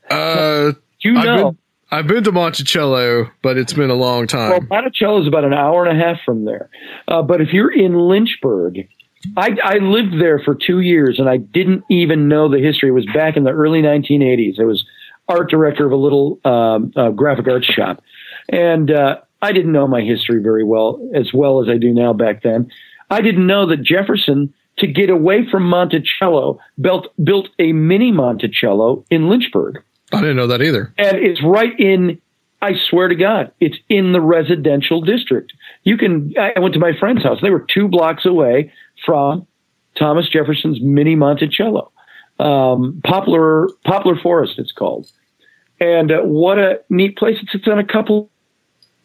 Uh, you I've know. been, I've been to Monticello, but it's been a long time. Well, Monticello is about an hour and a half from there. Uh, but if you're in Lynchburg, I, I lived there for two years and I didn't even know the history. It was back in the early 1980s. I was art director of a little um, uh, graphic arts shop. And uh, I didn't know my history very well, as well as I do now back then. I didn't know that Jefferson, to get away from Monticello, built, built a mini Monticello in Lynchburg. I didn't know that either. And it's right in, I swear to God, it's in the residential district. You can, I went to my friend's house. They were two blocks away from Thomas Jefferson's mini Monticello. Um, Poplar, Poplar Forest, it's called. And uh, what a neat place. It sits on a couple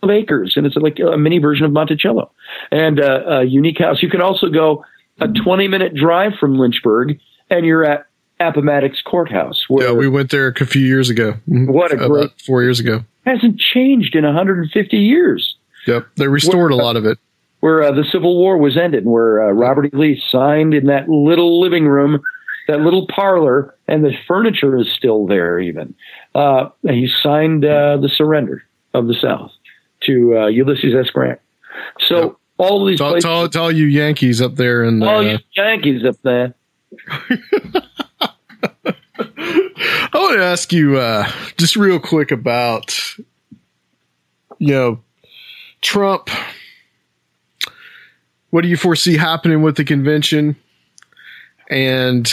of acres and it's like a mini version of Monticello and uh, a unique house. You can also go a 20 minute drive from Lynchburg and you're at Appomattox Courthouse. Yeah, we went there a few years ago. Mhm. What a About great- four years ago. hasn't changed in 150 years. Yep, they restored a lot of it. Where uh, the Civil War was ended, where uh, Robert E. Lee signed in that little living room, that little parlor, and the furniture is still there. Even uh, and he signed uh, the surrender of the South to uh, Ulysses S. Grant. So all these Tell, places, tell, tell you Yankees up there in all uh, you Yankees up there. I want to ask you uh, just real quick about you know Trump. What do you foresee happening with the convention? And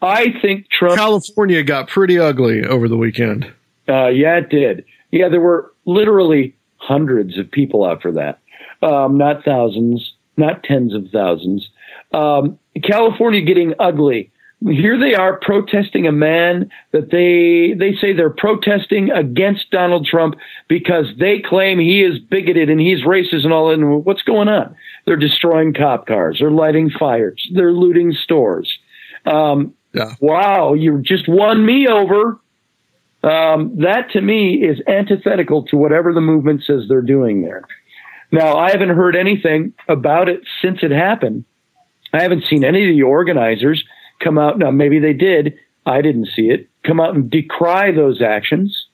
I think Trump California got pretty ugly over the weekend. Uh, yeah, it did. Yeah, there were literally hundreds of people out for that. Um, not thousands, not tens of thousands. Um, California getting ugly. Here they are protesting a man that they they say they're protesting against Donald Trump because they claim he is bigoted and he's racist and all that. And what's going on? They're destroying cop cars. They're lighting fires. They're looting stores. Um, yeah. Wow, you just won me over. Um, that to me is antithetical to whatever the movement says they're doing there. Now, I haven't heard anything about it since it happened. I haven't seen any of the organizers come out. Now, maybe they did. I didn't see it. Come out and decry those actions.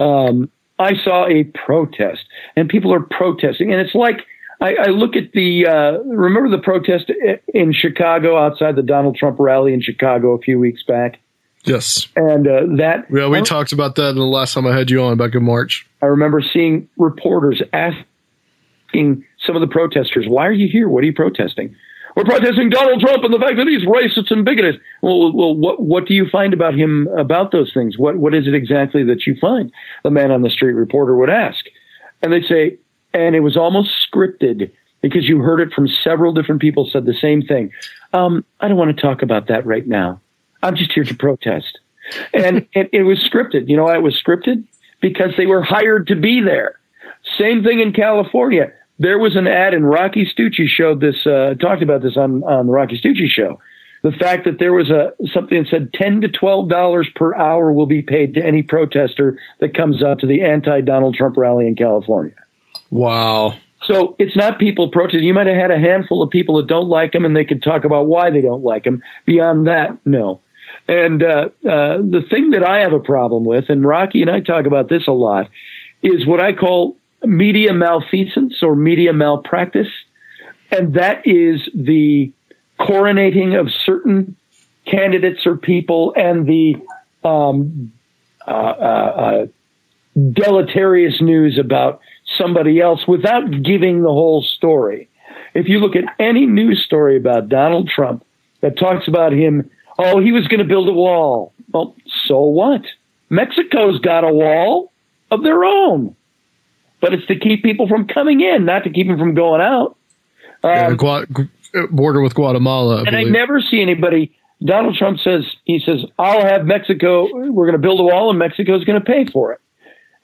Um, I saw a protest, and people are protesting, and it's like I, I look at the. Uh, remember the protest in Chicago outside the Donald Trump rally in Chicago a few weeks back, Yes. and uh, that. Yeah, we talked about that in the last time I had you on back in March. I remember seeing reporters asking some of the protesters, "Why are you here? What are you protesting?" We're protesting Donald Trump and the fact that he's racist and bigoted. Well, well, what what do you find about him about those things? What what is it exactly that you find? The man on the street reporter would ask, and they'd say, and it was almost scripted because you heard it from several different people said the same thing. Um, I don't want to talk about that right now. I'm just here to protest, and it, it was scripted. You know why it was scripted? Because they were hired to be there. Same thing in California there was an ad, and Rocci Stucci showed this, uh, talked about this on, on the Rocci Stucci show. The fact that there was a something that said ten to twelve dollars per hour will be paid to any protester that comes out to the anti Donald Trump rally in California. Wow. So it's not people protesting. You might have had a handful of people that don't like him, and they could talk about why they don't like him. Beyond that, no. And uh, uh, the thing that I have a problem with, and Rocci and I talk about this a lot, is what I call media malfeasance or media malpractice, and that is the coronating of certain candidates or people and the um, uh, uh, uh, deleterious news about somebody else without giving the whole story. If you look at any news story about Donald Trump that talks about him, oh, he was going to build a wall. Well, so what? Mexico's got a wall of their own but it's to keep people from coming in, not to keep them from going out. Um, yeah, Gua- border with Guatemala. I and I never see anybody. Donald Trump says he says I'll have Mexico. We're going to build a wall, and Mexico's going to pay for it.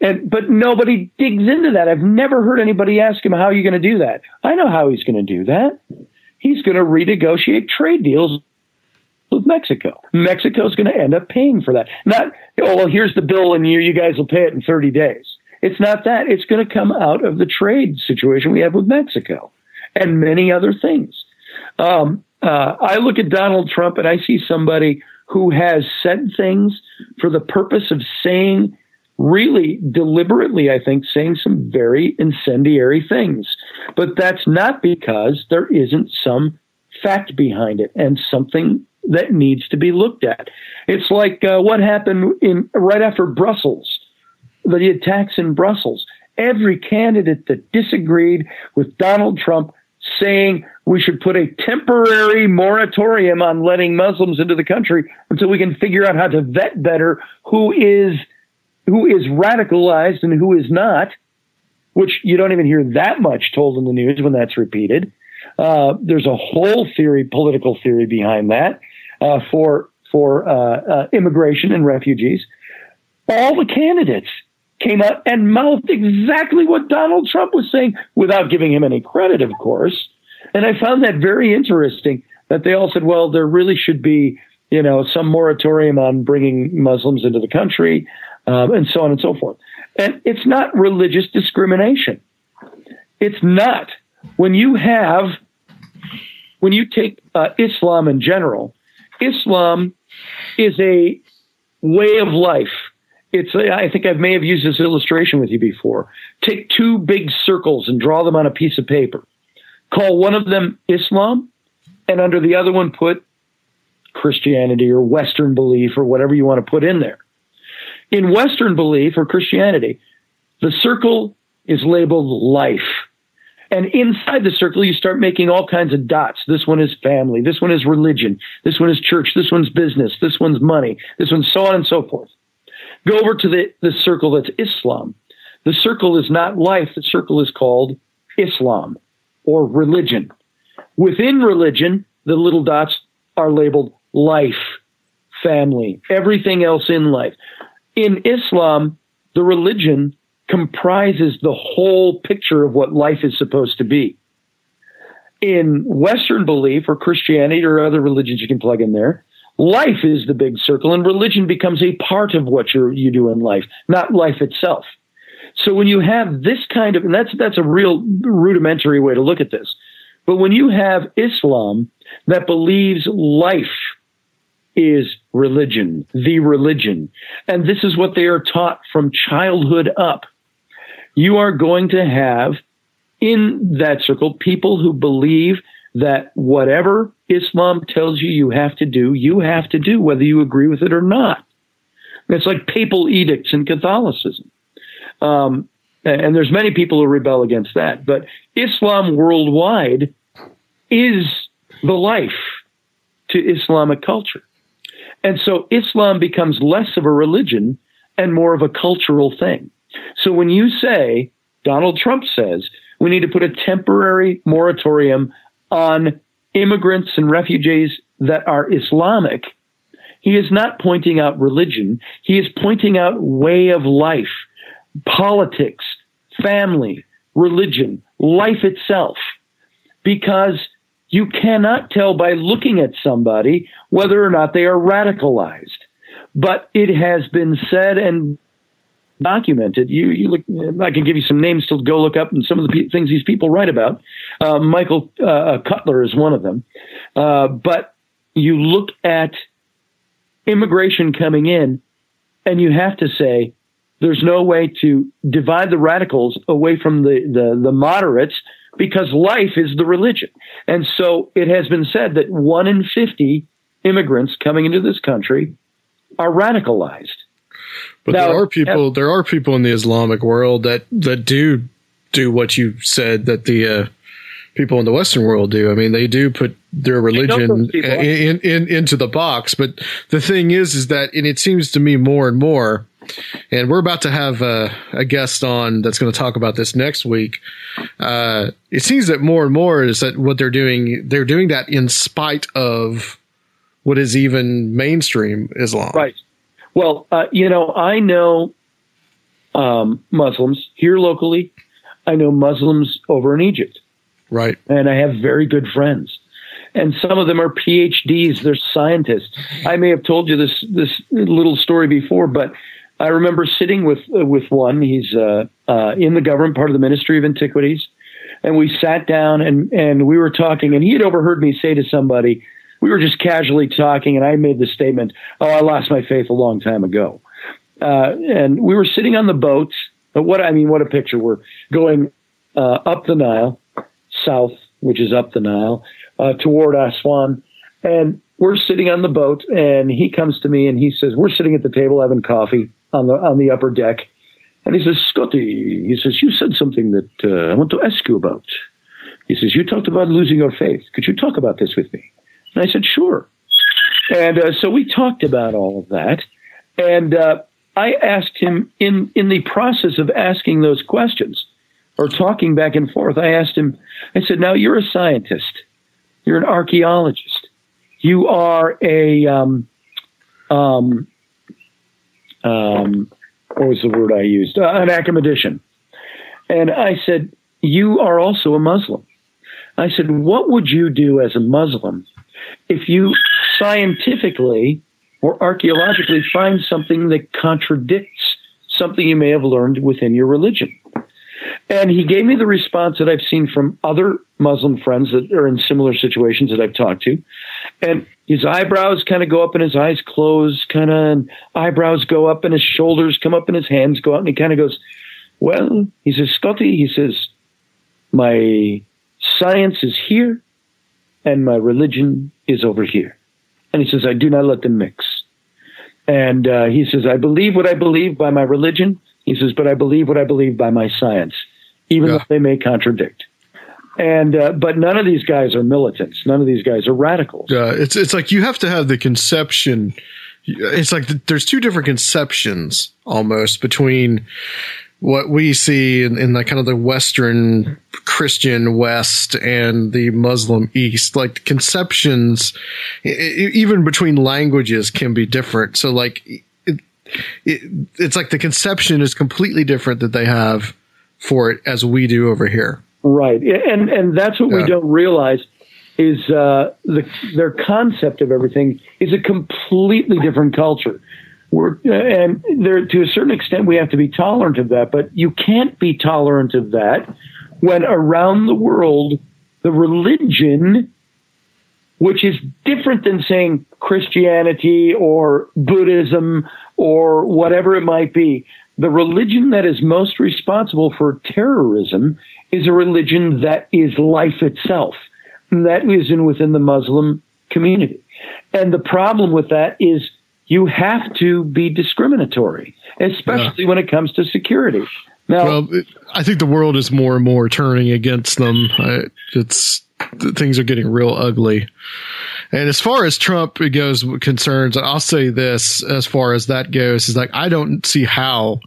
And but nobody digs into that. I've never heard anybody ask him how are you going to do that. I know how he's going to do that. He's going to renegotiate trade deals with Mexico. Mexico's going to end up paying for that. Not oh well, here's the bill, and you you guys will pay it in 30 days. It's not that. It's going to come out of the trade situation we have with Mexico and many other things. Um, uh, I look at Donald Trump and I see somebody who has said things for the purpose of saying, really deliberately, I think, saying some very incendiary things. But that's not because there isn't some fact behind it and something that needs to be looked at. It's like uh, what happened in right after Brussels the attacks in Brussels. Every candidate that disagreed with Donald Trump saying we should put a temporary moratorium on letting Muslims into the country until we can figure out how to vet better who is who is radicalized and who is not, which you don't even hear that much told in the news when that's repeated. Uh, there's a whole theory, political theory behind that uh, for for uh, uh immigration and refugees. All the candidates came out and mouthed exactly what Donald Trump was saying without giving him any credit, of course. And I found that very interesting that they all said, well, there really should be, you know, some moratorium on bringing Muslims into the country, um, and so on and so forth. And it's not religious discrimination. It's not. When you have, when you take uh, Islam in general, Islam is a way of life it's I think I may have used this illustration with you before. Take two big circles and draw them on a piece of paper. Call one of them Islam, and under the other one put Christianity or Western belief or whatever you want to put in there. In Western belief or Christianity, the circle is labeled life. And inside the circle, you start making all kinds of dots. This one is family. This one is religion. This one is church. This one's business. This one's money. This one's so on and so forth. Go over to the, the circle that's Islam. The circle is not life, the circle is called Islam or religion. Within religion, the little dots are labeled life, family, everything else in life. In Islam, the religion comprises the whole picture of what life is supposed to be. In Western belief or Christianity or other religions you can plug in there, Life is the big circle, and religion becomes a part of what you you do in life, not life itself. So when you have this kind of, and that's that's a real rudimentary way to look at this, but when you have Islam that believes life is religion, the religion, and this is what they are taught from childhood up, you are going to have in that circle people who believe that whatever Islam tells you you have to do, you have to do, whether you agree with it or not. It's like papal edicts in Catholicism. Um, and there's many people who rebel against that. But Islam worldwide is the life to Islamic culture. And so Islam becomes less of a religion and more of a cultural thing. So when you say, Donald Trump says, we need to put a temporary moratorium on immigrants and refugees that are Islamic, he is not pointing out religion. He is pointing out way of life, politics, family, religion, life itself. Because you cannot tell by looking at somebody whether or not they are radicalized. But it has been said and documented. You, you look, I can give you some names to go look up and some of the pe- things these people write about. Uh, Michael uh, Cutler is one of them. Uh, but you look at immigration coming in, and you have to say there's no way to divide the radicals away from the, the, the moderates because life is the religion. And so it has been said that one in 50 immigrants coming into this country are radicalized. But Now, there are people. There are people in the Islamic world that that do do what you said that the uh, people in the Western world do. I mean, they do put their religion people. in, in into the box. But the thing is, is that and it seems to me more and more. And we're about to have a, a guest on that's going to talk about this next week. Uh, it seems that more and more is that what they're doing, they're doing that in spite of what is even mainstream Islam. Right. Well, uh, you know, I know um, Muslims here locally. I know Muslims over in Egypt. Right. And I have very good friends. And some of them are PhDs. They're scientists. I may have told you this this little story before, but I remember sitting with uh, with one. He's uh, uh, in the government, part of the Ministry of Antiquities, and we sat down and and we were talking. And he had overheard me say to somebody, we were just casually talking, and I made the statement, "Oh, I lost my faith a long time ago." Uh, and we were sitting on the boat. What I mean, what a picture! We're going uh, up the Nile, south, which is up the Nile, uh, toward Aswan, and we're sitting on the boat. And he comes to me and he says, "We're sitting at the table having coffee on the on the upper deck." And he says, "Scotty," he says, "You said something that uh, I want to ask you about." He says, "You talked about losing your faith. Could you talk about this with me?" And I said, "Sure." And uh, so we talked about all of that, and uh, I asked him in in the process of asking those questions or talking back and forth. I asked him. I said, "Now you're a scientist. You're an archaeologist. You are a um, um, um, what was the word I used? Uh, an academician." And I said, "You are also a Muslim." I said, "What would you do as a Muslim if you scientifically or archaeologically find something that contradicts something you may have learned within your religion. And he gave me the response that I've seen from other Muslim friends that are in similar situations that I've talked to. And his eyebrows kind of go up and his eyes close, kind of eyebrows go up and his shoulders come up and his hands go out. And he kind of goes, Well, he says, Scotty, he says, my science is here and my religion is over here. And he says, I do not let them mix. And uh, he says, I believe what I believe by my religion. He says, but I believe what I believe by my science, even though they may contradict. And uh, but none of these guys are militants. None of these guys are radicals. Yeah, it's it's like you have to have the conception. It's like th- there's two different conceptions almost between what we see in, in the kind of the Western Christian West and the Muslim East. Like conceptions, even between languages, can be different. So like. It, it, it's like the conception is completely different that they have for it as we do over here. Right, and and that's what we don't realize is uh, the their concept of everything is a completely different culture. We're, and there, to a certain extent, we have to be tolerant of that, but you can't be tolerant of that when around the world the religion, which is different than saying Christianity or Buddhism or whatever it might be, the religion that is most responsible for terrorism is a religion that is life itself. And that is in within the Muslim community. And the problem with that is you have to be discriminatory, especially when it comes to security. Now, well, I think the world is more and more turning against them. I, it's things are getting real ugly. And as far as Trump goes concerns, I'll say this as far as that goes is like I don't see how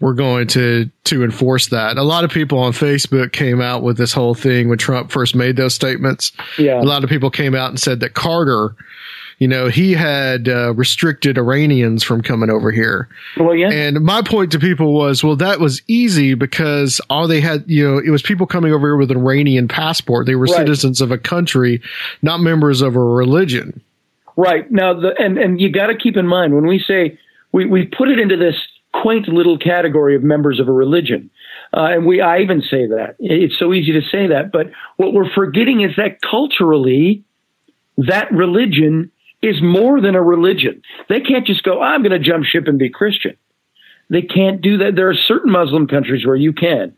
we're going to to enforce that. A lot of people on Facebook came out with this whole thing when Trump first made those statements. Yeah. A lot of people came out and said that Carter, you know, he had uh, restricted Iranians from coming over here. Well, yeah. And my point to people was, well, that was easy because all they had, you know, it was people coming over here with an Iranian passport. They were Right. citizens of a country, not members of a religion. Right now, the, and and you got to keep in mind when we say we we put it into this quaint little category of members of a religion, uh, and we I even say that it's so easy to say that, but what we're forgetting is that culturally, that religion is more than a religion. They can't just go, I'm going to jump ship and be Christian. They can't do that. There are certain Muslim countries where you can,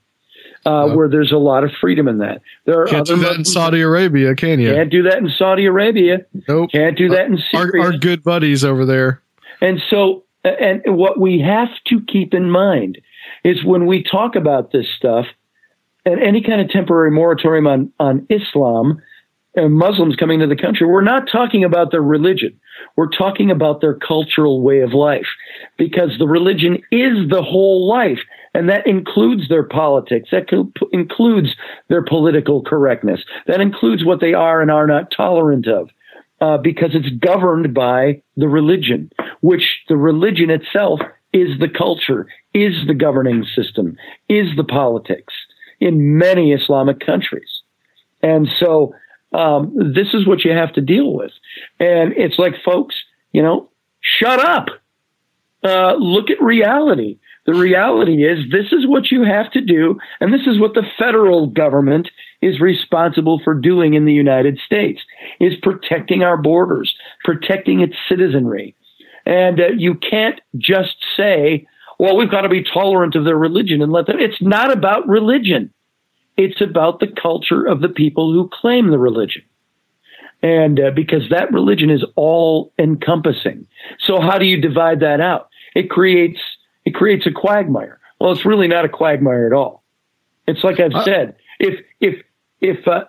uh, where there's a lot of freedom in that. There are Can't other do that in Saudi Arabia, can you? Can't do that in Saudi Arabia. Nope. Can't do that in Our, Syria. our good buddies over there. And so, and what we have to keep in mind is when we talk about this stuff and any kind of temporary moratorium on, on Islam Muslims coming to the country, we're not talking about their religion. We're talking about their cultural way of life because the religion is the whole life. And that includes their politics. That includes their political correctness. That includes what they are and are not tolerant of uh, because it's governed by the religion, which the religion itself is the culture, is the governing system, is the politics in many Islamic countries. And so um, this is what you have to deal with. And it's like, folks, you know, shut up. Uh, look at reality. The reality is this is what you have to do, and this is what the federal government is responsible for doing in the United States is protecting our borders, protecting its citizenry. And uh, you can't just say, well, we've got to be tolerant of their religion and let them. It's not about religion. It's about the culture of the people who claim the religion. And uh, because that religion is all encompassing. So how do you divide that out? It creates, it creates a quagmire. Well, it's really not a quagmire at all. It's like I've said, if, if, if, uh,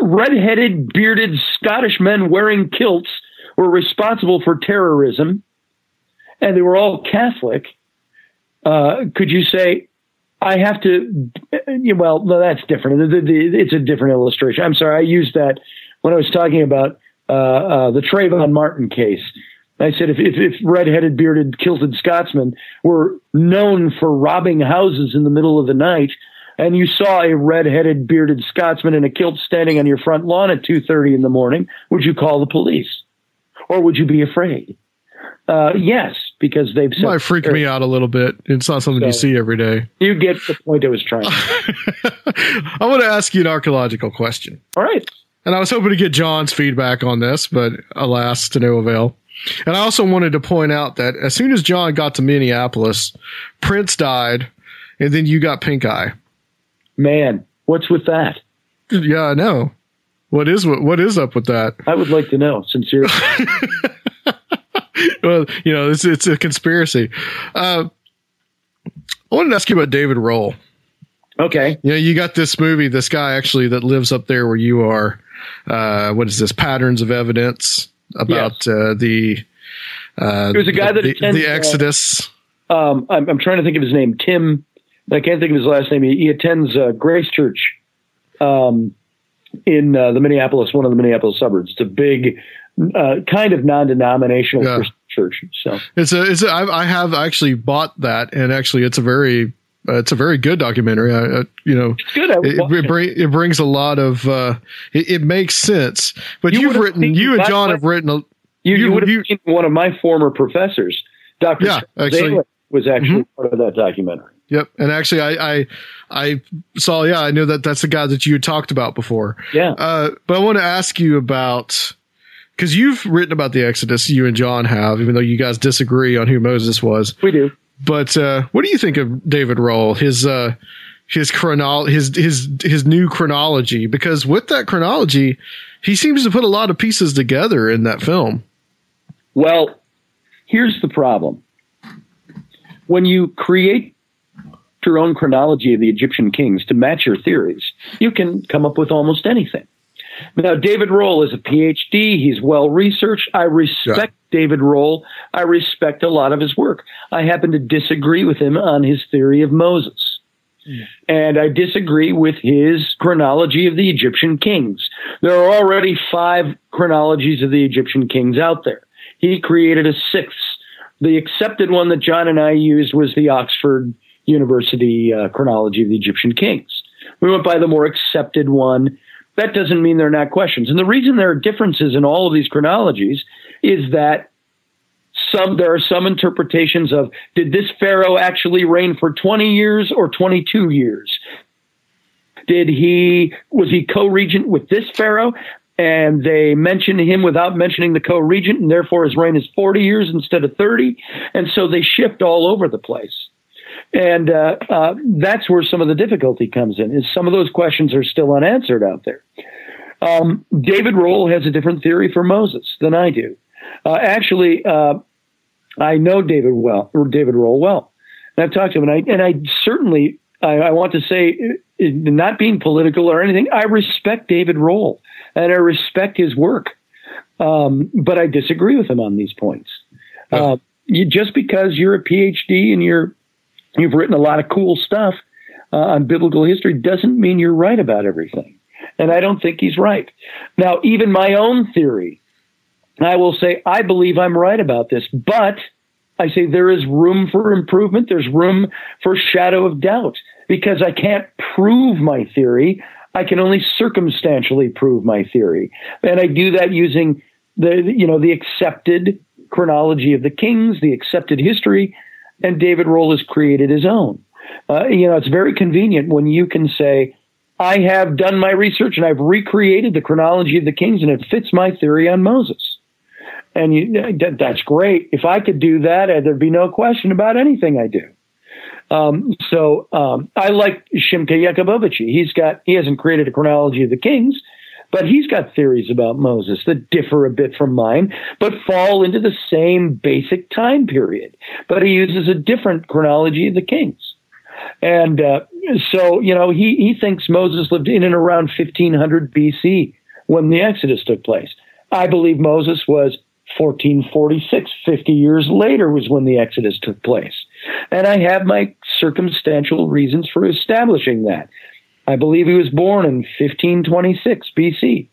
redheaded, bearded Scottish men wearing kilts were responsible for terrorism and they were all Catholic, uh, could you say, I have to, well, no, that's different. It's a different illustration. I'm sorry. I used that when I was talking about uh, uh, the Trayvon Martin case. I said if, if, if redheaded, bearded, kilted Scotsmen were known for robbing houses in the middle of the night, and you saw a redheaded, bearded Scotsman in a kilt standing on your front lawn at 2.30 in the morning, would you call the police? Or would you be afraid? Uh, yes, because they've said Might freak me out a little bit. It's not something you see every day. You get the point I was trying. I want to ask you an archaeological question. All right. And I was hoping to get John's feedback on this, but alas, to no avail. And I also wanted to point out that as soon as John got to Minneapolis, Prince died, and then you got pink eye. Man, what's with that? Yeah, I know. What is what what is up with that? I would like to know, sincerely. well, you know, it's it's a conspiracy. Uh, I wanted to ask you about David Rohl. Okay. You know, you got this movie, this guy actually that lives up there where you are. Uh, what is this? Patterns of evidence about uh, the. Uh, There's a guy that the, attends, the uh, Exodus. Um, I'm, I'm trying to think of his name. Tim. I can't think of his last name. He, he attends uh, Grace Church um, in uh, the Minneapolis, one of the Minneapolis suburbs. It's a big, uh, kind of non-denominational Yeah. Church. So It's a, it's a, I, I have actually bought that, and actually, it's a very, uh, it's a very good documentary. I, uh, you know, it's good. It, it, bring, it brings a lot of, uh, it, it makes sense. But You have written, you and John my- have written a, You, you, you- would have seen one of my former professors, Dr. Yeah, actually. Was actually Mhm. part of that documentary. Yep. And actually, I, I, I saw, yeah, I knew that that's the guy that you had talked about before. Yeah. Uh, but I want to ask you about, cause you've written about the Exodus, you and John have, even though you guys disagree on who Moses was. We do. But, uh, what do you think of David Rohl? His, uh, his chronol, his, his, his new chronology, because with that chronology, he seems to put a lot of pieces together in that film. Well, here's the problem. When you create your own chronology of the Egyptian kings to match your theories, you can come up with almost anything. Now, David Rohl is a PhD. He's well researched. I respect David Rohl. I respect a lot of his work. I happen to disagree with him on his theory of Moses. And I disagree with his chronology of the Egyptian kings. There are already five chronologies of the Egyptian kings out there. He created a sixth. The accepted one that John and I used was the Oxford University uh, chronology of the Egyptian kings. We went by the more accepted one. That doesn't mean they're not questions. And the reason there are differences in all of these chronologies is that some there are some interpretations of did this pharaoh actually reign for 20 years or 22 years? Did he was he co-regent with this pharaoh? And they mention him without mentioning the co-regent and therefore his reign is 40 years instead of 30 and so they shift all over the place and uh, uh, that's where some of the difficulty comes in is some of those questions are still unanswered out there. Um, david rohl has a different theory for moses than i do. Uh, actually uh, I know David well, or David Rohl well, and I've talked to him, and I and I certainly I, I want to say, uh, not being political or anything, I respect David Rohl and I respect his work, um, but I disagree with him on these points. Uh, you, just because you're a PhD and you're you've written a lot of cool stuff uh, on biblical history doesn't mean you're right about everything. And I don't think he's right. Now, even my own theory I will say, I believe I'm right about this, but I say there is room for improvement. There's room for shadow of doubt because I can't prove my theory. I can only circumstantially prove my theory. And I do that using the, you know, the accepted chronology of the kings, the accepted history, and David Rohl has created his own. Uh, you know, it's very convenient when you can say, I have done my research and I've recreated the chronology of the kings and it fits my theory on Moses and you, that, that's great. If I could do that, uh, there'd be no question about anything I do. Um, so um, I like Shimka Jacobovici. He's got he hasn't created a chronology of the kings, but he's got theories about Moses that differ a bit from mine, but fall into the same basic time period. But he uses a different chronology of the kings. And uh, so, you know, he, he thinks Moses lived in and around 1500 BC when the Exodus took place. I believe Moses was 1446, 50 years later, was when the Exodus took place. And I have my circumstantial reasons for establishing that. I believe he was born in 1526 BC.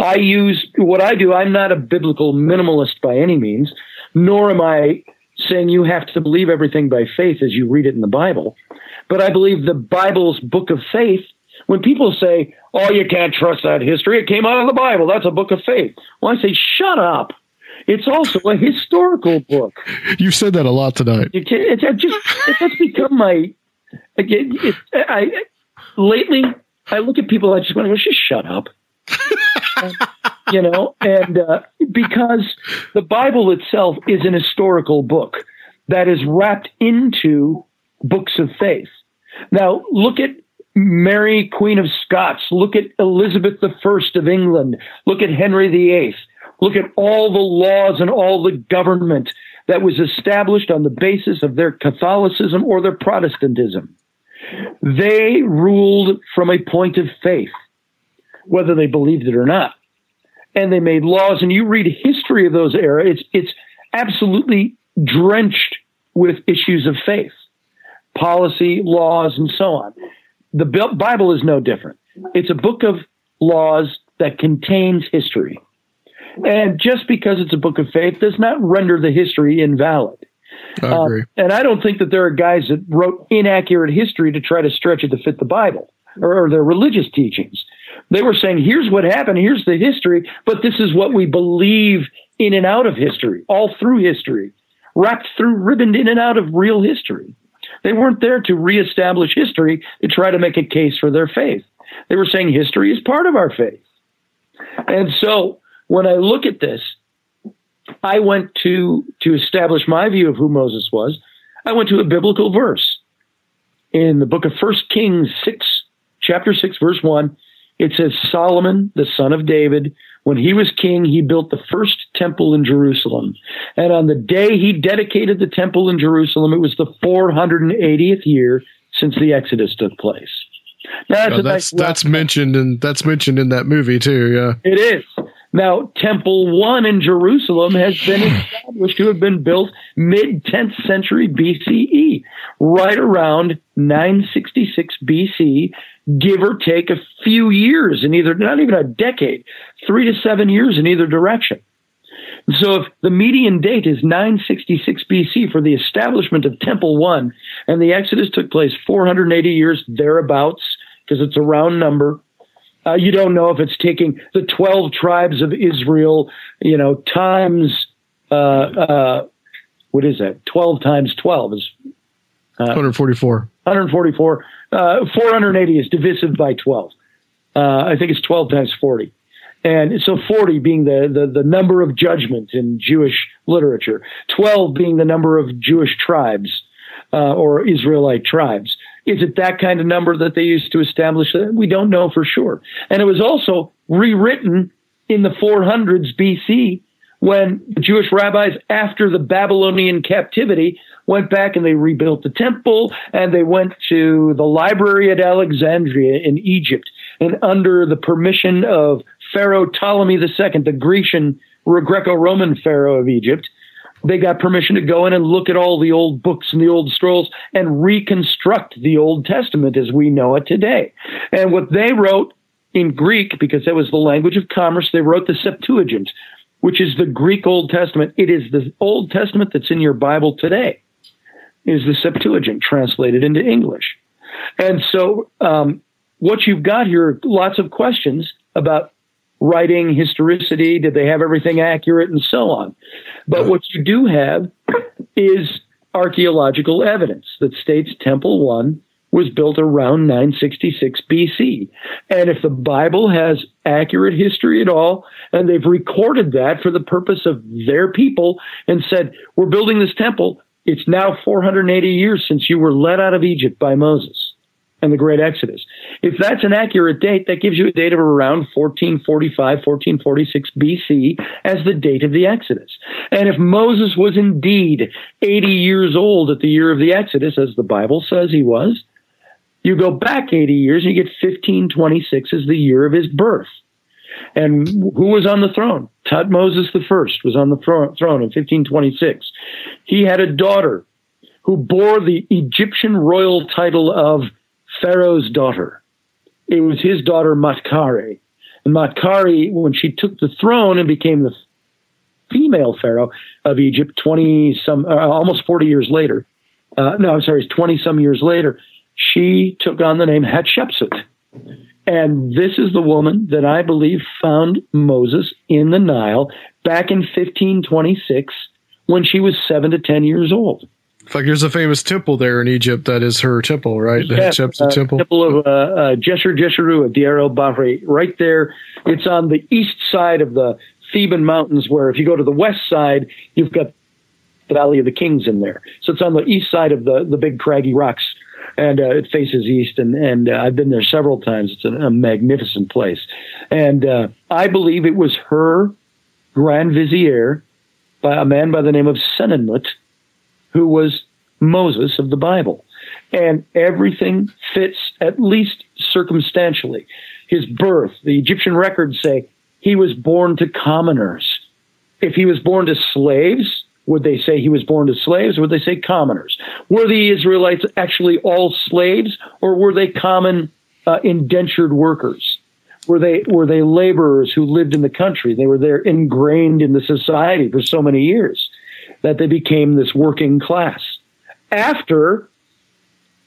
I use what I do, I'm not a biblical minimalist by any means, nor am I saying you have to believe everything by faith as you read it in the Bible. But I believe the Bible's book of faith, when people say, oh, you can't trust that history, it came out of the Bible, that's a book of faith. Well, I say, shut up. It's also a historical book. You've said that a lot tonight. It, it, it just become my again. It, I lately I look at people. I just want to go. Just shut up. and, you know, and uh, because the Bible itself is an historical book that is wrapped into books of faith. Now, look at Mary, Queen of Scots. Look at Elizabeth I of England. Look at Henry VIII. Look at all the laws and all the government that was established on the basis of their Catholicism or their Protestantism. They ruled from a point of faith, whether they believed it or not. And they made laws, and you read history of those era, it's, it's absolutely drenched with issues of faith, policy, laws, and so on. The Bible is no different. It's a book of laws that contains history. And just because it's a book of faith does not render the history invalid. I uh, and I don't think that there are guys that wrote inaccurate history to try to stretch it to fit the Bible or, or their religious teachings. They were saying, here's what happened, here's the history, but this is what we believe in and out of history, all through history, wrapped through, ribboned in and out of real history. They weren't there to reestablish history to try to make a case for their faith. They were saying history is part of our faith. And so when I look at this, I went to to establish my view of who Moses was. I went to a biblical verse in the book of First Kings six, chapter six, verse one. It says Solomon, the son of David, when he was king, he built the first temple in Jerusalem. And on the day he dedicated the temple in Jerusalem, it was the 480th year since the Exodus took place. Now, that's that's nice that's mentioned and that's mentioned in that movie too. Yeah. It is. Now, Temple 1 in Jerusalem has been established to have been built mid 10th century BCE, right around 966 BC, give or take a few years in either, not even a decade, three to seven years in either direction. So if the median date is 966 BC for the establishment of Temple 1, and the Exodus took place 480 years thereabouts, because it's a round number, uh, you don't know if it's taking the 12 tribes of Israel, you know, times, uh, uh, what is that? 12 times 12 is uh, 144. 144. Uh, 480 is divisive by 12. Uh, I think it's 12 times 40. And so 40 being the, the, the number of judgment in Jewish literature, 12 being the number of Jewish tribes uh, or Israelite tribes. Is it that kind of number that they used to establish that? We don't know for sure. And it was also rewritten in the 400s BC when the Jewish rabbis, after the Babylonian captivity, went back and they rebuilt the temple and they went to the library at Alexandria in Egypt. And under the permission of Pharaoh Ptolemy II, the Grecian, Greco Roman Pharaoh of Egypt, they got permission to go in and look at all the old books and the old scrolls and reconstruct the Old Testament as we know it today. And what they wrote in Greek, because that was the language of commerce, they wrote the Septuagint, which is the Greek Old Testament. It is the Old Testament that's in your Bible today, is the Septuagint translated into English. And so, um, what you've got here are lots of questions about writing, historicity, did they have everything accurate, and so on. But what you do have is archaeological evidence that states Temple 1 was built around 966 BC. And if the Bible has accurate history at all, and they've recorded that for the purpose of their people and said, we're building this temple, it's now 480 years since you were led out of Egypt by Moses and the great Exodus. If that's an accurate date, that gives you a date of around 1445, 1446 BC as the date of the Exodus. And if Moses was indeed 80 years old at the year of the Exodus, as the Bible says he was, you go back 80 years and you get 1526 as the year of his birth. And who was on the throne? Tutmosis first was on the throne in 1526. He had a daughter who bore the Egyptian royal title of Pharaoh's daughter. It was his daughter Maatkare. And Maatkare, when she took the throne and became the female pharaoh of Egypt, 20 some, uh, almost 40 years later, uh, no, I'm sorry, 20 some years later, she took on the name Hatshepsut. And this is the woman that I believe found Moses in the Nile back in 1526 when she was seven to 10 years old. Fact, there's a famous temple there in Egypt that is her temple, right? The Yes, Hatshepsut uh, temple. Temple of uh, uh, Jesher Jesheru at Deir el Bahri, right there. It's on the east side of the Theban Mountains, where if you go to the west side, you've got the Valley of the Kings in there. So it's on the east side of the, the big craggy rocks, and uh, it faces east. And, and uh, I've been there several times. It's a, a magnificent place. And uh, I believe it was her grand vizier, by a man by the name of Senenmut, who was Moses of the Bible. And everything fits at least circumstantially. His birth, the Egyptian records say he was born to commoners. If he was born to slaves, would they say he was born to slaves? Or would they say commoners? Were the Israelites actually all slaves, or were they common uh, indentured workers? Were they were they laborers who lived in the country? They were there ingrained in the society for so many years that they became this working class. After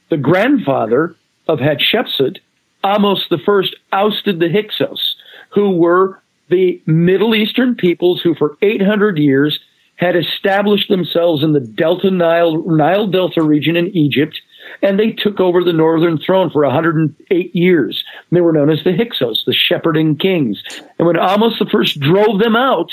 the grandfather of Hatshepsut, Ahmose first ousted the Hyksos, who were the Middle Eastern peoples who for 800 years had established themselves in the Delta Nile, Nile Delta region in Egypt, and they took over the northern throne for 108 years. They were known as the Hyksos, the shepherding kings. And when Ahmose first drove them out,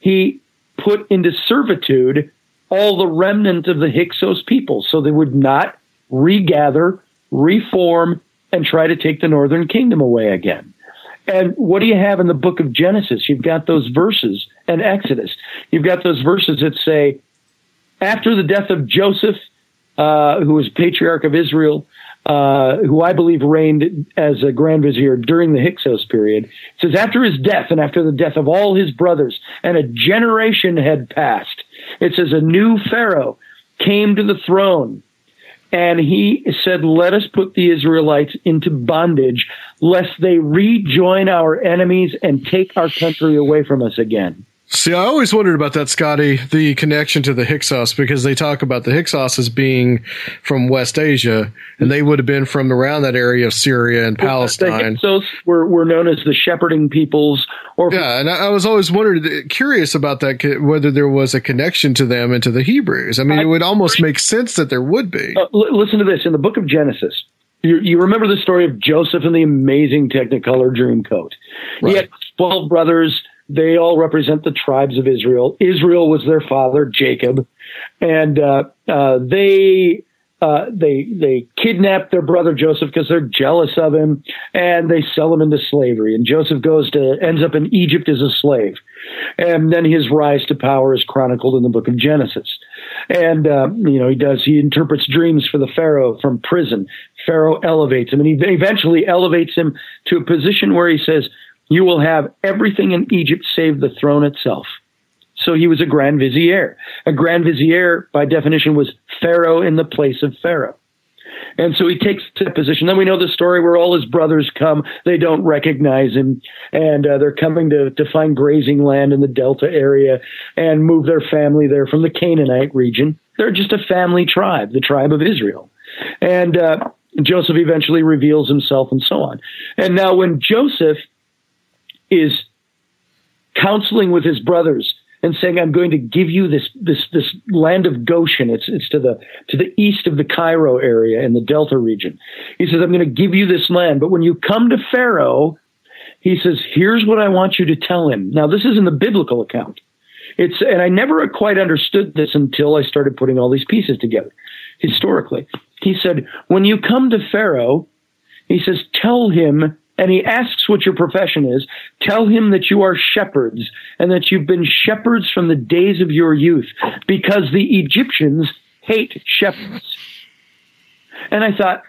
he put into servitude all the remnant of the Hyksos people so they would not regather, reform, and try to take the northern kingdom away again. And what do you have in the book of Genesis? You've got those verses and Exodus. You've got those verses that say, after the death of Joseph, uh, who was patriarch of Israel, uh, who I believe reigned as a grand vizier during the Hyksos period. Says, after his death and after the death of all his brothers, and a generation had passed, it says, a new pharaoh came to the throne. And he said, Let us put the Israelites into bondage, lest they rejoin our enemies and take our country away from us again. See, I always wondered about that, Scotty, the connection to the Hyksos, because they talk about the Hyksos as being from West Asia, and they would have been from around that area of Syria and Palestine. The Hyksos were, were known as the shepherding peoples. Or yeah, and I, I was always wondered, curious about that, whether there was a connection to them and to the Hebrews. I mean, I, it would almost make sense that there would be. Uh, l- listen to this in the book of Genesis. You, you, remember the story of Joseph and the amazing Technicolor Dreamcoat. Right. He had 12 brothers they all represent the tribes of Israel. Israel was their father, Jacob, and uh, uh, they uh, they they kidnap their brother Joseph because they're jealous of him, and they sell him into slavery. And Joseph goes to ends up in Egypt as a slave, and then his rise to power is chronicled in the book of Genesis. And uh, you know he does he interprets dreams for the Pharaoh from prison. Pharaoh elevates him, and he eventually elevates him to a position where he says, you will have everything in Egypt save the throne itself. So he was a grand vizier. A grand vizier, by definition, was Pharaoh in the place of Pharaoh. And so he takes that position. Then we know the story where all his brothers come. They don't recognize him. And uh, they're coming to, to find grazing land in the Delta area and move their family there from the Canaanite region. They're just a family tribe, the tribe of Israel. And uh, Joseph eventually reveals himself and so on. And now when Joseph is counseling with his brothers and saying, "I'm going to give you this this this land of Goshen. It's it's to the to the east of the Cairo area in the Delta region." He says, "I'm going to give you this land, but when you come to Pharaoh, he says, here's what I want you to tell him." Now, this is in the biblical account. It's and I never quite understood this until I started putting all these pieces together historically. He said, "When you come to Pharaoh, he says, tell him and he asks what your profession is, tell him that you are shepherds and that you've been shepherds from the days of your youth because the Egyptians hate shepherds. And I thought,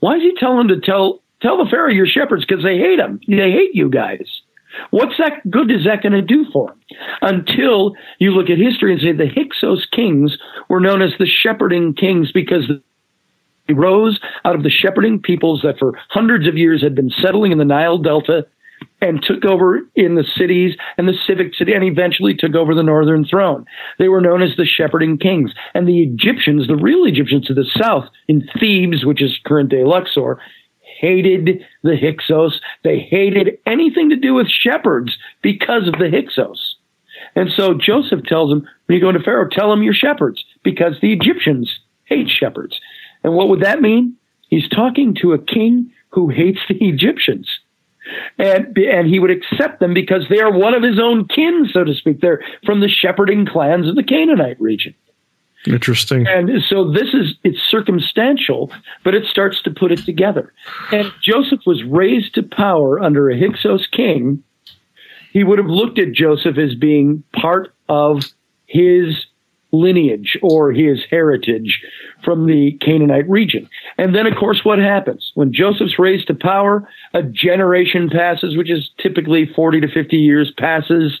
why is he telling him to tell tell the Pharaoh you're shepherds because they hate him? They hate you guys. What's that good is that going to do for him? Until you look at history and say the Hyksos kings were known as the shepherding kings because rose out of the shepherding peoples that for hundreds of years had been settling in the Nile Delta and took over in the cities and the civic city and eventually took over the northern throne. They were known as the shepherding kings. And the Egyptians, the real Egyptians to the south in Thebes, which is current day Luxor, hated the Hyksos. They hated anything to do with shepherds because of the Hyksos. And so Joseph tells them, when you go to Pharaoh, tell him you're shepherds because the Egyptians hate shepherds. And what would that mean? He's talking to a king who hates the Egyptians. And, and he would accept them because they are one of his own kin, so to speak. They're from the shepherding clans of the Canaanite region. Interesting. And so this is, it's circumstantial, but it starts to put it together. And Joseph was raised to power under a Hyksos king. He would have looked at Joseph as being part of his lineage or his heritage from the Canaanite region. And then, of course, what happens? When Joseph's raised to power, a generation passes, which is typically 40 to 50 years passes,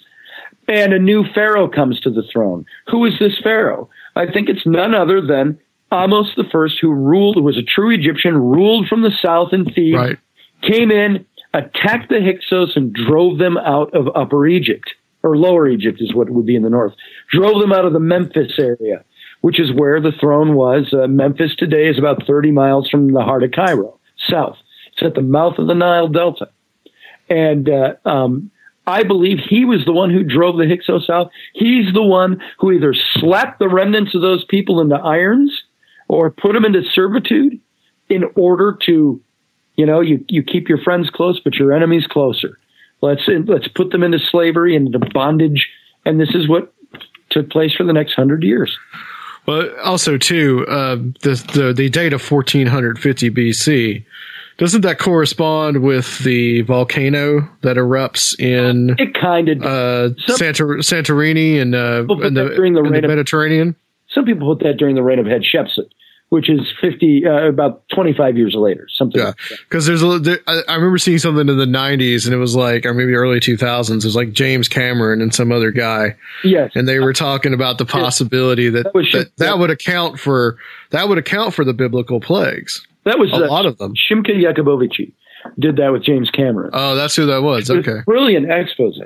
and a new Pharaoh comes to the throne. Who is this Pharaoh? I think it's none other than Ahmose the first, who ruled, who was a true Egyptian, ruled from the south in Thebes, right. came in, attacked the Hyksos, and drove them out of Upper Egypt or Lower Egypt is what would be in the north, drove them out of the Memphis area, which is where the throne was. Uh, Memphis today is about 30 miles from the heart of Cairo, south. It's at the mouth of the Nile Delta. And uh, um, I believe he was the one who drove the Hyksos out. He's the one who either slapped the remnants of those people into irons or put them into servitude in order to, you know, you, you keep your friends close, but your enemies closer. Let's let's put them into slavery and into bondage, and this is what took place for the next hundred years. Well, also too, uh, the, the the date of 1450 BC doesn't that correspond with the volcano that erupts in it kind of uh, Santor- Santorini and uh, in the, during the, in the Mediterranean? Some people put that during the reign of Hatshepsut, which is 50, uh, about 25 years later, something. Yeah, because there's a. There, I, I remember seeing something in the '90s, and it was like, or maybe early 2000s. It was like James Cameron and some other guy. Yes, and they were talking about the possibility that that, that, that would account for that would account for the biblical plagues. That was a uh, lot of them. Shimka Jacobovici did that with James Cameron. Oh, that's who that was. It was Okay. brilliant expose.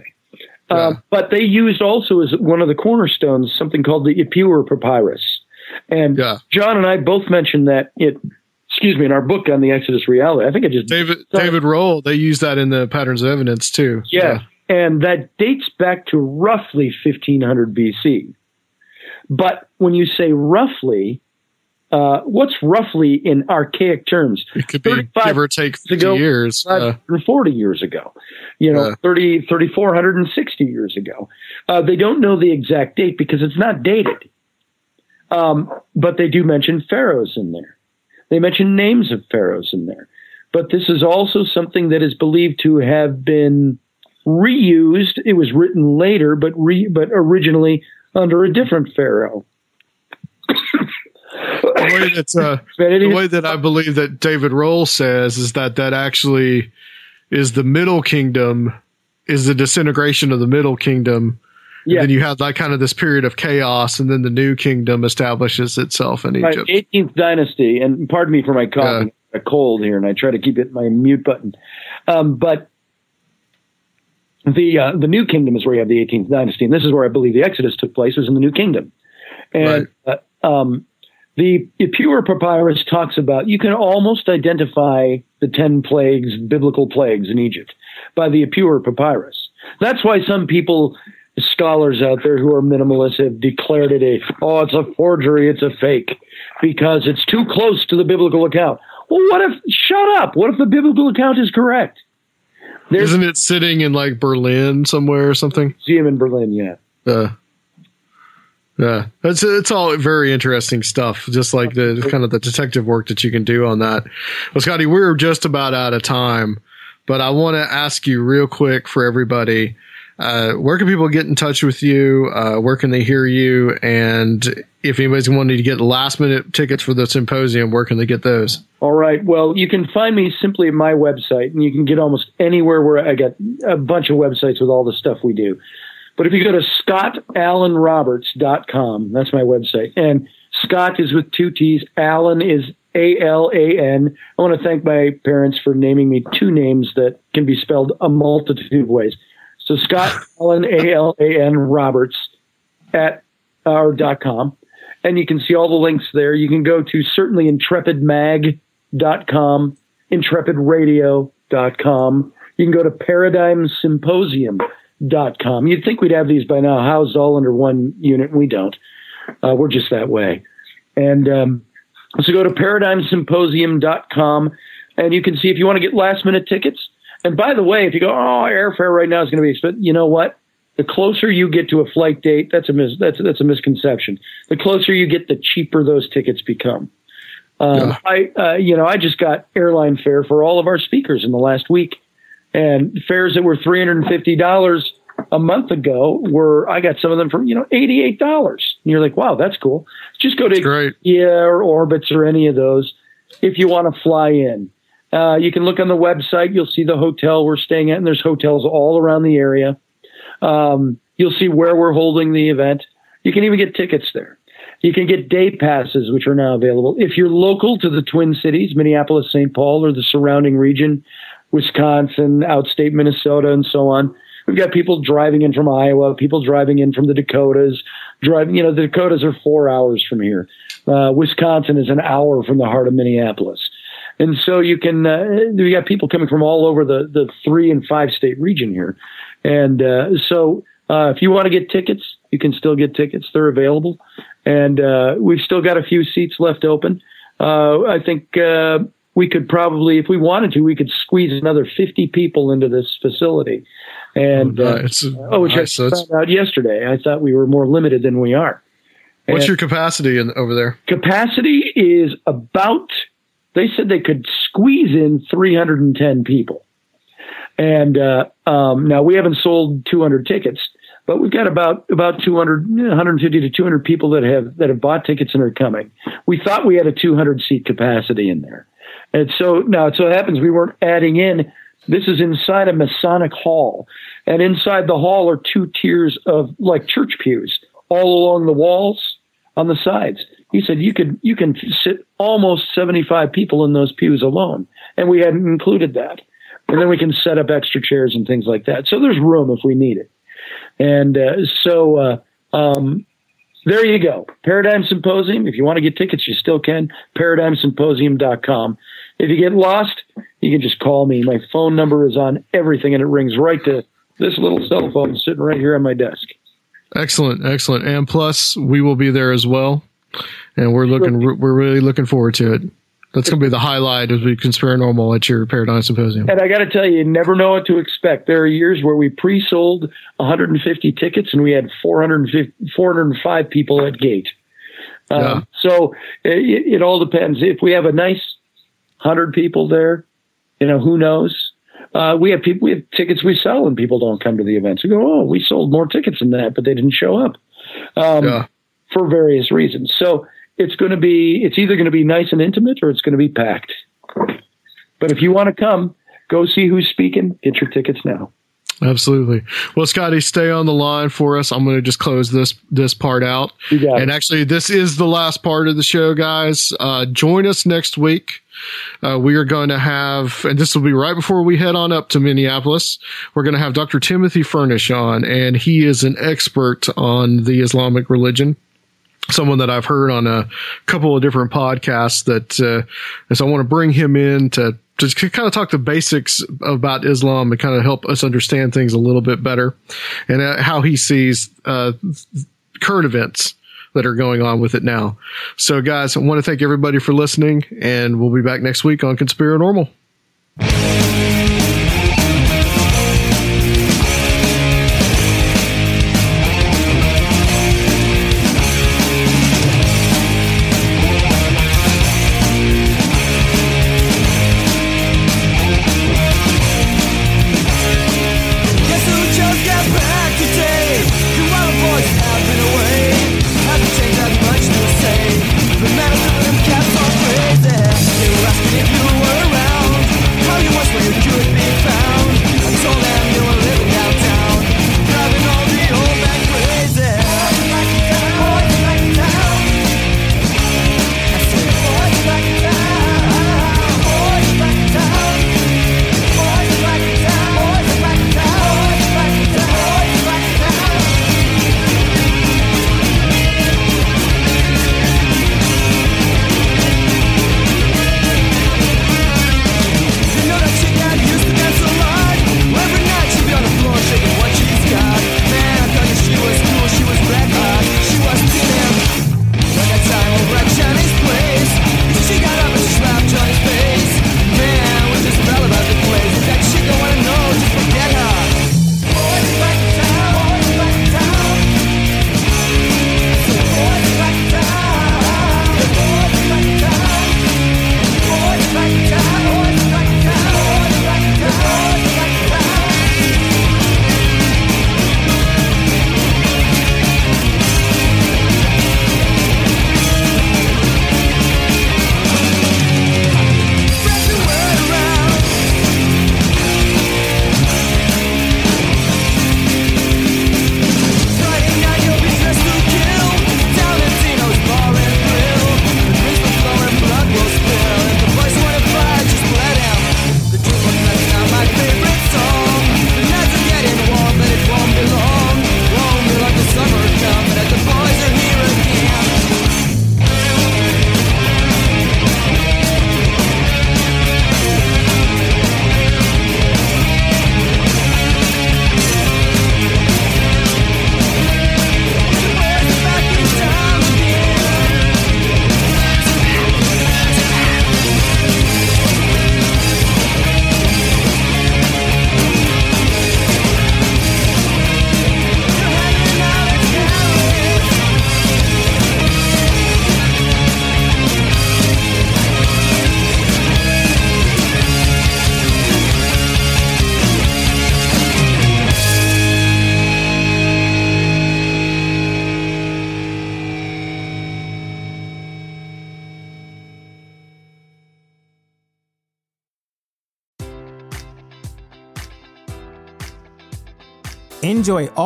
Um, but they used also as one of the cornerstones something called the Ipuwer Papyrus. And John and I both mentioned that it, excuse me, in our book on the Exodus reality. I think it just David David Rohl. They use that in the patterns of evidence too. yeah. And that dates back to roughly 1500 BC. But when you say roughly, uh, what's roughly in archaic terms? It could be give or take 50 ago, years. Uh, 40 years ago, you know, Yeah. 30, 3,460 years ago. Uh, they don't know the exact date because it's not dated. Um, but they do mention pharaohs in there. They mention names of pharaohs in there. But this is also something that is believed to have been reused. It was written later, but re, but originally under a different pharaoh. the way uh, the way that I believe that David Rohl says is that that actually is the Middle Kingdom, is the disintegration of the Middle Kingdom. Yeah. And then you have like kind of this period of chaos, and then the New Kingdom establishes itself in Egypt. 18th dynasty, and pardon me for my coughing, a cold here, and I try to keep it my mute button. Um, but the uh, the New Kingdom is where you have the 18th dynasty, and this is where I believe the Exodus took place was in the New Kingdom. And uh, um, the Ipuwer Papyrus talks about you can almost identify the ten plagues, biblical plagues in Egypt, by the Ipuwer Papyrus. That's why some people, scholars out there who are minimalists, have declared it a oh, it's a forgery, it's a fake, because it's too close to the biblical account. Well, what if? Shut up. What if the biblical account is correct? Isn't it sitting in like Berlin somewhere or something? Museum in Berlin, yeah. Uh, yeah, it's it's all very interesting stuff. Just like the kind of the detective work that you can do on that. Well, Scotty, we're just about out of time, but I want to ask you real quick for everybody. Uh, where can people get in touch with you? Uh, where can they hear you? And if anybody's wanting to get last minute tickets for the symposium, where can they get those? All right. Well, you can find me simply at my website, and you can get almost anywhere where I got a bunch of websites with all the stuff we do. But if you go to scottallenroberts.com, that's my website. And Scott is with two T's. Allen is A L A N. I want to thank my parents for naming me two names that can be spelled a multitude of ways. So Scott Allen, A L A N Roberts at or dot com. And you can see all the links there. You can go to certainly intrepidmag.com, intrepidradio.com. You can go to paradigmsymposium.com. You'd think we'd have these by now housed all under one unit. We don't. Uh, we're just that way. And um, so go to paradigmsymposium.com and you can see if you want to get last minute tickets. And by the way, if you go, oh, airfare right now is going to be expensive, you know what? The closer you get to a flight date, that's a mis- that's that's a misconception. The closer you get, the cheaper those tickets become. Um, I uh, you know I just got airline fare for all of our speakers in the last week, and fares that were three hundred and fifty dollars a month ago were I got some of them for you know eighty eight dollars. And you're like, wow, that's cool. Just go to yeah or Orbitz or any of those if you want to fly in. Uh, you can look on the website. You'll see the hotel we're staying at, and there's hotels all around the area. Um, you'll see where we're holding the event. You can even get tickets there. You can get day passes, which are now available. If you're local to the Twin Cities, Minneapolis, St. Paul, or the surrounding region, Wisconsin, outstate Minnesota, and so on, we've got people driving in from Iowa, people driving in from the Dakotas. Driving, you know, the Dakotas are four hours from here. Uh, Wisconsin is an hour from the heart of Minneapolis. And so you can, uh, we got people coming from all over the, the three and five state region here. And uh, so uh, if you want to get tickets, you can still get tickets. They're available. And uh, we've still got a few seats left open. Uh, I think uh, we could probably, if we wanted to, we could squeeze another 50 people into this facility. And Oh, uh, nice. oh, which Nice. I found out yesterday. I thought we were more limited than we are. What's And- your capacity in, over there? capacity is about they said they could squeeze in 310 people and uh, um, now we haven't sold 200 tickets but we've got about about 200, 150 to 200 people that have that have bought tickets and are coming. We thought we had a 200 seat capacity in there, and so now it so happens we weren't adding in. This is inside a Masonic hall, and inside the hall are two tiers of like church pews all along the walls on the sides. He said you could you can sit almost 75 people in those pews alone, and we hadn't included that. And then we can set up extra chairs and things like that. So there's room if we need it. And uh, so uh, um, there you go. Paradigm Symposium. If you want to get tickets, you still can. ParadigmSymposium.com. If you get lost, you can just call me. My phone number is on everything, and it rings right to this little cell phone sitting right here on my desk. Excellent, excellent. And plus, we will be there as well, and we're looking. We're really looking forward to it. That's going to be the highlight of the Conspirinormal at your Paradigm Symposium. And I got to tell you, you never know what to expect. There are years where we pre-sold 150 tickets and we had 450, 405 people at gate. Yeah. Um, so it, it all depends. If we have a nice hundred people there, you know, who knows? Uh, we have people, we have tickets we sell and people don't come to the events. We go, oh, we sold more tickets than that, but they didn't show up um, for various reasons. So it's going to be, it's either going to be nice and intimate or it's going to be packed. But if you want to come, go see who's speaking. Get your tickets now. Absolutely. Well, Scotty, stay on the line for us. I'm going to just close this this part out. And actually, this is the last part of the show, guys. Uh, join us next week. Uh, we are going to have, and this will be right before we head on up to Minneapolis. We're going to have Dr. Timothy Furnish on, and he is an expert on the Islamic religion someone that I've heard on a couple of different podcasts that, uh, so I want to bring him in to just kind of talk the basics about Islam and kind of help us understand things a little bit better and uh, how he sees, uh, current events that are going on with it now. So guys, I want to thank everybody for listening and we'll be back next week on Conspirinormal.